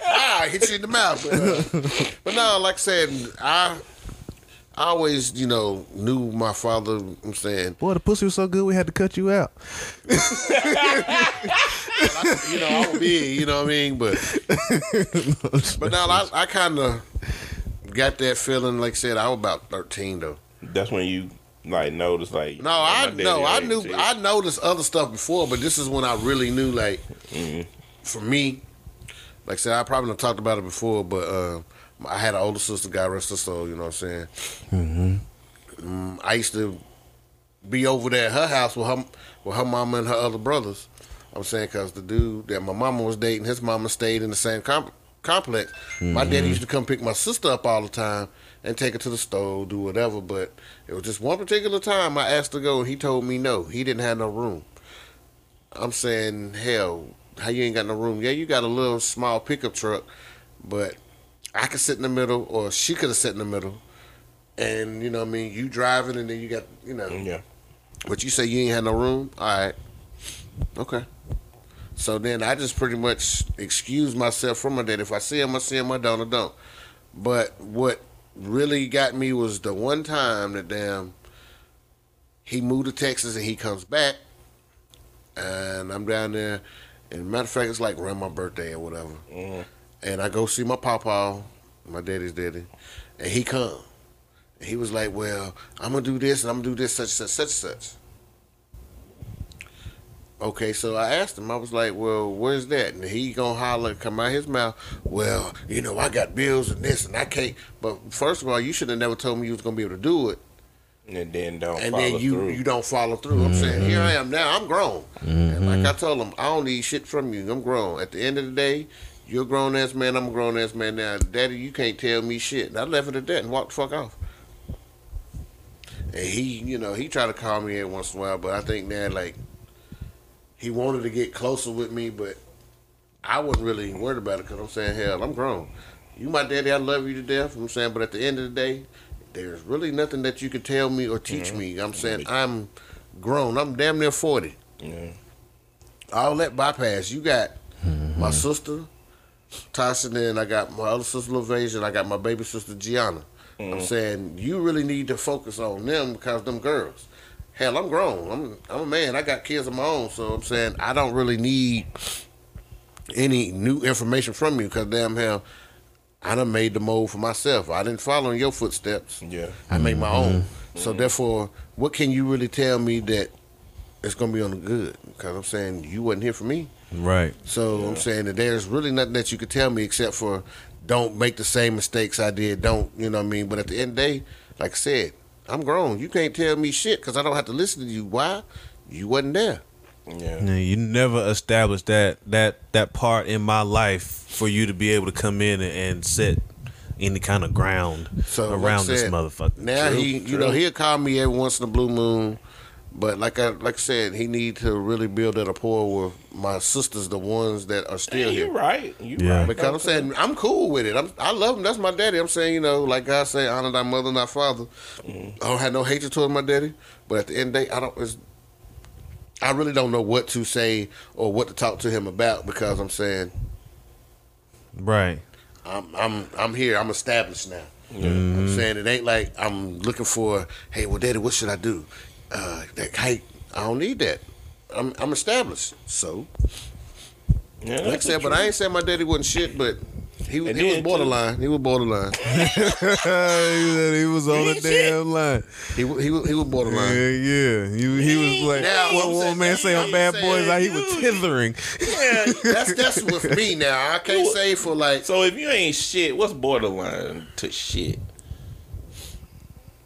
Speaker 3: I hit you in the mouth. But, uh, but no, like I said, I I always, you know, knew my father. I'm saying,
Speaker 4: Boy, the pussy was so good we had to cut you out.
Speaker 3: you know, I'm big, you know what I mean? But but now I, I kind of got that feeling. Like I said, I was about 13 though.
Speaker 2: That's when you like noticed like
Speaker 3: No, I
Speaker 2: my daddy
Speaker 3: no, I knew
Speaker 2: shit.
Speaker 3: I noticed other stuff before, but this is when I really knew. Like for me, like I said, I probably done talked about it before, but uh, I had an older sister, God rest her soul. You know what I'm saying? Mm, I used to be over there at her house with her with her mama and her other brothers. I'm saying because the dude that my mama was dating, his mama stayed in the same comp- complex. My daddy used to come pick my sister up all the time and take her to the store, do whatever. But it was just one particular time I asked to go, and he told me no. He didn't have no room. I'm saying, hell, how you ain't got no room? Yeah, you got a little small pickup truck, but I could sit in the middle, or she could have sat in the middle. And you know what I mean? You driving, and then you got, you know.
Speaker 2: Yeah.
Speaker 3: But you say you ain't had no room? All right. Okay. So then I just pretty much excuse myself from my dad. If I see him, I see him. I don't, I don't. But what really got me was the one time that damn he moved to Texas and he comes back, and I'm down there. And matter of fact, it's like around my birthday or whatever. Mm-hmm. And I go see my papa, my daddy's daddy, and he come. And he was like, "Well, I'm gonna do this and I'm gonna do this, such such such such." Okay, so I asked him. I was like, "Well, where's that?" And he gonna holler, come out his mouth. Well, you know, I got bills and this, and I can't. But first of all, you should have never told me you was gonna be able to do it,
Speaker 2: And then don't
Speaker 3: and
Speaker 2: follow
Speaker 3: then you
Speaker 2: through.
Speaker 3: you don't follow through. I'm saying, here I mm-hmm. am now. I'm grown, and like I mm-hmm. told him, I don't need shit from you. I'm grown. At the end of the day, you're a grown ass man. I'm a grown ass man now. Daddy, you can't tell me shit. And I left it at that and walked the fuck off. And he, you know, he tried to call me every once in a while, but I think now, like, he wanted to get closer with me, but I wasn't really worried about it because I'm saying, hell, I'm grown. You my daddy, I love you to death. I'm saying, but at the end of the day, there's really nothing that you can tell me or teach mm-hmm. me. I'm saying I'm grown. I'm damn near forty.
Speaker 2: Yeah.
Speaker 3: All that bypass. You got my mm-hmm. sister, Tyson, and I got my other sister, LaVasia, and I got my baby sister, Gianna. I'm mm-hmm. saying you really need to focus on them because them girls. Hell, I'm grown. I'm I'm a man. I got kids of my own, so I'm saying I don't really need any new information from you because damn hell, I done made the mold for myself. I didn't follow in your footsteps.
Speaker 2: Yeah.
Speaker 3: I made my mm-hmm. own. So mm-hmm. therefore, what can you really tell me that it's gonna be on the good? Because I'm saying you wasn't here for me.
Speaker 4: Right.
Speaker 3: So I'm saying that there's really nothing that you could tell me except for don't make the same mistakes I did. Don't you know what I mean? But at the end of the day, like I said, I'm grown. You can't tell me shit because I don't have to listen to you. Why? You wasn't there.
Speaker 2: Yeah.
Speaker 4: Yeah, you never established that that that part in my life for you to be able to come in and, and set any kind of ground
Speaker 3: So like I
Speaker 4: around this motherfucker.
Speaker 3: Now
Speaker 2: True,
Speaker 3: he, you know, he'll call me every once in a blue moon. But like I like I said, he need to really build that rapport with my sisters, the ones that are still
Speaker 2: Yeah,
Speaker 3: here.
Speaker 2: you right. You
Speaker 4: Yeah.
Speaker 2: right.
Speaker 3: Because I'm saying I'm cool with it. I'm, I love him. That's my daddy. I'm saying you know, like God say, honor thy mother and thy father. Mm-hmm. I don't have no hatred towards my daddy, but at the end of the day, I don't. It's, I really don't know what to say or what to talk to him about because I'm saying
Speaker 4: Right.
Speaker 3: I'm I'm I'm here. I'm established now. I'm mm-hmm. saying it ain't like I'm looking for. Hey, well, daddy, what should I do? Uh, that, hey, I don't need that. I'm I'm established. So
Speaker 2: Yeah,
Speaker 3: like I said, but I ain't saying my daddy wasn't shit, but he was
Speaker 2: And
Speaker 3: he was
Speaker 2: then, too-
Speaker 3: borderline. He was borderline.
Speaker 4: he said he was on the
Speaker 2: ain't shit.
Speaker 4: damn line.
Speaker 3: He he was, he was
Speaker 4: Yeah,
Speaker 3: borderline.
Speaker 4: yeah. He, he was like,
Speaker 3: Now,
Speaker 4: what
Speaker 3: I'm
Speaker 4: one man say on
Speaker 3: I'm
Speaker 4: Bad Boys, like he was
Speaker 2: you-
Speaker 4: tithering.
Speaker 2: Yeah.
Speaker 3: That's that's with me now. I can't say for like
Speaker 2: So if you ain't shit, what's borderline to shit?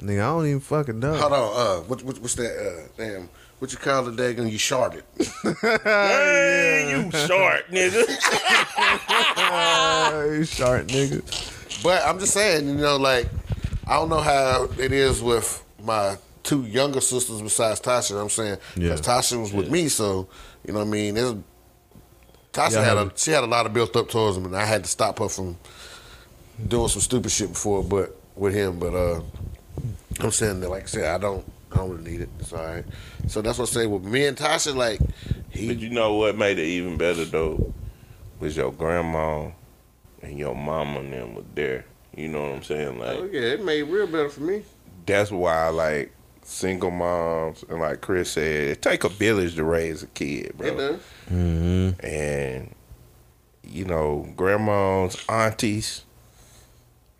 Speaker 4: Nigga, I don't even fucking know.
Speaker 3: hold on. Uh, what, what what's that? Uh, damn. what you call the day when you sharded.
Speaker 2: Hey, you short nigga.
Speaker 4: you shark nigga.
Speaker 3: But I'm just saying, you know, like I don't know how it is with my two younger sisters besides Tasha. you know what I'm saying
Speaker 4: Yeah.
Speaker 3: because Tasha was with me, so you know what I mean. It's, Tasha
Speaker 4: Yeah,
Speaker 3: had a she had a lot of built up towards him, and I had to stop her from doing some stupid shit before, but with him. But uh I'm saying that, like I said, I don't I don't really need it. It's all right. So that's what I say with me and Tasha. Like
Speaker 2: But you know what made it even better though was your grandma and your mama and them were there. You know what I'm saying? Like
Speaker 3: oh yeah, it made it real better for me.
Speaker 2: that's why like single moms and like Chris said, it take a village to raise a kid, bro.
Speaker 3: It does.
Speaker 4: Mm-hmm.
Speaker 2: and you know, grandmas, aunties.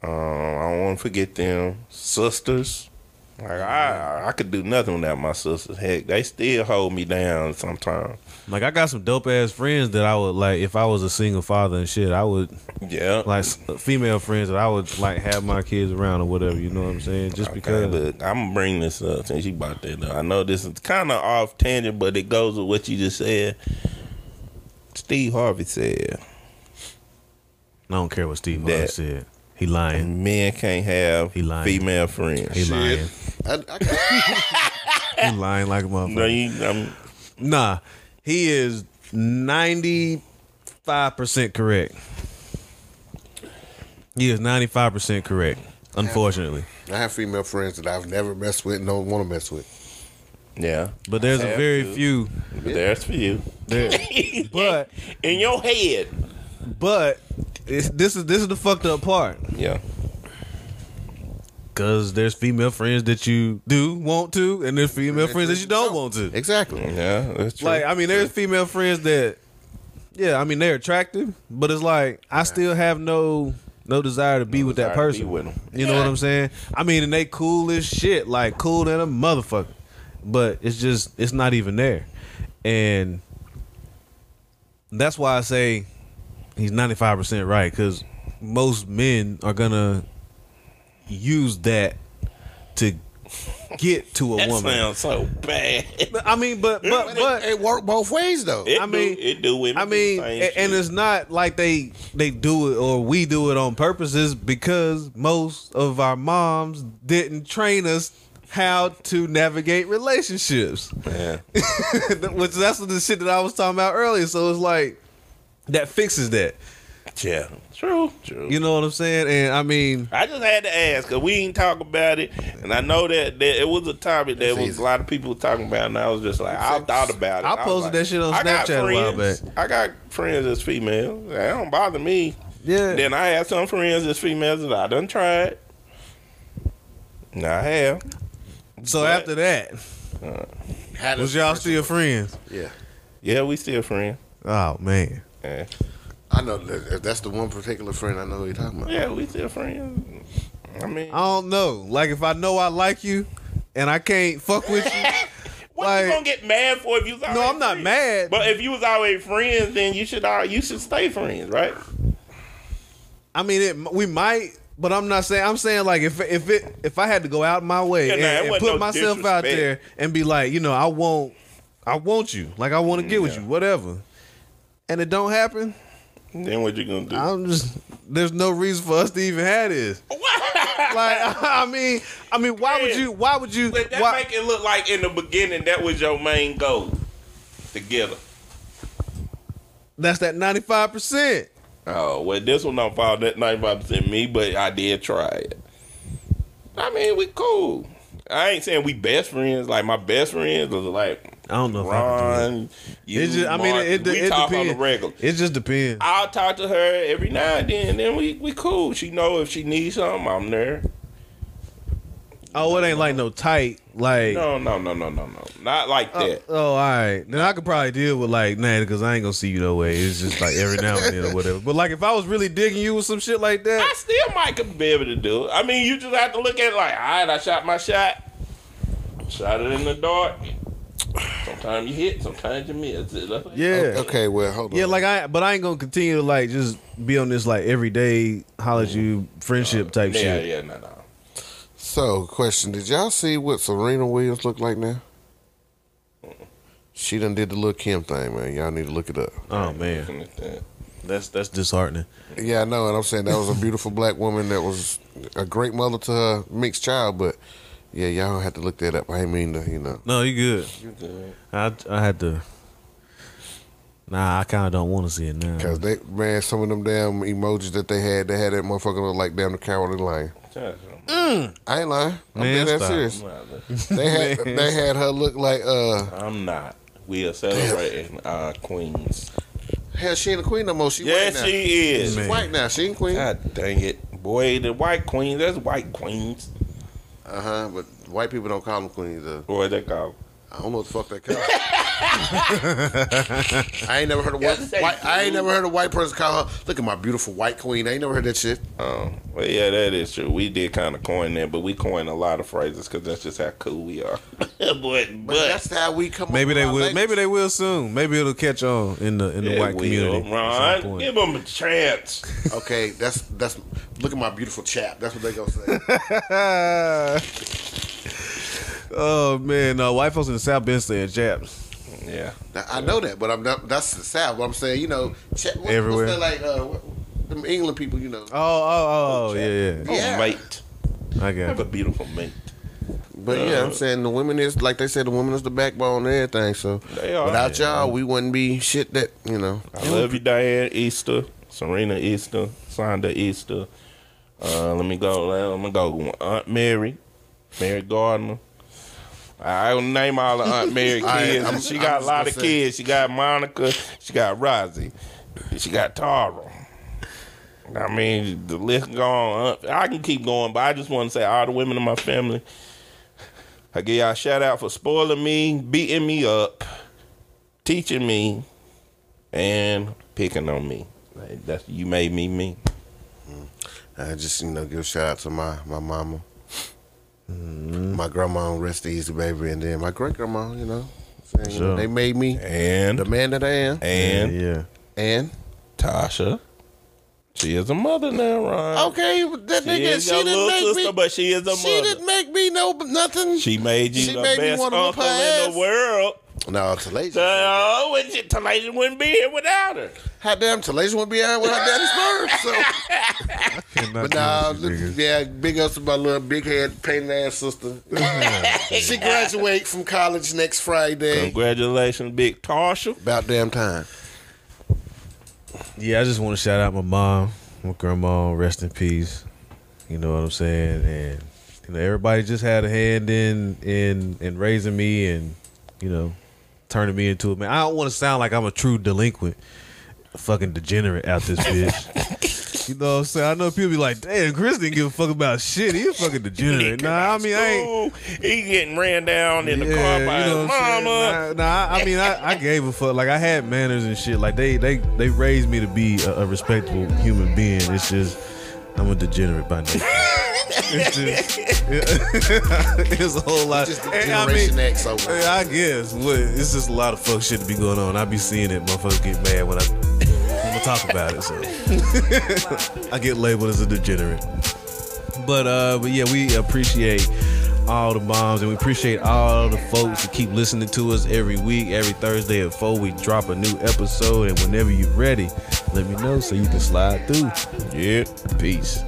Speaker 2: Um, I don't want to forget them sisters. Like I, I could do nothing without my sisters. Heck, they still hold me down sometimes.
Speaker 4: Like I got some dope ass friends that I would like if I was a single father and shit. I would
Speaker 2: Yeah,
Speaker 4: like female friends that I would like have my kids around or whatever. You know what I'm saying? Just
Speaker 2: Okay,
Speaker 4: because.
Speaker 2: look, I'm gonna bring this up since you brought that up. I know this is kind of off tangent, but it goes with what you just said. Steve Harvey said
Speaker 4: I don't care what Steve Harvey said. He lying.
Speaker 2: men can't have
Speaker 4: He lying.
Speaker 2: female friends.
Speaker 4: He lying.
Speaker 3: I, I,
Speaker 4: He lying like a motherfucker.
Speaker 2: No, you, I'm,
Speaker 4: Nah, he is ninety five percent correct. He is ninety five percent correct. Unfortunately,
Speaker 3: I have female friends that I've never messed with and don't want to mess with.
Speaker 2: yeah,
Speaker 4: but there's a very
Speaker 2: to.
Speaker 4: few.
Speaker 2: but there's for you.
Speaker 4: There, but
Speaker 2: in your head,
Speaker 4: but it's, this is this is the fucked up part.
Speaker 2: yeah.
Speaker 4: Cause there's female friends that you do want to, and there's female friends that you don't want to.
Speaker 3: Exactly.
Speaker 2: Yeah, that's true.
Speaker 4: Like, I mean, there's female friends that, yeah, I mean, they're attractive, but it's like I still have no no desire to be with that
Speaker 2: Desire to be
Speaker 4: person.
Speaker 2: with 'em.
Speaker 4: You know what I'm saying? I mean, and they cool as shit, like cool than a motherfucker. But it's just it's not even there, and that's why I say he's 95 percent right because most men are gonna use that to get to a
Speaker 2: that
Speaker 4: woman.
Speaker 2: sounds so bad.
Speaker 4: I mean, but but
Speaker 3: But, it, it worked both ways though.
Speaker 2: It
Speaker 4: I
Speaker 2: do,
Speaker 4: mean-
Speaker 2: it do. Women
Speaker 4: I mean, and it's not like they they do it or we do it on purpose. It's because most of our moms didn't train us how to navigate relationships,
Speaker 2: yeah.
Speaker 4: which that's the shit that I was talking about earlier. So it's like that fixes that.
Speaker 2: yeah, true, true.
Speaker 4: You know what I'm saying? And I mean,
Speaker 2: I just had to ask because we ain't talk about it, and I know that, that it was a topic that was
Speaker 3: easy.
Speaker 2: a lot of people talking about, and I was just like, I thought about it.
Speaker 4: I
Speaker 2: was
Speaker 4: posted
Speaker 2: like,
Speaker 4: that shit on
Speaker 2: I got
Speaker 4: Snapchat a while
Speaker 2: friends- I got friends that's female. That don't bother me.
Speaker 4: yeah.
Speaker 2: Then I have some friends that's females that I done tried. Now I have.
Speaker 4: so
Speaker 2: but-
Speaker 4: after that, uh,
Speaker 3: Had
Speaker 4: was y'all still friends?
Speaker 3: Yeah.
Speaker 2: Yeah, we still friends.
Speaker 4: Oh man,
Speaker 2: Yeah,
Speaker 3: I know that if that's the one particular friend I know who you're talking about.
Speaker 2: yeah we still friends. I mean,
Speaker 4: I don't know. Like if I know I like you and I can't fuck with you.
Speaker 2: what
Speaker 4: like-
Speaker 2: you gonna get mad for if you? Was
Speaker 4: No, I'm not
Speaker 2: friends?
Speaker 4: mad.
Speaker 2: But if you was always friends, then you should al- you should stay friends, right?
Speaker 4: I mean, it, we might, but I'm not saying. I'm saying like if if it if I had to go out my way
Speaker 2: Yeah,
Speaker 4: and,
Speaker 2: nah,
Speaker 4: and put
Speaker 2: no
Speaker 4: myself out there and be like, you know, I want, I want you, like I want to get with you, whatever, and it don't happen.
Speaker 2: Then what you gonna do?
Speaker 4: I'm just there's no reason for us to even have this. like I mean, I mean, why would you? Why would you?
Speaker 2: But that
Speaker 4: Why,
Speaker 2: make it look like in the beginning that was your main goal together.
Speaker 4: that's that 95 percent.
Speaker 2: Oh well, this one don't fall that ninety five percent me, but I did try it. I mean, we cool. I ain't saying we best friends. Like my best friends was like
Speaker 4: I don't know if I can do.
Speaker 2: Ron. You,
Speaker 4: It just, I mean,
Speaker 2: Mark,
Speaker 4: it, it,
Speaker 2: we
Speaker 4: it
Speaker 2: talk
Speaker 4: depends.
Speaker 2: on the regular.
Speaker 4: It just depends.
Speaker 2: I'll talk to her every now and then. And then we we cool. She know if she needs something, I'm there.
Speaker 4: Oh, it ain't like no tight like.
Speaker 2: No, no, no, no, no, no, not like
Speaker 4: Oh,
Speaker 2: that.
Speaker 4: oh, all right. Then I could probably deal with like, nah, because I ain't gonna see you no way. It's just like every now and then or whatever. But like, if I was really digging you with some shit like that.
Speaker 2: I
Speaker 4: that,
Speaker 2: still might be able to do it. I mean, you just have to look at it like, all right, I shot my shot, shot it in the dark. Sometimes you hit, sometimes you miss. Like-
Speaker 4: yeah,
Speaker 3: Okay, well, hold on.
Speaker 4: yeah. Like I, but I ain't gonna continue to like just be on this like everyday holler at you friendship type
Speaker 2: yeah,
Speaker 4: shit.
Speaker 2: yeah, yeah, no, no.
Speaker 3: So, question: Did y'all see what Serena Williams look like now? She done did the Lil' Kim thing, man. Y'all need to look it up.
Speaker 4: Oh man,
Speaker 2: Looking at that.
Speaker 4: that's that's disheartening.
Speaker 3: Yeah, I know, and I'm saying that was a beautiful black woman that was a great mother to her mixed child, but yeah, y'all don't have to look that up. I ain't mean to, you know.
Speaker 4: No, you good.
Speaker 2: You good.
Speaker 4: I I had to. Nah, I kind of don't want to see it now.
Speaker 3: Cause they man, some of them damn emojis that they had, they had that motherfucker look like damn the Carolyn Lane.
Speaker 2: Josh,
Speaker 3: I ain't lying. I'm
Speaker 4: Man,
Speaker 3: dead that
Speaker 4: stop.
Speaker 3: serious. They had they had her look like uh
Speaker 2: I'm not. We are celebrating our queens.
Speaker 3: hell she ain't a queen no more. She
Speaker 2: Yes,
Speaker 3: white now.
Speaker 2: she is.
Speaker 3: She's
Speaker 4: Man.
Speaker 3: white now. She ain't queen.
Speaker 2: God dang it, boy! The white queens. That's white queens.
Speaker 3: Uh huh. But white people don't call them queens. Uh,
Speaker 2: Boy, they call.
Speaker 3: I don't know what the fuck they call. I ain't never heard a white, white I ain't
Speaker 2: do.
Speaker 3: never heard a white person call her. Look at my beautiful white queen. I ain't never heard that shit.
Speaker 2: Um, well, yeah, that is true. We did kind of coin that, but we coined a lot of phrases because that's just how cool we are. but,
Speaker 3: But,
Speaker 2: but
Speaker 3: that's how we come.
Speaker 4: Maybe
Speaker 3: up
Speaker 4: they will.
Speaker 3: language.
Speaker 4: Maybe they will soon. Maybe it'll catch on in the in the
Speaker 2: it
Speaker 4: white
Speaker 2: will.
Speaker 4: community.
Speaker 2: Ron, give them a chance.
Speaker 3: Okay, that's that's. Look at my beautiful chap. That's what they gonna say.
Speaker 4: Oh man, no, white folks in the South been saying chaps.
Speaker 2: Yeah.
Speaker 3: I know that, but I'm not, that's the South. But I'm saying, you know, chap, what,
Speaker 4: Everywhere.
Speaker 3: What's that like? Uh, what, them England people, you know.
Speaker 4: Oh, oh, oh, yeah, yeah.
Speaker 2: Oh,
Speaker 3: Yeah.
Speaker 2: mate.
Speaker 4: I
Speaker 2: Have
Speaker 4: got
Speaker 2: a
Speaker 4: it.
Speaker 2: beautiful mate.
Speaker 3: But yeah, I'm saying the women is like they said, the woman is the backbone of everything. So
Speaker 2: They are.
Speaker 3: without y'all, we wouldn't be shit that you know.
Speaker 2: I love you, Diane Easter, Serena Easter, Sonda Easter. Uh, let me go. Let me go. Aunt Mary, Mary Gardner. I don't name all the Aunt Mary kids.
Speaker 3: I'm-
Speaker 2: she
Speaker 3: I'm
Speaker 2: got a lot of
Speaker 3: say-
Speaker 2: kids. She got Monica. She got Rosie. She got Tara. I mean, the list go on. Uh, I can keep going, but I just want to say all the women in my family. I give y'all a shout out for spoiling me, beating me up, teaching me, and picking on me. Like, that's you made me me.
Speaker 3: I just you know give a shout out to my my mama, Mm-hmm. my grandma, rest easy baby, and then my great grandma. You know, saying, you know,
Speaker 4: Sure.
Speaker 3: they made me
Speaker 2: And
Speaker 3: the man that I am,
Speaker 2: and
Speaker 4: yeah.
Speaker 3: and
Speaker 2: Tasha, she is a mother now, Ron.
Speaker 3: okay, that
Speaker 2: She
Speaker 3: nigga,
Speaker 2: is
Speaker 3: she didn't
Speaker 2: little
Speaker 3: make
Speaker 2: sister,
Speaker 3: me.
Speaker 2: but she is a
Speaker 3: She
Speaker 2: mother.
Speaker 3: didn't make me no nothing.
Speaker 2: She made you
Speaker 3: She
Speaker 2: the
Speaker 3: made
Speaker 2: best
Speaker 3: wanna
Speaker 2: uncle in the world.
Speaker 3: No, Talasia.
Speaker 2: Oh, when Talasia wouldn't be here without her.
Speaker 3: How damn, Talasia wouldn't be here without her daddy's sperm. So, but nah,
Speaker 4: do
Speaker 3: yeah, big ups to my little big head painted ass sister. she graduate from college next Friday.
Speaker 2: Congratulations, big Tasha.
Speaker 3: About damn time.
Speaker 4: Yeah, I just want to shout out my mom, my grandma, rest in peace. You know what I'm saying? And you know, everybody just had a hand in in in raising me and you know, turning me into a man. I don't want to sound like I'm a true delinquent, fucking degenerate out this bitch. you know what I'm saying? I know people be like, "Damn, Chris didn't give a fuck about shit. He a fucking degenerate." Nah, I mean, I ain't.
Speaker 2: He getting ran down in the car by his
Speaker 4: what I'm
Speaker 2: mama.
Speaker 4: Nah, nah, I I mean, I, I gave a fuck. Like I had manners and shit. Like they they they raised me to be a, a respectable human being. It's just I'm a degenerate by nature. it's just it's a whole lot.
Speaker 3: Just
Speaker 4: and I
Speaker 3: Generation
Speaker 4: mean,
Speaker 3: X over.
Speaker 4: yeah, I guess what it's just a lot of fuck shit to be going on. I be seeing it. Motherfuckers get mad when I when I talk about it. So I get labeled as a degenerate. But uh, but yeah, we appreciate all the moms and we appreciate all the folks that keep listening to us every week. Every Thursday at four, we drop a new episode, and whenever you're ready, let me know so you can slide through.
Speaker 2: Yeah.
Speaker 4: Peace.